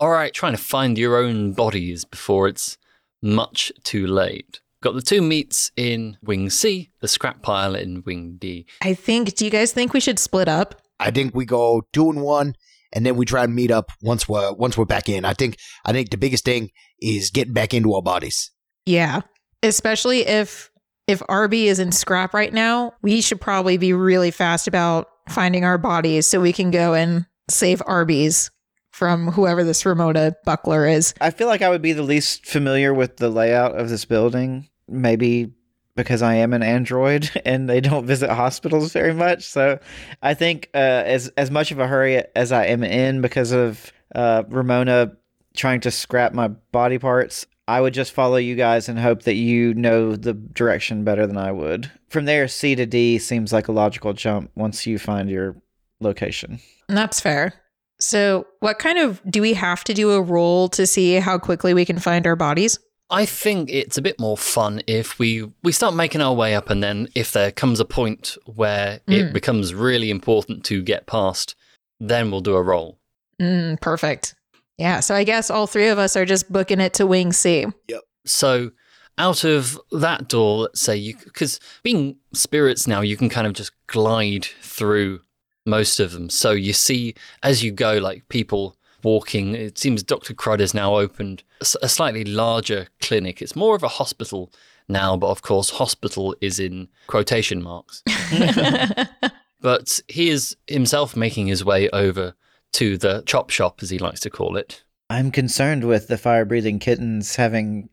All right, trying to find your own bodies before it's much too late. Got the two meats in Wing C, the scrap pile in Wing D. I think, do you guys think we should split up? I think we go two and one, and then we try and meet up once we're once we're back in. I think I think the biggest thing is getting back into our bodies. Yeah. Especially if if Arby is in scrap right now, we should probably be really fast about finding our bodies so we can go and save Arby's from whoever this Ramona Buckler is. I feel like I would be the least familiar with the layout of this building. Maybe because I am an android and they don't visit hospitals very much. So I think uh, as as much of a hurry as I am in because of uh, Ramona trying to scrap my body parts, I would just follow you guys and hope that you know the direction better than I would. From there, C to D seems like a logical jump once you find your location. That's fair. So, what kind of do we have to do a roll to see how quickly we can find our bodies? I think it's a bit more fun if we we start making our way up, and then if there comes a point where Mm. it becomes really important to get past, then we'll do a roll. Mm, perfect. Yeah. So, I guess all three of us are just booking it to Wing C. Yep. So out of that door, let's say you because being spirits now, you can kind of just glide through most of them. So you see as you go, like people walking. It seems Dr. Crud has now opened a slightly larger clinic. It's more of a hospital now, but of course, hospital is in quotation marks. But he is himself making his way over to the chop shop, as he likes to call it. I'm concerned with the fire breathing kittens having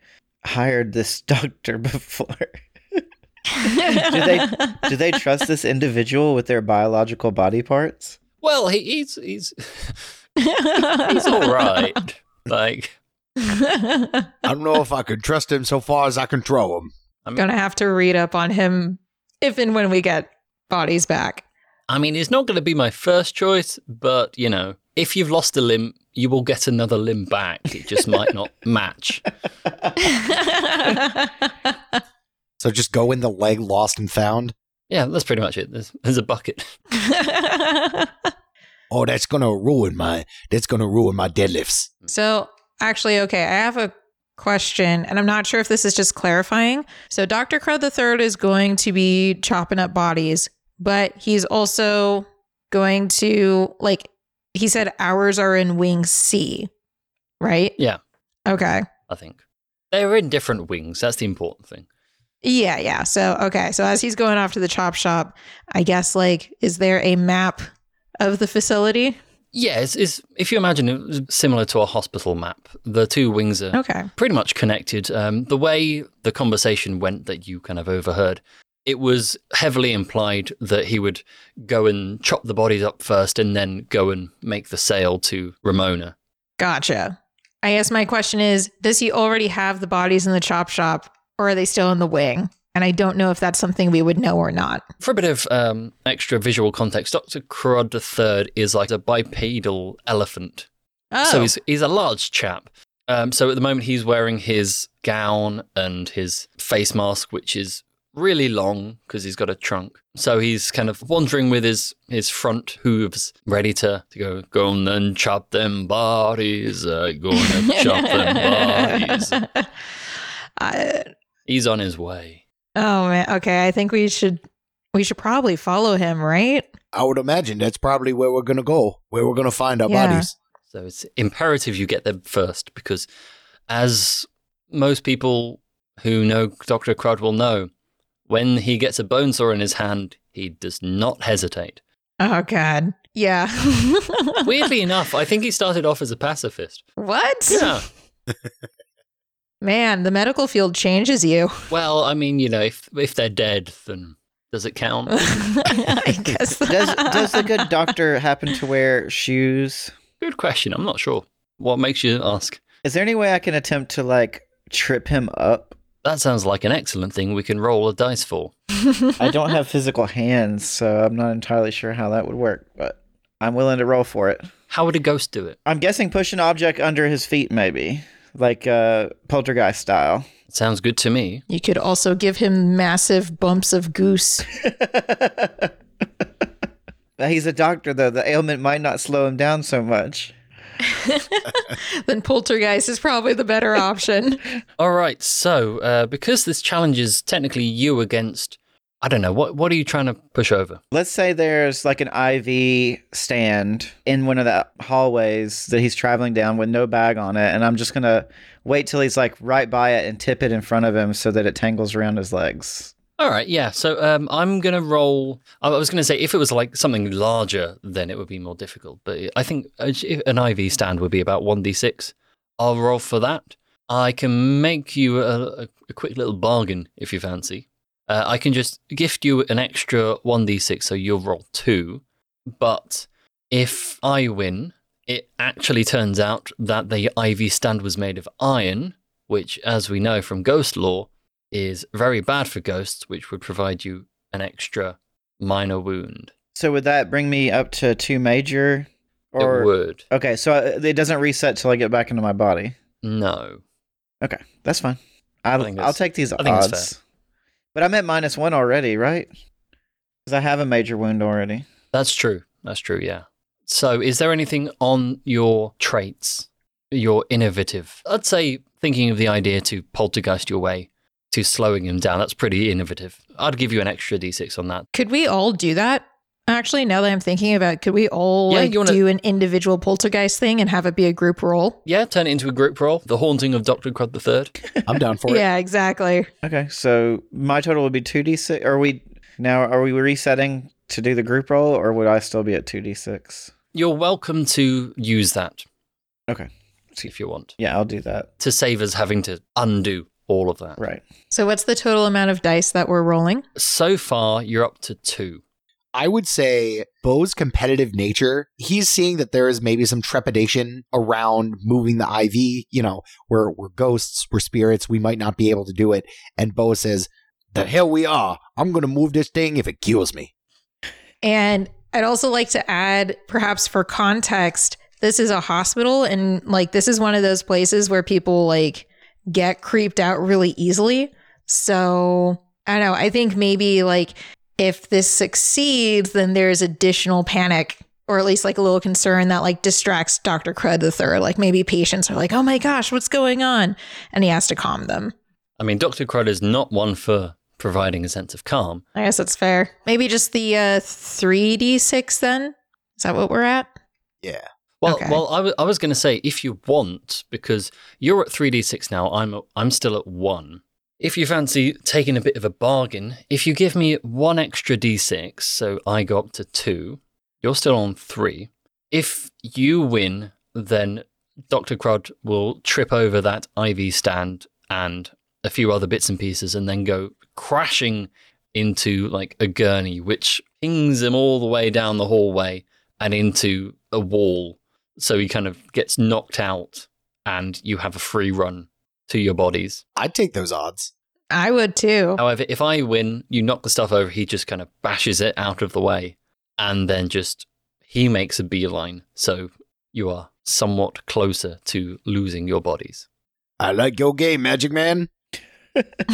hired this doctor before. Do they do they trust this individual with their biological body parts? Well, he, he's he's he's all right. Like I don't know if I could trust him so far as I can throw him. I'm Gonna have to read up on him if and when we get bodies back. I mean, it's not going to be my first choice, but you know, if you've lost a limb, you will get another limb back. It just might not match. So just go in the leg lost and found. Yeah, that's pretty much it. There's, there's a bucket. Oh, that's gonna ruin my that's gonna ruin my deadlifts. so, actually, okay, I have a question, and I'm not sure if this is just clarifying. So, Dr. Crud the Third is going to be chopping up bodies, but he's also going to, like, he said ours are in Wing C, right? Yeah. Okay. I think they're in different wings. That's the important thing. Yeah, yeah. So, okay. So, as he's going off to the chop shop, I guess, like, is there a map of the facility? Yeah, it's, it's if you imagine it was similar to a hospital map, the two wings are Okay. pretty much connected. Um, the way the conversation went that you kind of overheard, it was heavily implied that he would go and chop the bodies up first and then go and make the sale to Ramona. Gotcha. I guess my question is Does he already have the bodies in the chop shop or are they still in the wing? And I don't know if that's something we would know or not. For a bit of um, extra visual context, Dr. Crud III is like a bipedal elephant. Oh, So he's, he's a large chap. Um, so at the moment, he's wearing his gown and his face mask, which is really long because he's got a trunk. So he's kind of wandering with his, his front hooves, ready to, to go, go on and chop them bodies, uh, go on and chop them bodies. Uh, He's on his way. oh man. Okay. I think we should we should probably follow him, right? I would imagine that's probably where we're gonna go, where we're gonna find our Yeah. bodies. So it's imperative you get there first because, as most people who know Dr. Crud will know, when he gets a bone saw in his hand, he does not hesitate. Oh god. Yeah. Weirdly enough, I think he started off as a pacifist. what? Yeah. Man, the medical field changes you. Well, I mean, you know, if if they're dead, then does it count? I guess. Does does the good doctor happen to wear shoes? Good question. I'm not sure. What makes you ask? Is there any way I can attempt to like trip him up? That sounds like an excellent thing we can roll a dice for. I don't have physical hands, so I'm not entirely sure how that would work, but I'm willing to roll for it. How would a ghost do it? I'm guessing push an object under his feet, maybe like uh, poltergeist style. Sounds good to me. You could also give him massive bumps of goose. He's a doctor, though. The ailment might not slow him down so much. then poltergeist is probably the better option. All right. So, uh, because this challenge is technically you against, I don't know, what what are you trying to push over? Let's say there's like an IV stand in one of the hallways that he's traveling down with no bag on it, and I'm just gonna wait till he's like right by it and tip it in front of him so that it tangles around his legs. All right, yeah. So um, I'm gonna roll. I was gonna say if it was like something larger, then it would be more difficult. But I think an IV stand would be about one d six. I'll roll for that. I can make you a, a, a quick little bargain if you fancy. Uh, I can just gift you an extra one d six, so you'll roll two. But if I win, it actually turns out that the IV stand was made of iron, which, as we know from ghost lore, is very bad for ghosts, which would provide you an extra minor wound. So would that bring me up to two major? Or it would. okay, so uh, it doesn't reset till I get back into my body. No. Okay, that's fine. I'll, think I'll take these I odds. But I'm at minus one already, right? Because I have a major wound already. That's true. That's true, yeah. So, is there anything on your traits, your innovative? I'd say thinking of the idea to poltergeist your way to slowing him down, that's pretty innovative. I'd give you an extra d6 on that. Could we all do that? Actually, now that I'm thinking about it, could we all Yeah, like you wanna- do an individual poltergeist thing and have it be a group roll? Yeah, turn it into a group roll. The Haunting of Dr. Crud the Third. I'm down for it. Yeah, exactly. Okay, so my total would be two d six. Are we now? Are we resetting to do the group roll, or would I still be at two d six? You're welcome to use that Okay, See if you want yeah, I'll do that. to save us having to undo all of that. Right. So, what's the total amount of dice that we're rolling? So far, you're up to two. I would say Bo's competitive nature, he's seeing that there is maybe some trepidation around moving the IV. You know, we're, we're ghosts, we're spirits, we might not be able to do it. And Bo says, The hell we are. I'm going to move this thing if it kills me. And I'd also like to add, perhaps for context, this is a hospital, and like this is one of those places where people like get creeped out really easily. So I don't know. I think maybe like if this succeeds, then there's additional panic. Or at least like a little concern that like distracts Dr. Crud the third. Like maybe patients are like, oh my gosh, what's going on? And he has to calm them. I mean, Dr. Crud is not one for providing a sense of calm. I guess that's fair. Maybe just the uh, 3d6 then? Is that what we're at? Yeah. Well, Okay. well, I wa- I was going to say if you want, because you're at three d six now, I'm at- I'm still at one. If you fancy taking a bit of a bargain, if you give me one extra d six, so I go up to two, you're still on three. If you win, then Doctor Crud will trip over that IV stand and a few other bits and pieces, and then go crashing into like a gurney, which pings him all the way down the hallway and into a wall. So he kind of gets knocked out, and you have a free run to your bodies. I'd take those odds. I would too. However, if I win, you knock the stuff over, he just kind of bashes it out of the way, and then just he makes a beeline. So you are somewhat closer to losing your bodies. I like your game, Magic Man.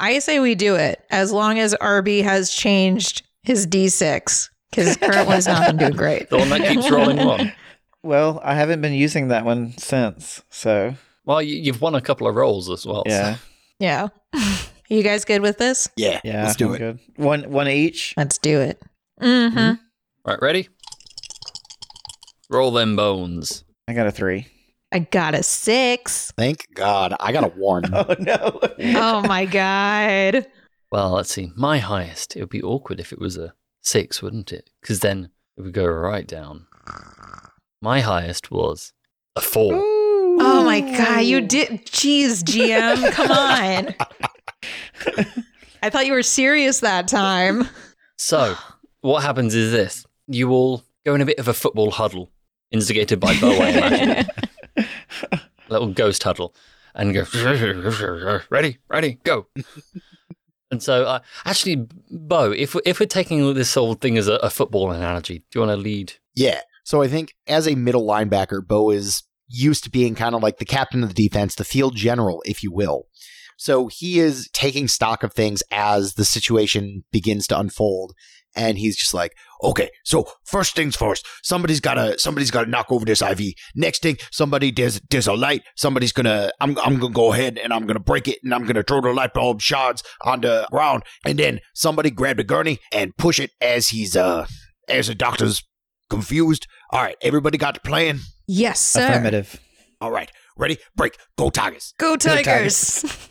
I say we do it as long as Arby has changed his D6 because his current one's not been doing great. The one that keeps rolling one. Well, I haven't been using that one since, so Well, you, you've won a couple of rolls as well. so- yeah, Yeah. You guys good with this? Yeah. yeah. Let's do I'm it. Good. One, one each. Let's do it. Mm-hmm. Right, ready? Roll them bones. I got a three. I got a six. Thank God. I got a one. Oh no! Oh my god. Well, let's see. My highest. It would be awkward if it was a six, wouldn't it? Because then it would go right down. My highest was a four. Oh my god, you did jeez, GM, come on. I thought you were serious that time. So, what happens is this you all go in a bit of a football huddle, instigated by Bo, I imagine. Little ghost huddle, and go, ready, ready, go. and so, uh, actually, Bo, if, if we're taking this whole thing as a, a football analogy, do you want to lead? Yeah. So I think as a middle linebacker, Bo is used to being kind of like the captain of the defense, the field general, if you will. So he is taking stock of things as the situation begins to unfold. And he's just like, okay, so first things first, somebody's gotta somebody's gotta knock over this IV. Next thing, somebody there's there's a light, somebody's gonna I'm I'm gonna go ahead and I'm gonna break it and I'm gonna throw the light bulb shards on the ground, and then somebody grab the gurney and push it as he's uh as the doctor's confused. All right, everybody got the plan? Yes, sir. Affirmative. All right, ready? Break. Go Tigers. Go Go Tigers.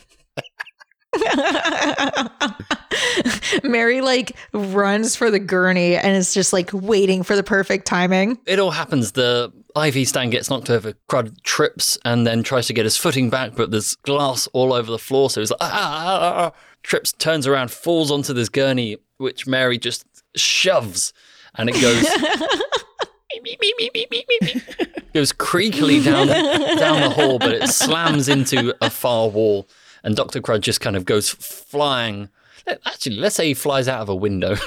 Mary like runs for the gurney and is just like waiting for the perfect timing. It all happens. The IV stand gets knocked over. Crud trips and then tries to get his footing back, but there's glass all over the floor. So he's like, ah, ah, ah, ah. trips, turns around, falls onto this gurney, which Mary just shoves, and it goes. goes creakily down down the hall, but it slams into a far wall, and Doctor Crud just kind of goes flying. Actually, let's say he flies out of a window.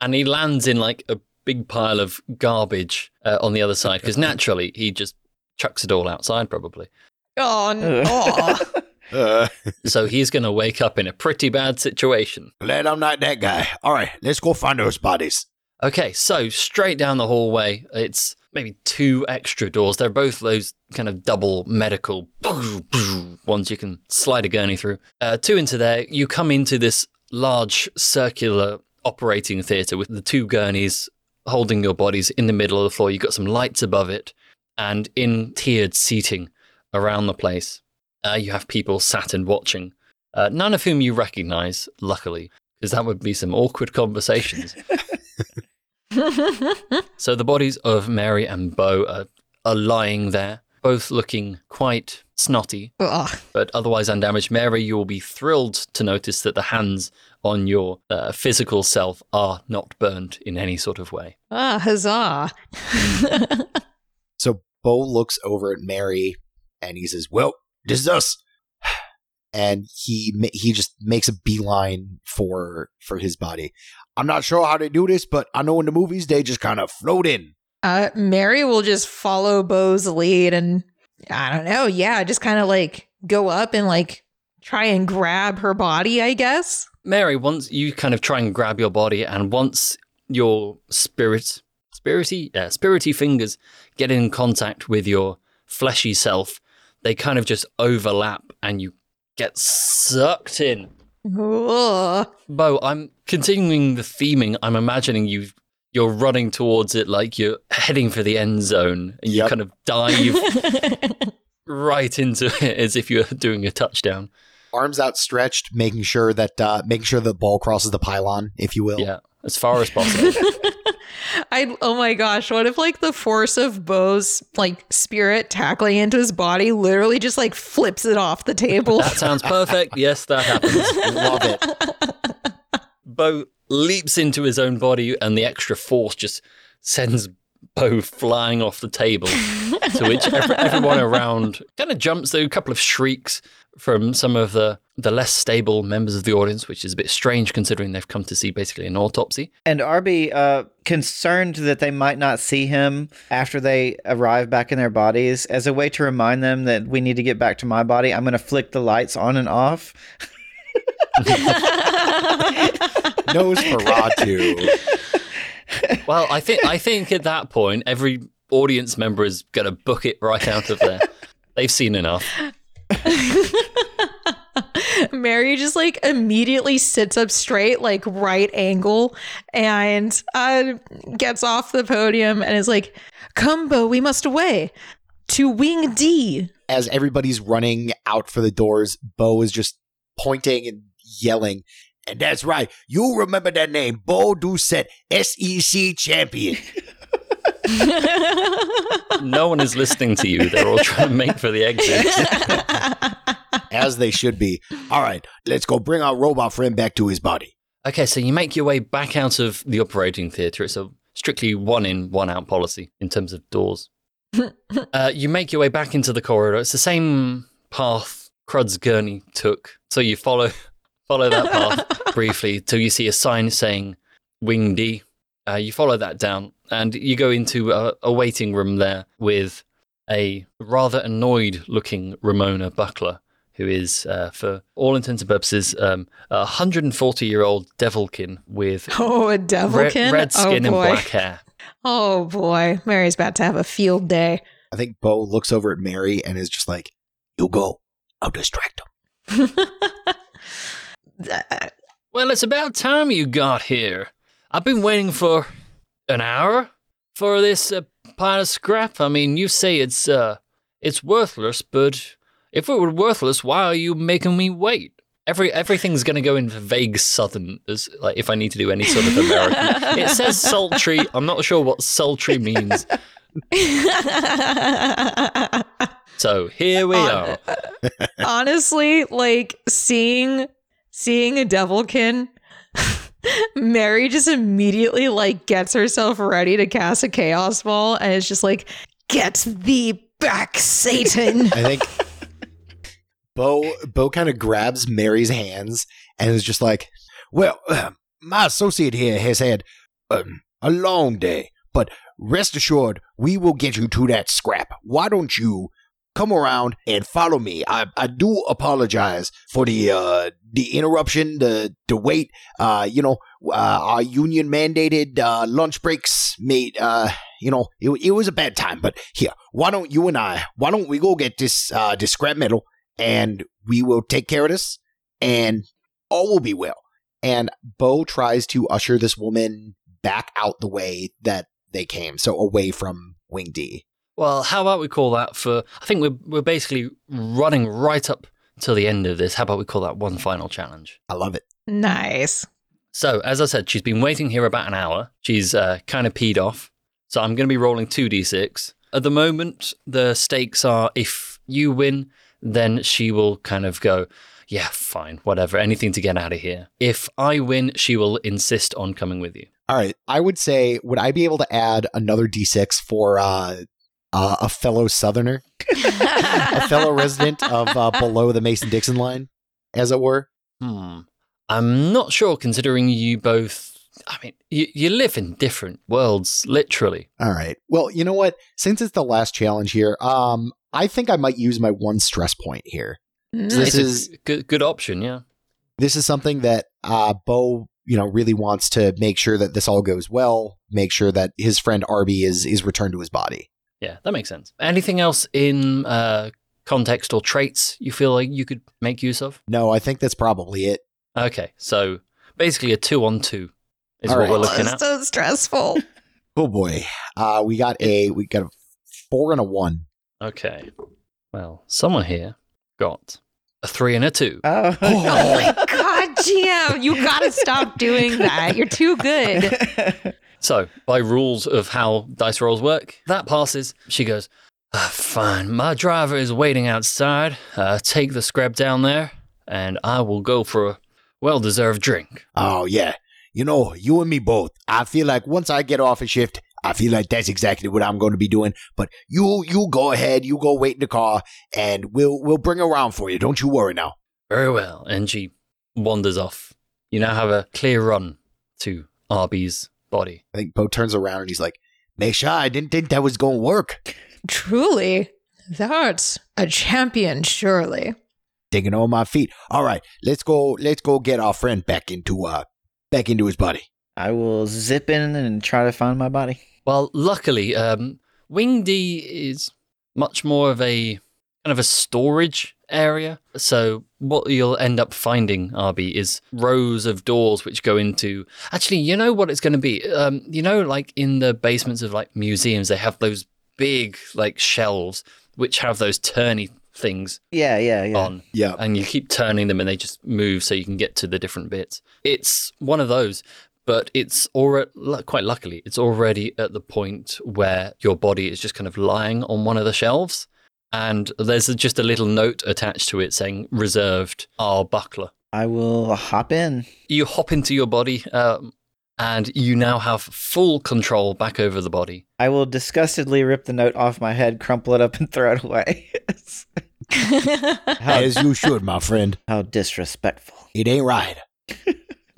and he lands in like a big pile of garbage uh, on the other side because naturally he just chucks it all outside probably Oh no. Uh, so he's going to wake up in a pretty bad situation glad I'm not that guy. All right, let's go find those bodies. okay so straight down the hallway it's maybe two extra doors they're both those kind of double medical ones you can slide a gurney through uh, two into there you come into this large circular operating theatre with the two gurneys holding your bodies in the middle of the floor. You've got some lights above it, and in tiered seating around the place, uh, you have people sat and watching, uh, none of whom you recognize, luckily, because that would be some awkward conversations. so the bodies of Mary and Bo are, are lying there, both looking quite snotty, Ugh. but otherwise undamaged. Mary, you will be thrilled to notice that the hands on your uh, physical self are not burned in any sort of way. Ah, huzzah. So Bo looks over at Mary and he says, "Well, this is us." And he he just makes a beeline for for his body. I'm not sure how they do this, but I know in the movies they just kind of float in. Uh, Mary will just follow Bo's lead and I don't know. Yeah, just kind of like go up and like try and grab her body, I guess. Mary, once you kind of try and grab your body, and once your spirit, spirity, yeah, spirity fingers get in contact with your fleshy self, they kind of just overlap, and you get sucked in. Ugh. Bo, I'm continuing the theming. I'm imagining you you're running towards it like you're heading for the end zone, and you Yep. kind of dive right into it as if you're doing a touchdown. Arms outstretched, making sure that uh, making sure the ball crosses the pylon, if you will. Yeah, as far as possible. I oh my gosh, what if like the force of Bo's like spirit tackling into his body literally just like flips it off the table? that sounds perfect. Yes, that happens. Love it. Bo leaps into his own body, and the extra force just sends Bo flying off the table. to which every, everyone around kind of jumps. A couple of shrieks from some of the the less stable members of the audience, which is a bit strange considering they've come to see basically an autopsy. And Arby, uh, concerned that they might not see him after they arrive back in their bodies, as a way to remind them that we need to get back to my body, I'm going to flick the lights on and off. Nosferatu. Well, I think I think at that point every audience member is going to book it right out of there. They've seen enough. Mary just like immediately sits up straight, like right angle, and uh, gets off the podium and is like, "Come, Bo, we must away to Wing D." As everybody's running out for the doors, Bo is just pointing and yelling. And that's right. You remember that name, Bo Doucette, SEC champion. No one is listening to you. They're all trying to make for the exit. As they should be. All right, let's go bring our robot friend back to his body. Okay, so you make your way back out of the operating theatre. It's a strictly one in, one out policy in terms of doors. uh, you make your way back into the corridor. It's the same path Crud's gurney took. So you follow follow that path briefly till you see a sign saying Wing D. Uh, you follow that down and you go into a, a waiting room there with a rather annoyed looking Ramona Buckler, who is, uh, for all intents and purposes, um, a 140 year old devilkin with Oh, a red, devilkin. red skin oh, and black hair. Oh boy, Mary's about to have a field day. I think Bo looks over at Mary and is just like, You go. I'll distract him. Well, it's about time you got here. I've been waiting for an hour for this uh, pile of scrap. I mean, you say it's uh, it's worthless, but If it were worthless, why are you making me wait? Every everything's going to go into vague southern as like if I need to do any sort of American. it says sultry. I'm not sure what sultry means. So here we are. Honestly, like seeing seeing a devilkin, Mary just immediately like gets herself ready to cast a chaos ball, and it's just like, "Get thee back, Satan!" I think Bo Bo kind of grabs Mary's hands and is just like, "Well, uh, my associate here has had um, a long day, but rest assured, we will get you to that scrap. Why don't you come around and follow me? I, I do apologize for the uh, the interruption, the the wait. Uh, you know, uh, our union mandated uh, lunch breaks made. Uh, you know, it, it was a bad time. But here, why don't you and I? Why don't we go get this uh, this scrap metal and we will take care of this, and all will be well. And Bo tries to usher this woman back out the way that they came, so away from Wing D. Well, how about we call that for? I think we're we're basically running right up to the end of this. How about we call that one final challenge? I love it. nice. So, as I said, she's been waiting here about an hour. She's uh, kind of peed off. So, I'm going to be rolling 2d6. At the moment, the stakes are if you win, then she will kind of go, yeah, fine, whatever, anything to get out of here. If I win, she will insist on coming with you. All right, I would say, would I be able to add another d6 for uh, uh, a fellow Southerner, a fellow resident of uh, below the Mason Dixon line, as it were? Hmm. I'm not sure, considering you both. I mean, you, you live in different worlds, literally. All right. Well, you know what? Since it's the last challenge here, um, I think I might use my one stress point here. This it's is- good, good option, yeah. This is something that uh, Bo, you know, really wants to make sure that this all goes well. Make sure that his friend Arby is is returned to his body. Yeah, that makes sense. Anything else in uh, context or traits you feel like you could make use of? No, I think that's probably it. Okay, so basically a two on two is All what right. we're looking it's at. so stressful. Oh boy, uh, we got a we got a four and a one. Okay. Well, someone here got a three and a two. Oh, Oh my god, GM, you gotta stop doing that. You're too good. So, by rules of how dice rolls work, that passes. She goes, "Ah, Fine, my driver is waiting outside. Uh, take the scrap down there, and I will go for a well deserved drink. Oh yeah, you know, you and me both. I feel like once I get off a shift, I feel like that's exactly what I'm going to be doing. But you you go ahead, you go wait in the car, and we'll we'll bring her around for you. Don't you worry now. Very well. And she wanders off. You now have a clear run to Arby's body. I think Bo turns around and he's like, Mesha, I didn't think that was going to work. Truly, that's a champion, surely. Thinking on my feet. All right, let's go. Let's go get our friend back into uh back into his body. I will zip in and try to find my body. Well, luckily, um, Wing D is much more of a kind of a storage area. So what you'll end up finding, Arby, is rows of doors which go into. Actually, you know what it's going to be. Um, you know, like in the basements of like museums, they have those big like shelves which have those turny things Yeah, yeah, yeah. on Yeah. and you keep turning them and they just move so you can get to the different bits. It's one of those, but it's already quite luckily it's already at the point where your body is just kind of lying on one of the shelves and there's just a little note attached to it saying reserved R buckler. I will hop in. You hop into your body um, and you now have full control back over the body. I will disgustedly rip the note off my head, crumple it up, and throw it away. how, As you should, my friend. how disrespectful. It ain't right.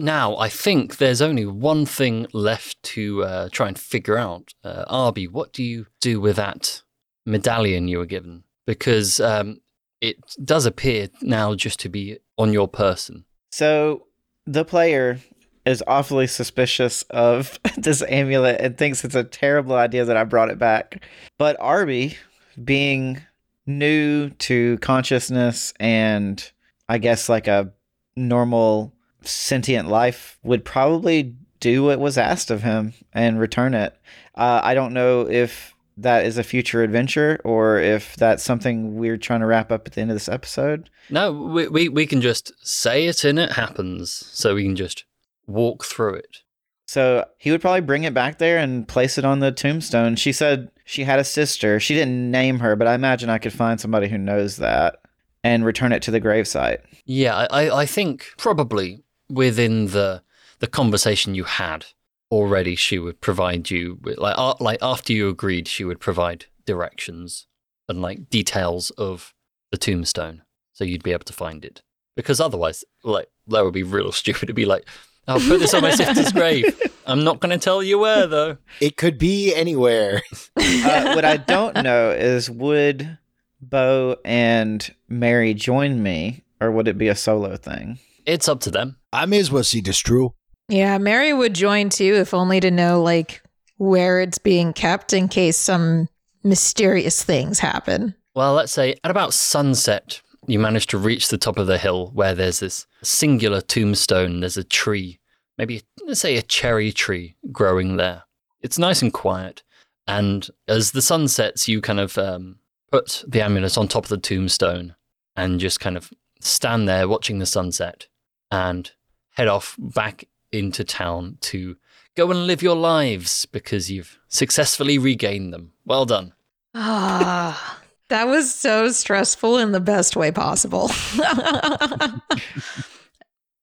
Now, I think there's only one thing left to uh, try and figure out. Uh, Arby, what do you do with that medallion you were given? Because um, it does appear now just to be on your person. So the player is awfully suspicious of this amulet and thinks it's a terrible idea that I brought it back. But Arby, being new to consciousness and I guess like a normal sentient life, would probably do what was asked of him and return it. Uh, I don't know if that is a future adventure or if that's something we're trying to wrap up at the end of this episode. No, we, we, we can just say it and it happens. So we can just walk through it. So he would probably bring it back there and place it on the tombstone. She said she had a sister. She didn't name her, but I imagine I could find somebody who knows that and return it to the gravesite. Yeah, I, I think probably within the the conversation you had already, she would provide you with like uh, like after you agreed, she would provide directions and like details of the tombstone, so you'd be able to find it. Because otherwise, like that would be real stupid to be like, "I'll put this on my sister's grave." I'm not going to tell you where though. It could be anywhere. Uh, what I don't know is would Bo and Mary join me or would it be a solo thing? It's up to them. I may as well see this true. Yeah, Mary would join too, if only to know like where it's being kept in case some mysterious things happen. Well, let's say at about sunset, you manage to reach the top of the hill where there's this singular tombstone. There's a tree, maybe let's say a cherry tree growing there. It's nice and quiet. And as the sun sets, you kind of um, put the amulet on top of the tombstone and just kind of stand there watching the sunset and head off back into town to go and live your lives because you've successfully regained them. Well done. Ah, that was so stressful in the best way possible.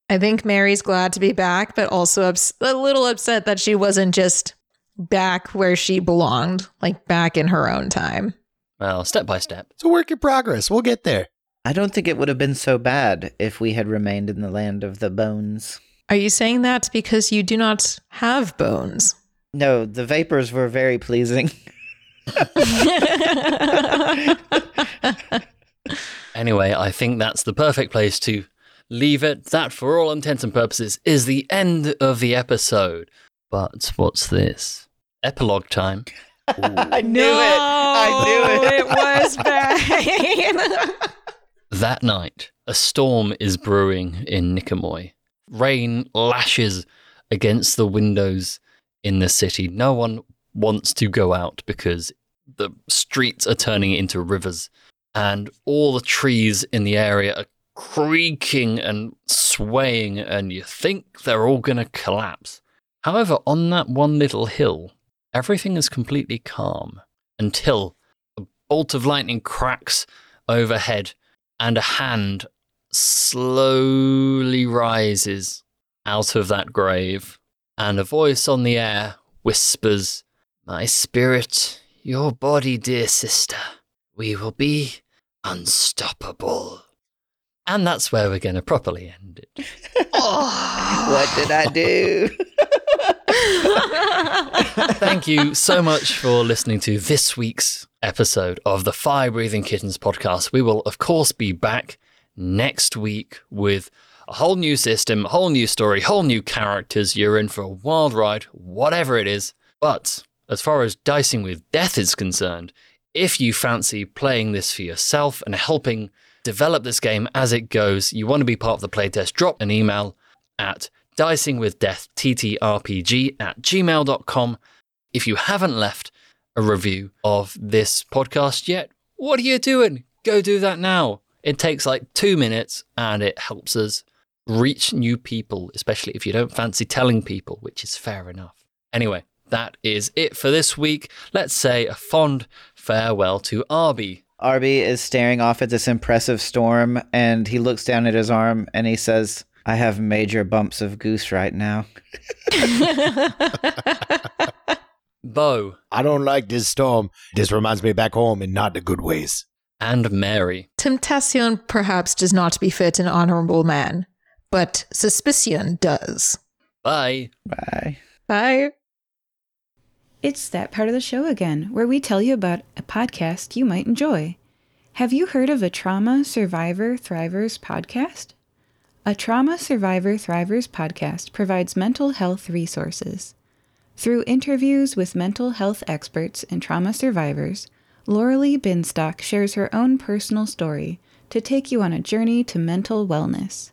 I think Mary's glad to be back, but also ups- a little upset that she wasn't just back where she belonged, like back in her own time. Well, step by step. It's a work in progress. We'll get there. I don't think it would have been so bad if we had remained in the land of the bones. Are you saying that because you do not have bones? No, the vapors were very pleasing. Anyway, I think that's the perfect place to leave it. That, for all intents and purposes, is the end of the episode. But what's this? Epilogue time. I knew it. I knew it. It was bad. That night, a storm is brewing in Nikamoy. Rain lashes against the windows in the city. No one wants to go out because the streets are turning into rivers, and all the trees in the area are creaking and swaying, and you think they're all going to collapse. However, on that one little hill, everything is completely calm until a bolt of lightning cracks overhead and a hand slowly rises out of that grave, and a voice on the air whispers, My spirit, your body, dear sister, we will be unstoppable. And that's where we're going to properly end it. What did I do? Thank you so much for listening to this week's episode of the Fire Breathing Kittens podcast. We will, of course, be back next week with a whole new system, a whole new story, whole new characters. You're in for a wild ride, whatever it is. But as far as dicing with death is concerned, if you fancy playing this for yourself and helping develop this game as it goes, you want to be part of the playtest, drop an email at dicingwithdeathttrpg at gmail.com. If you haven't left a review of this podcast yet, what are you doing? Go do that now. It takes like two minutes and it helps us reach new people, especially if you don't fancy telling people, which is fair enough. Anyway, that is it for this week. Let's say a fond farewell to Arby. Arby is staring off at this impressive storm and he looks down at his arm and he says, I have major bumps of goose right now. Bo I don't like this storm. This reminds me back home in not the good ways. And Mary. Temptation perhaps does not befit an honorable man, but suspicion does. Bye. Bye. Bye. It's that part of the show again, where we tell you about a podcast you might enjoy. Have you heard of a Trauma Survivor Thrivers podcast? A Trauma Survivor Thrivers podcast provides mental health resources. Through interviews with mental health experts and trauma survivors, Lauralee Binstock shares her own personal story to take you on a journey to mental wellness.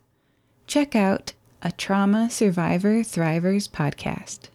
Check out a Trauma Survivor Thrivers podcast.